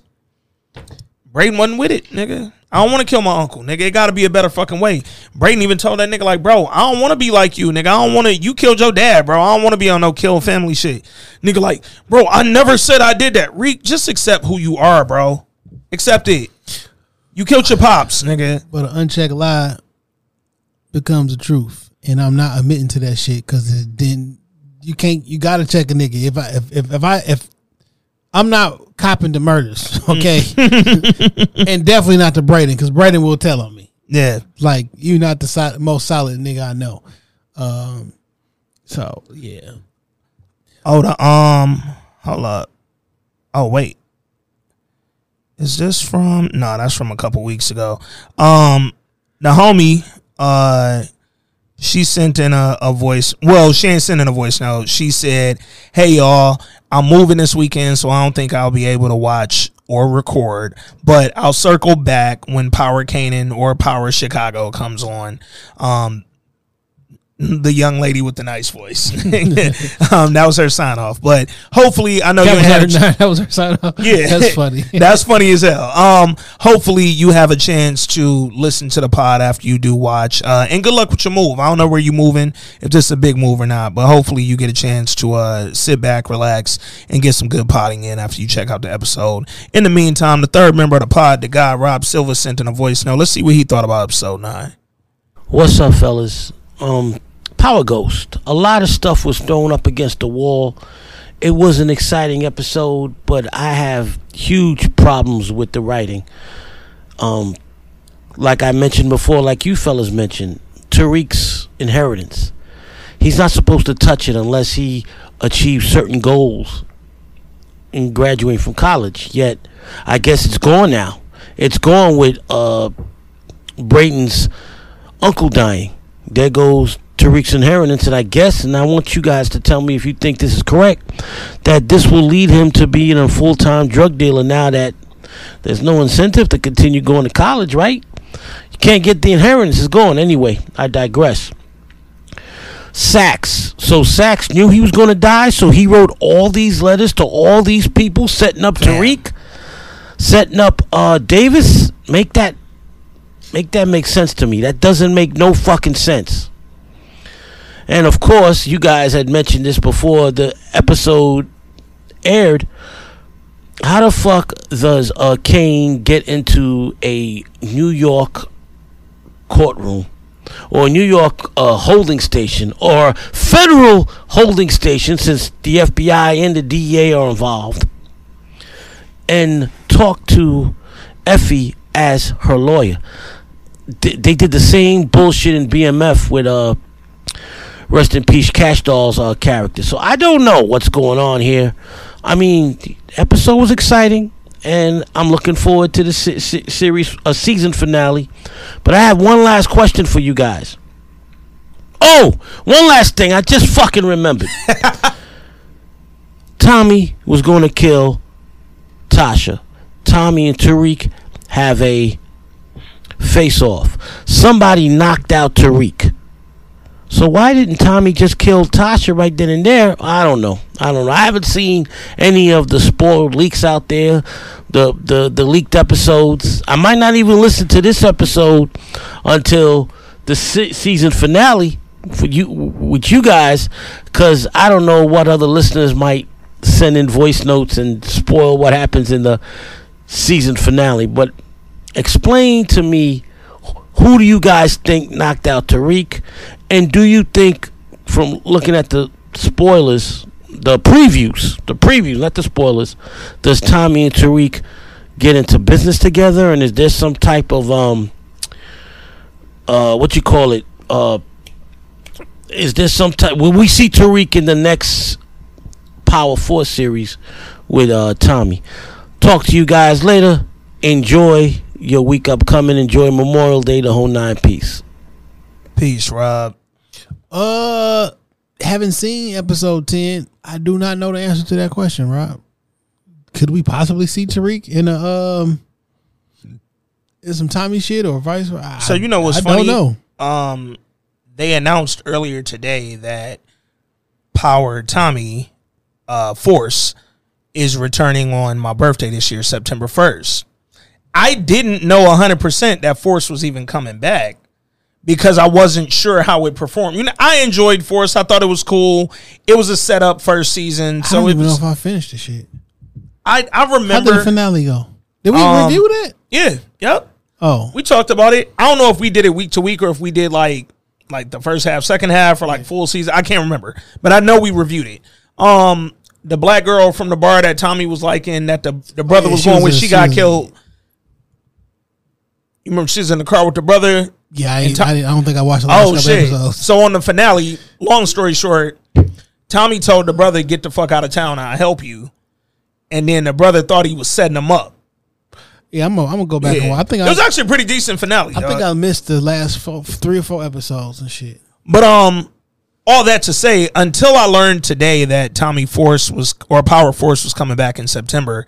Brayden wasn't with it, nigga. I don't want to kill my uncle, nigga. It got to be a better fucking way. Brayden even told that nigga like, bro, I don't want to be like you, nigga. I don't want to. You killed your dad, bro. I don't want to be on no kill family shit, nigga. Like, bro, I never said I did that. Reek, just accept who you are, bro. Accept it. You killed your pops, nigga. But an unchecked lie becomes the truth, and I'm not admitting to that shit because then you can't. You got to check a nigga. If I if if, if I if I'm not copping the murders, okay, and definitely not the Brayden because Brayden will tell on me. Yeah, like you not the most solid nigga I know. Um, so yeah, Oh, the Um, hold up. Oh wait, is this from? No, that's from a couple weeks ago. Um, the homie, uh, she sent in a, a voice. Well, she ain't sending a voice note. She said, "Hey y'all, I'm moving this weekend, so I don't think I'll be able to watch." Or record, but I'll circle back when Power Kanan or Power Chicago comes on. Um, the young lady with the nice voice. um, that was her sign off. But hopefully, I know That you was had a her- that was her sign off? Yeah, That's funny. that's funny as hell. Um, hopefully you have a chance to listen to the pod after you do watch. Uh, and good luck with your move. I don't know where you're moving, if this is a big move or not, but hopefully you get a chance to uh sit back, relax, and get some good potting in after you check out the episode. In the meantime, the third member of the pod, the guy Rob Silver, sent in a voice note. Let's see what he thought about episode nine. What's up, fellas? Um, Power Ghost. A lot of stuff was thrown up against the wall it was an exciting episode, but I have huge problems with the writing. Um, like I mentioned before, like you fellas mentioned, Tariq's inheritance. He's not supposed to touch it unless he achieves certain goals in graduating from college. Yet, I guess it's gone now. It's gone with uh, Brayden's uncle dying. There goes Tariq's inheritance, and I guess, and I want you guys to tell me if you think this is correct, that this will lead him to being a full time drug dealer now that there's no incentive to continue going to college, right? You can't get the inheritance, it's gone. Anyway, I digress. Saxe. So Saxe knew he was going to die, so he wrote all these letters to all these people, setting up Tariq, setting up uh, Davis. Make that make that make sense to me. That doesn't make no fucking sense. And of course, you guys had mentioned this before the episode aired. How the fuck does uh, Kane get into a New York courtroom or New York uh, holding station or federal holding station since the FBI and the DEA are involved and talk to Effie as her lawyer? They, they did the same bullshit in BMF with uh rest in peace Kash Doll's uh, character. So I don't know what's going on here. I mean, the episode was exciting, and I'm looking forward to the se- se- series uh, season finale. But I have one last question for you guys. Oh, one last thing. I just fucking remembered. Tommy was going to kill Tasha. Tommy and Tariq have a face off. Somebody knocked out Tariq. So why didn't Tommy just kill Tasha right then and there? I don't know. I don't know. I haven't seen any of the spoiled leaks out there, the the the leaked episodes. I might not even listen to this episode until the se- season finale for you with you guys, because I don't know what other listeners might send in voice notes and spoil what happens in the season finale. But explain to me who do you guys think knocked out Tariq? And do you think, from looking at the spoilers, the previews, the previews, not the spoilers, does Tommy and Tariq get into business together? And is there some type of, um, uh, what you call it? Uh, is there some type, will we see Tariq in the next Power Four series with uh, Tommy? Talk to you guys later. Enjoy your week upcoming. Enjoy Memorial Day, the whole nine piece. Peace, Rob. Uh, haven't seen episode ten. I do not know the answer to that question, Rob. Could we possibly see Tariq in a um in some Tommy shit or vice versa? So you know what's funny? I funny? don't know. Um, they announced earlier today that Power Tommy uh, Force is returning on my birthday this year, September first. I didn't know hundred percent that Force was even coming back because I wasn't sure how it performed. You know, I enjoyed Force. I thought it was cool. It was a setup first season, I so don't it even was. know if I finished the shit. I I How remember. did the finale go? Did we Um, review that? Yeah. Yep. Oh, We talked about it. I don't know if we did it week to week or if we did like like the first half, second half, or like full season. I can't remember, but I know we reviewed it. Um, the black girl from the bar that Tommy was like in that the the brother Yeah, was going was with, she she got killed. You remember she's in the car with the brother. yeah. I, Tom- I, I don't think I watched the last Oh shit! episodes. So on the finale, long story short, Tommy told the brother, "Get the fuck out of town. I'll help you." And then the brother thought he was setting him up. Yeah, I'm gonna, I'm gonna go back Yeah. and watch. I think it I, was actually a pretty decent finale. I think. I missed the last four, three or four episodes and shit. But um, all that to say, until I learned today that Tommy Force was or Power Force was coming back in September,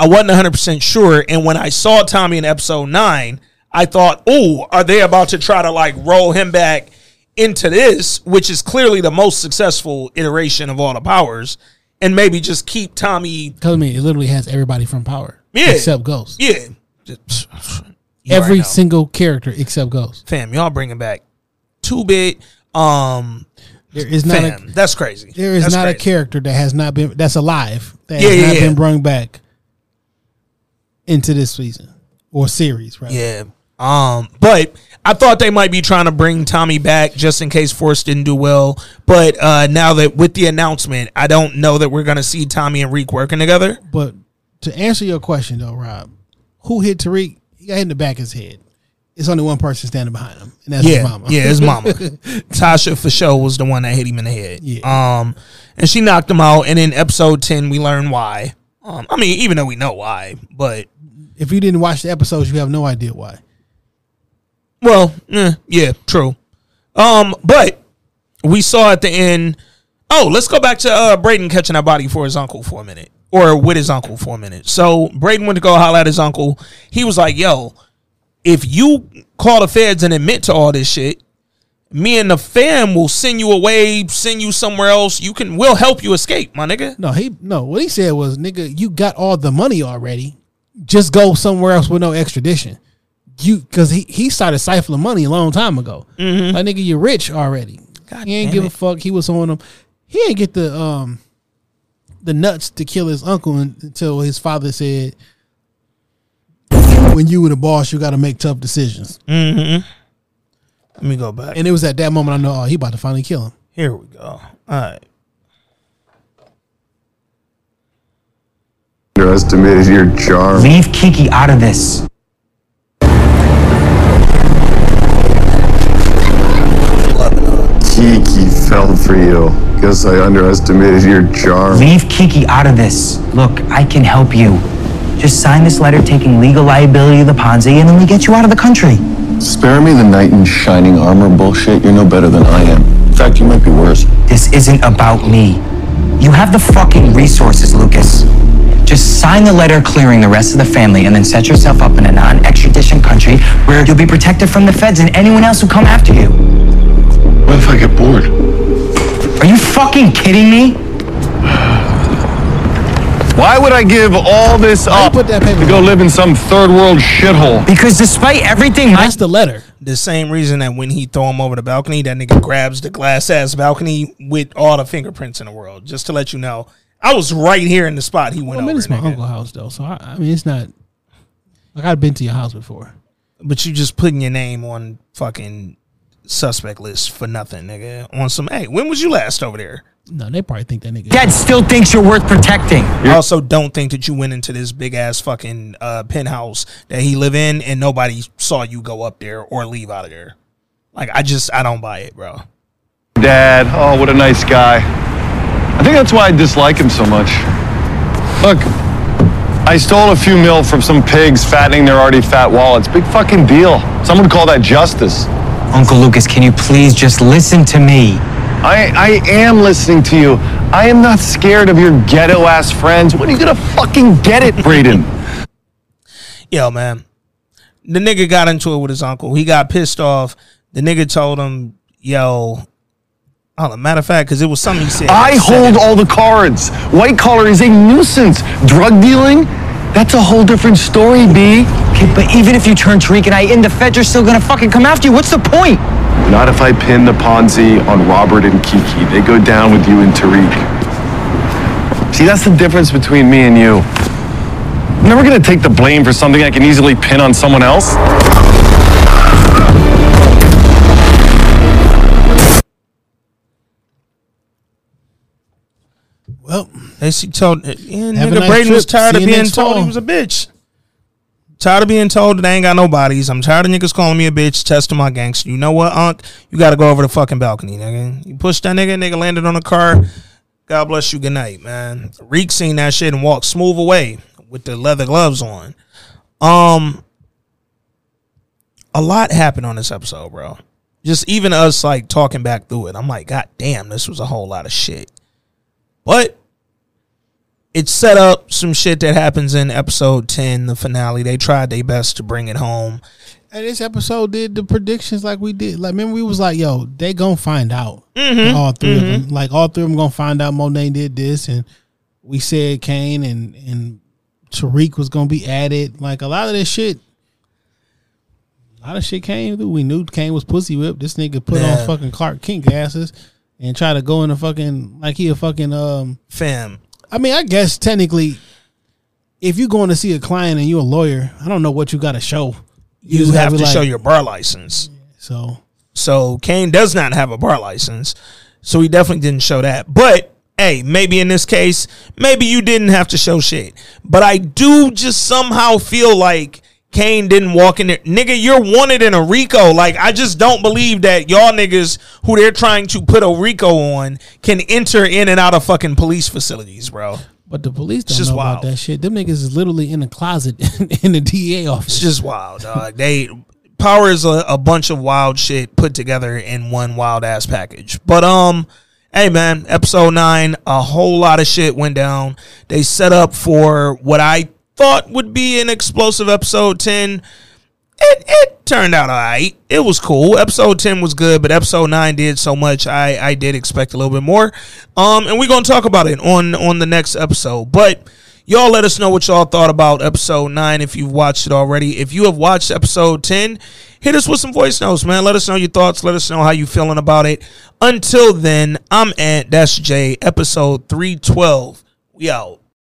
I wasn't 100 percent sure. And when I saw Tommy in episode nine, I thought, "Oh, are they about to try to like roll him back into this, which is clearly the most successful iteration of all the powers, and maybe just keep Tommy? Cause I mean, it literally has everybody from Power, Yeah. except Ghost. Yeah, Just- Every single character except Ghost. fam, y'all bringing back Two Bit. Um, There is not fam, a that's crazy. there is That's not a character that has not been that's alive that Yeah, has yeah, not yeah. been brought back into this season or series, right? Yeah. Um, but I thought they might be trying to bring Tommy back just in case Force didn't do well. But uh, now that with the announcement, I don't know that we're gonna see Tommy and Reek working together. But to answer your question though, Rob, who hit Tariq? He got hit in the back of his head. It's only one person standing behind him, and that's yeah, his mama. yeah, his mama. Tasha for sure was the one that hit him in the head. Yeah. Um, and she knocked him out. And in episode ten, we learn why. Um, I mean, even though we know why, but if you didn't watch the episodes, you have no idea why. Well, eh, yeah, true. Um, but we saw at the end. Oh, let's go back to uh Brayden catching that body for his uncle for a minute, or with his uncle for a minute. So Brayden went to go holler at his uncle. He was like, "Yo, if you call the feds and admit to all this shit, me and the fam will send you away, send you somewhere else. You can, we'll help you escape, my nigga." No, he no. What he said was, "Nigga, you got all the money already. Just go somewhere else with no extradition." You because he he started siphoning money a long time ago. Mhm. Like nigga, you're rich already. he ain't give a fuck. He was on him. He ain't get the um the nuts to kill his uncle until his father said, "When you were the boss, you got to make tough decisions." Mm-hmm. Let me go back. And it was at that moment I know, oh, he about to finally kill him. Here we go. All right. Underestimated your charm. Leave Kiki out of this. Kiki fell for you. Guess I underestimated your charm. Leave Kiki out of this. Look, I can help you. Just sign this letter taking legal liability of the Ponzi, and then we get you out of the country. Spare me the knight in shining armor bullshit. You're no better than I am. In fact, you might be worse. This isn't about me. You have the fucking resources, Lucas. Just sign the letter clearing the rest of the family and then set yourself up in a non extradition country where you'll be protected from the feds and anyone else who come after you. What if I get bored? Are you fucking kidding me? Why would I give all this up to go live in some third world shithole? Because despite everything, that's the letter. The same reason that when he throw him over the balcony, that nigga grabs the glass ass balcony with all the fingerprints in the world. Just to let you know, I was right here in the spot he went Well, I mean, over. it's my uncle's house though, so I, I mean, it's not like I've been to your house before. But you just putting your name on fucking suspect list for nothing, nigga. On some, hey, when was you last over there? No, they probably think that nigga. Dad still thinks you're worth protecting. I also don't think that you went into this big ass fucking uh, penthouse that he live in and nobody saw you go up there or leave out of there. Like I just I don't buy it, bro. Dad, oh, what a nice guy. I think that's why I dislike him so much. Look, I stole a few mil from some pigs fattening their already fat wallets. Big fucking deal. Some would call that justice. Uncle Lucas, can you please just listen to me? I, I am listening to you. I am not scared of your ghetto ass friends. When are you gonna fucking get it, Brayden? Yo, man. The nigga got into it with his uncle. He got pissed off. The nigga told him, yo, oh, matter of fact, because it was something he said. I hold all the cards. White collar is a nuisance. Drug dealing? That's a whole different story, B. Okay, but even if you turn Tariq and I in, the feds are still gonna fucking come after you. What's the point? Not if I pin the Ponzi on Robert and Kiki. They go down with you and Tariq. See, that's the difference between me and you. I'm never gonna take the blame for something I can easily pin on someone else. Well, they she told yeah, Have nigga nice Brayden was tired of being told he was a bitch. Tired of being told that I ain't got no bodies. I'm tired of niggas calling me a bitch, testing my gangster. You know what, Unc? You got to go over the fucking balcony, nigga. You pushed that nigga, nigga landed on the car. God bless you. Good night, man. Reek seen that shit and walked smooth away with the leather gloves on. Um, a lot happened on this episode, bro. Just even us like talking back through it, I'm like, God damn, this was a whole lot of shit. But it set up some shit that happens in episode 10, the finale. They tried their best to bring it home. And this episode did the predictions like we did. Like, remember we was like, "Yo, they gonna find out." Mhm. All 3 of Mhm. them, like all three of them, gonna find out. Monet did this, and we said Kane and and Tariq was gonna be added. Like a lot of this shit, a lot of shit came through. We knew Kane was pussy whipped. This nigga put Yeah. on fucking Clark Kent glasses and try to go in a fucking like he a fucking um fam. I mean, I guess technically, if you're going to see a client and you're a lawyer, I don't know what you got to show. You you have to be show your bar license. So So Kane does not have a bar license. So he definitely didn't show that. But hey, maybe in this case, maybe you didn't have to show shit. But I do just somehow feel like Kane didn't walk in there. Nigga, you're wanted in a RICO. Like, I just don't believe that y'all niggas who they're trying to put a RICO on can enter in and out of fucking police facilities, bro. But the police don't just know wild. about that shit. Them niggas is literally in a closet in the DA office. It's just wild, dog. They power is a, a bunch of wild shit put together in one wild ass package. But um, hey man, episode nine, a whole lot of shit went down. They set up for what I thought would be an explosive episode ten. It it turned out alright. It was cool. Episode ten was good, but episode nine did so much. I I did expect a little bit more. Um, and we're gonna talk about it on on the next episode, but. Y'all let us know what y'all thought about episode 9 if you've watched it already. If you have watched episode 10, hit us with some voice notes, man. Let us know your thoughts. Let us know how you feeling about it. Until then, I'm Ant, that's Jay, episode 312. We out.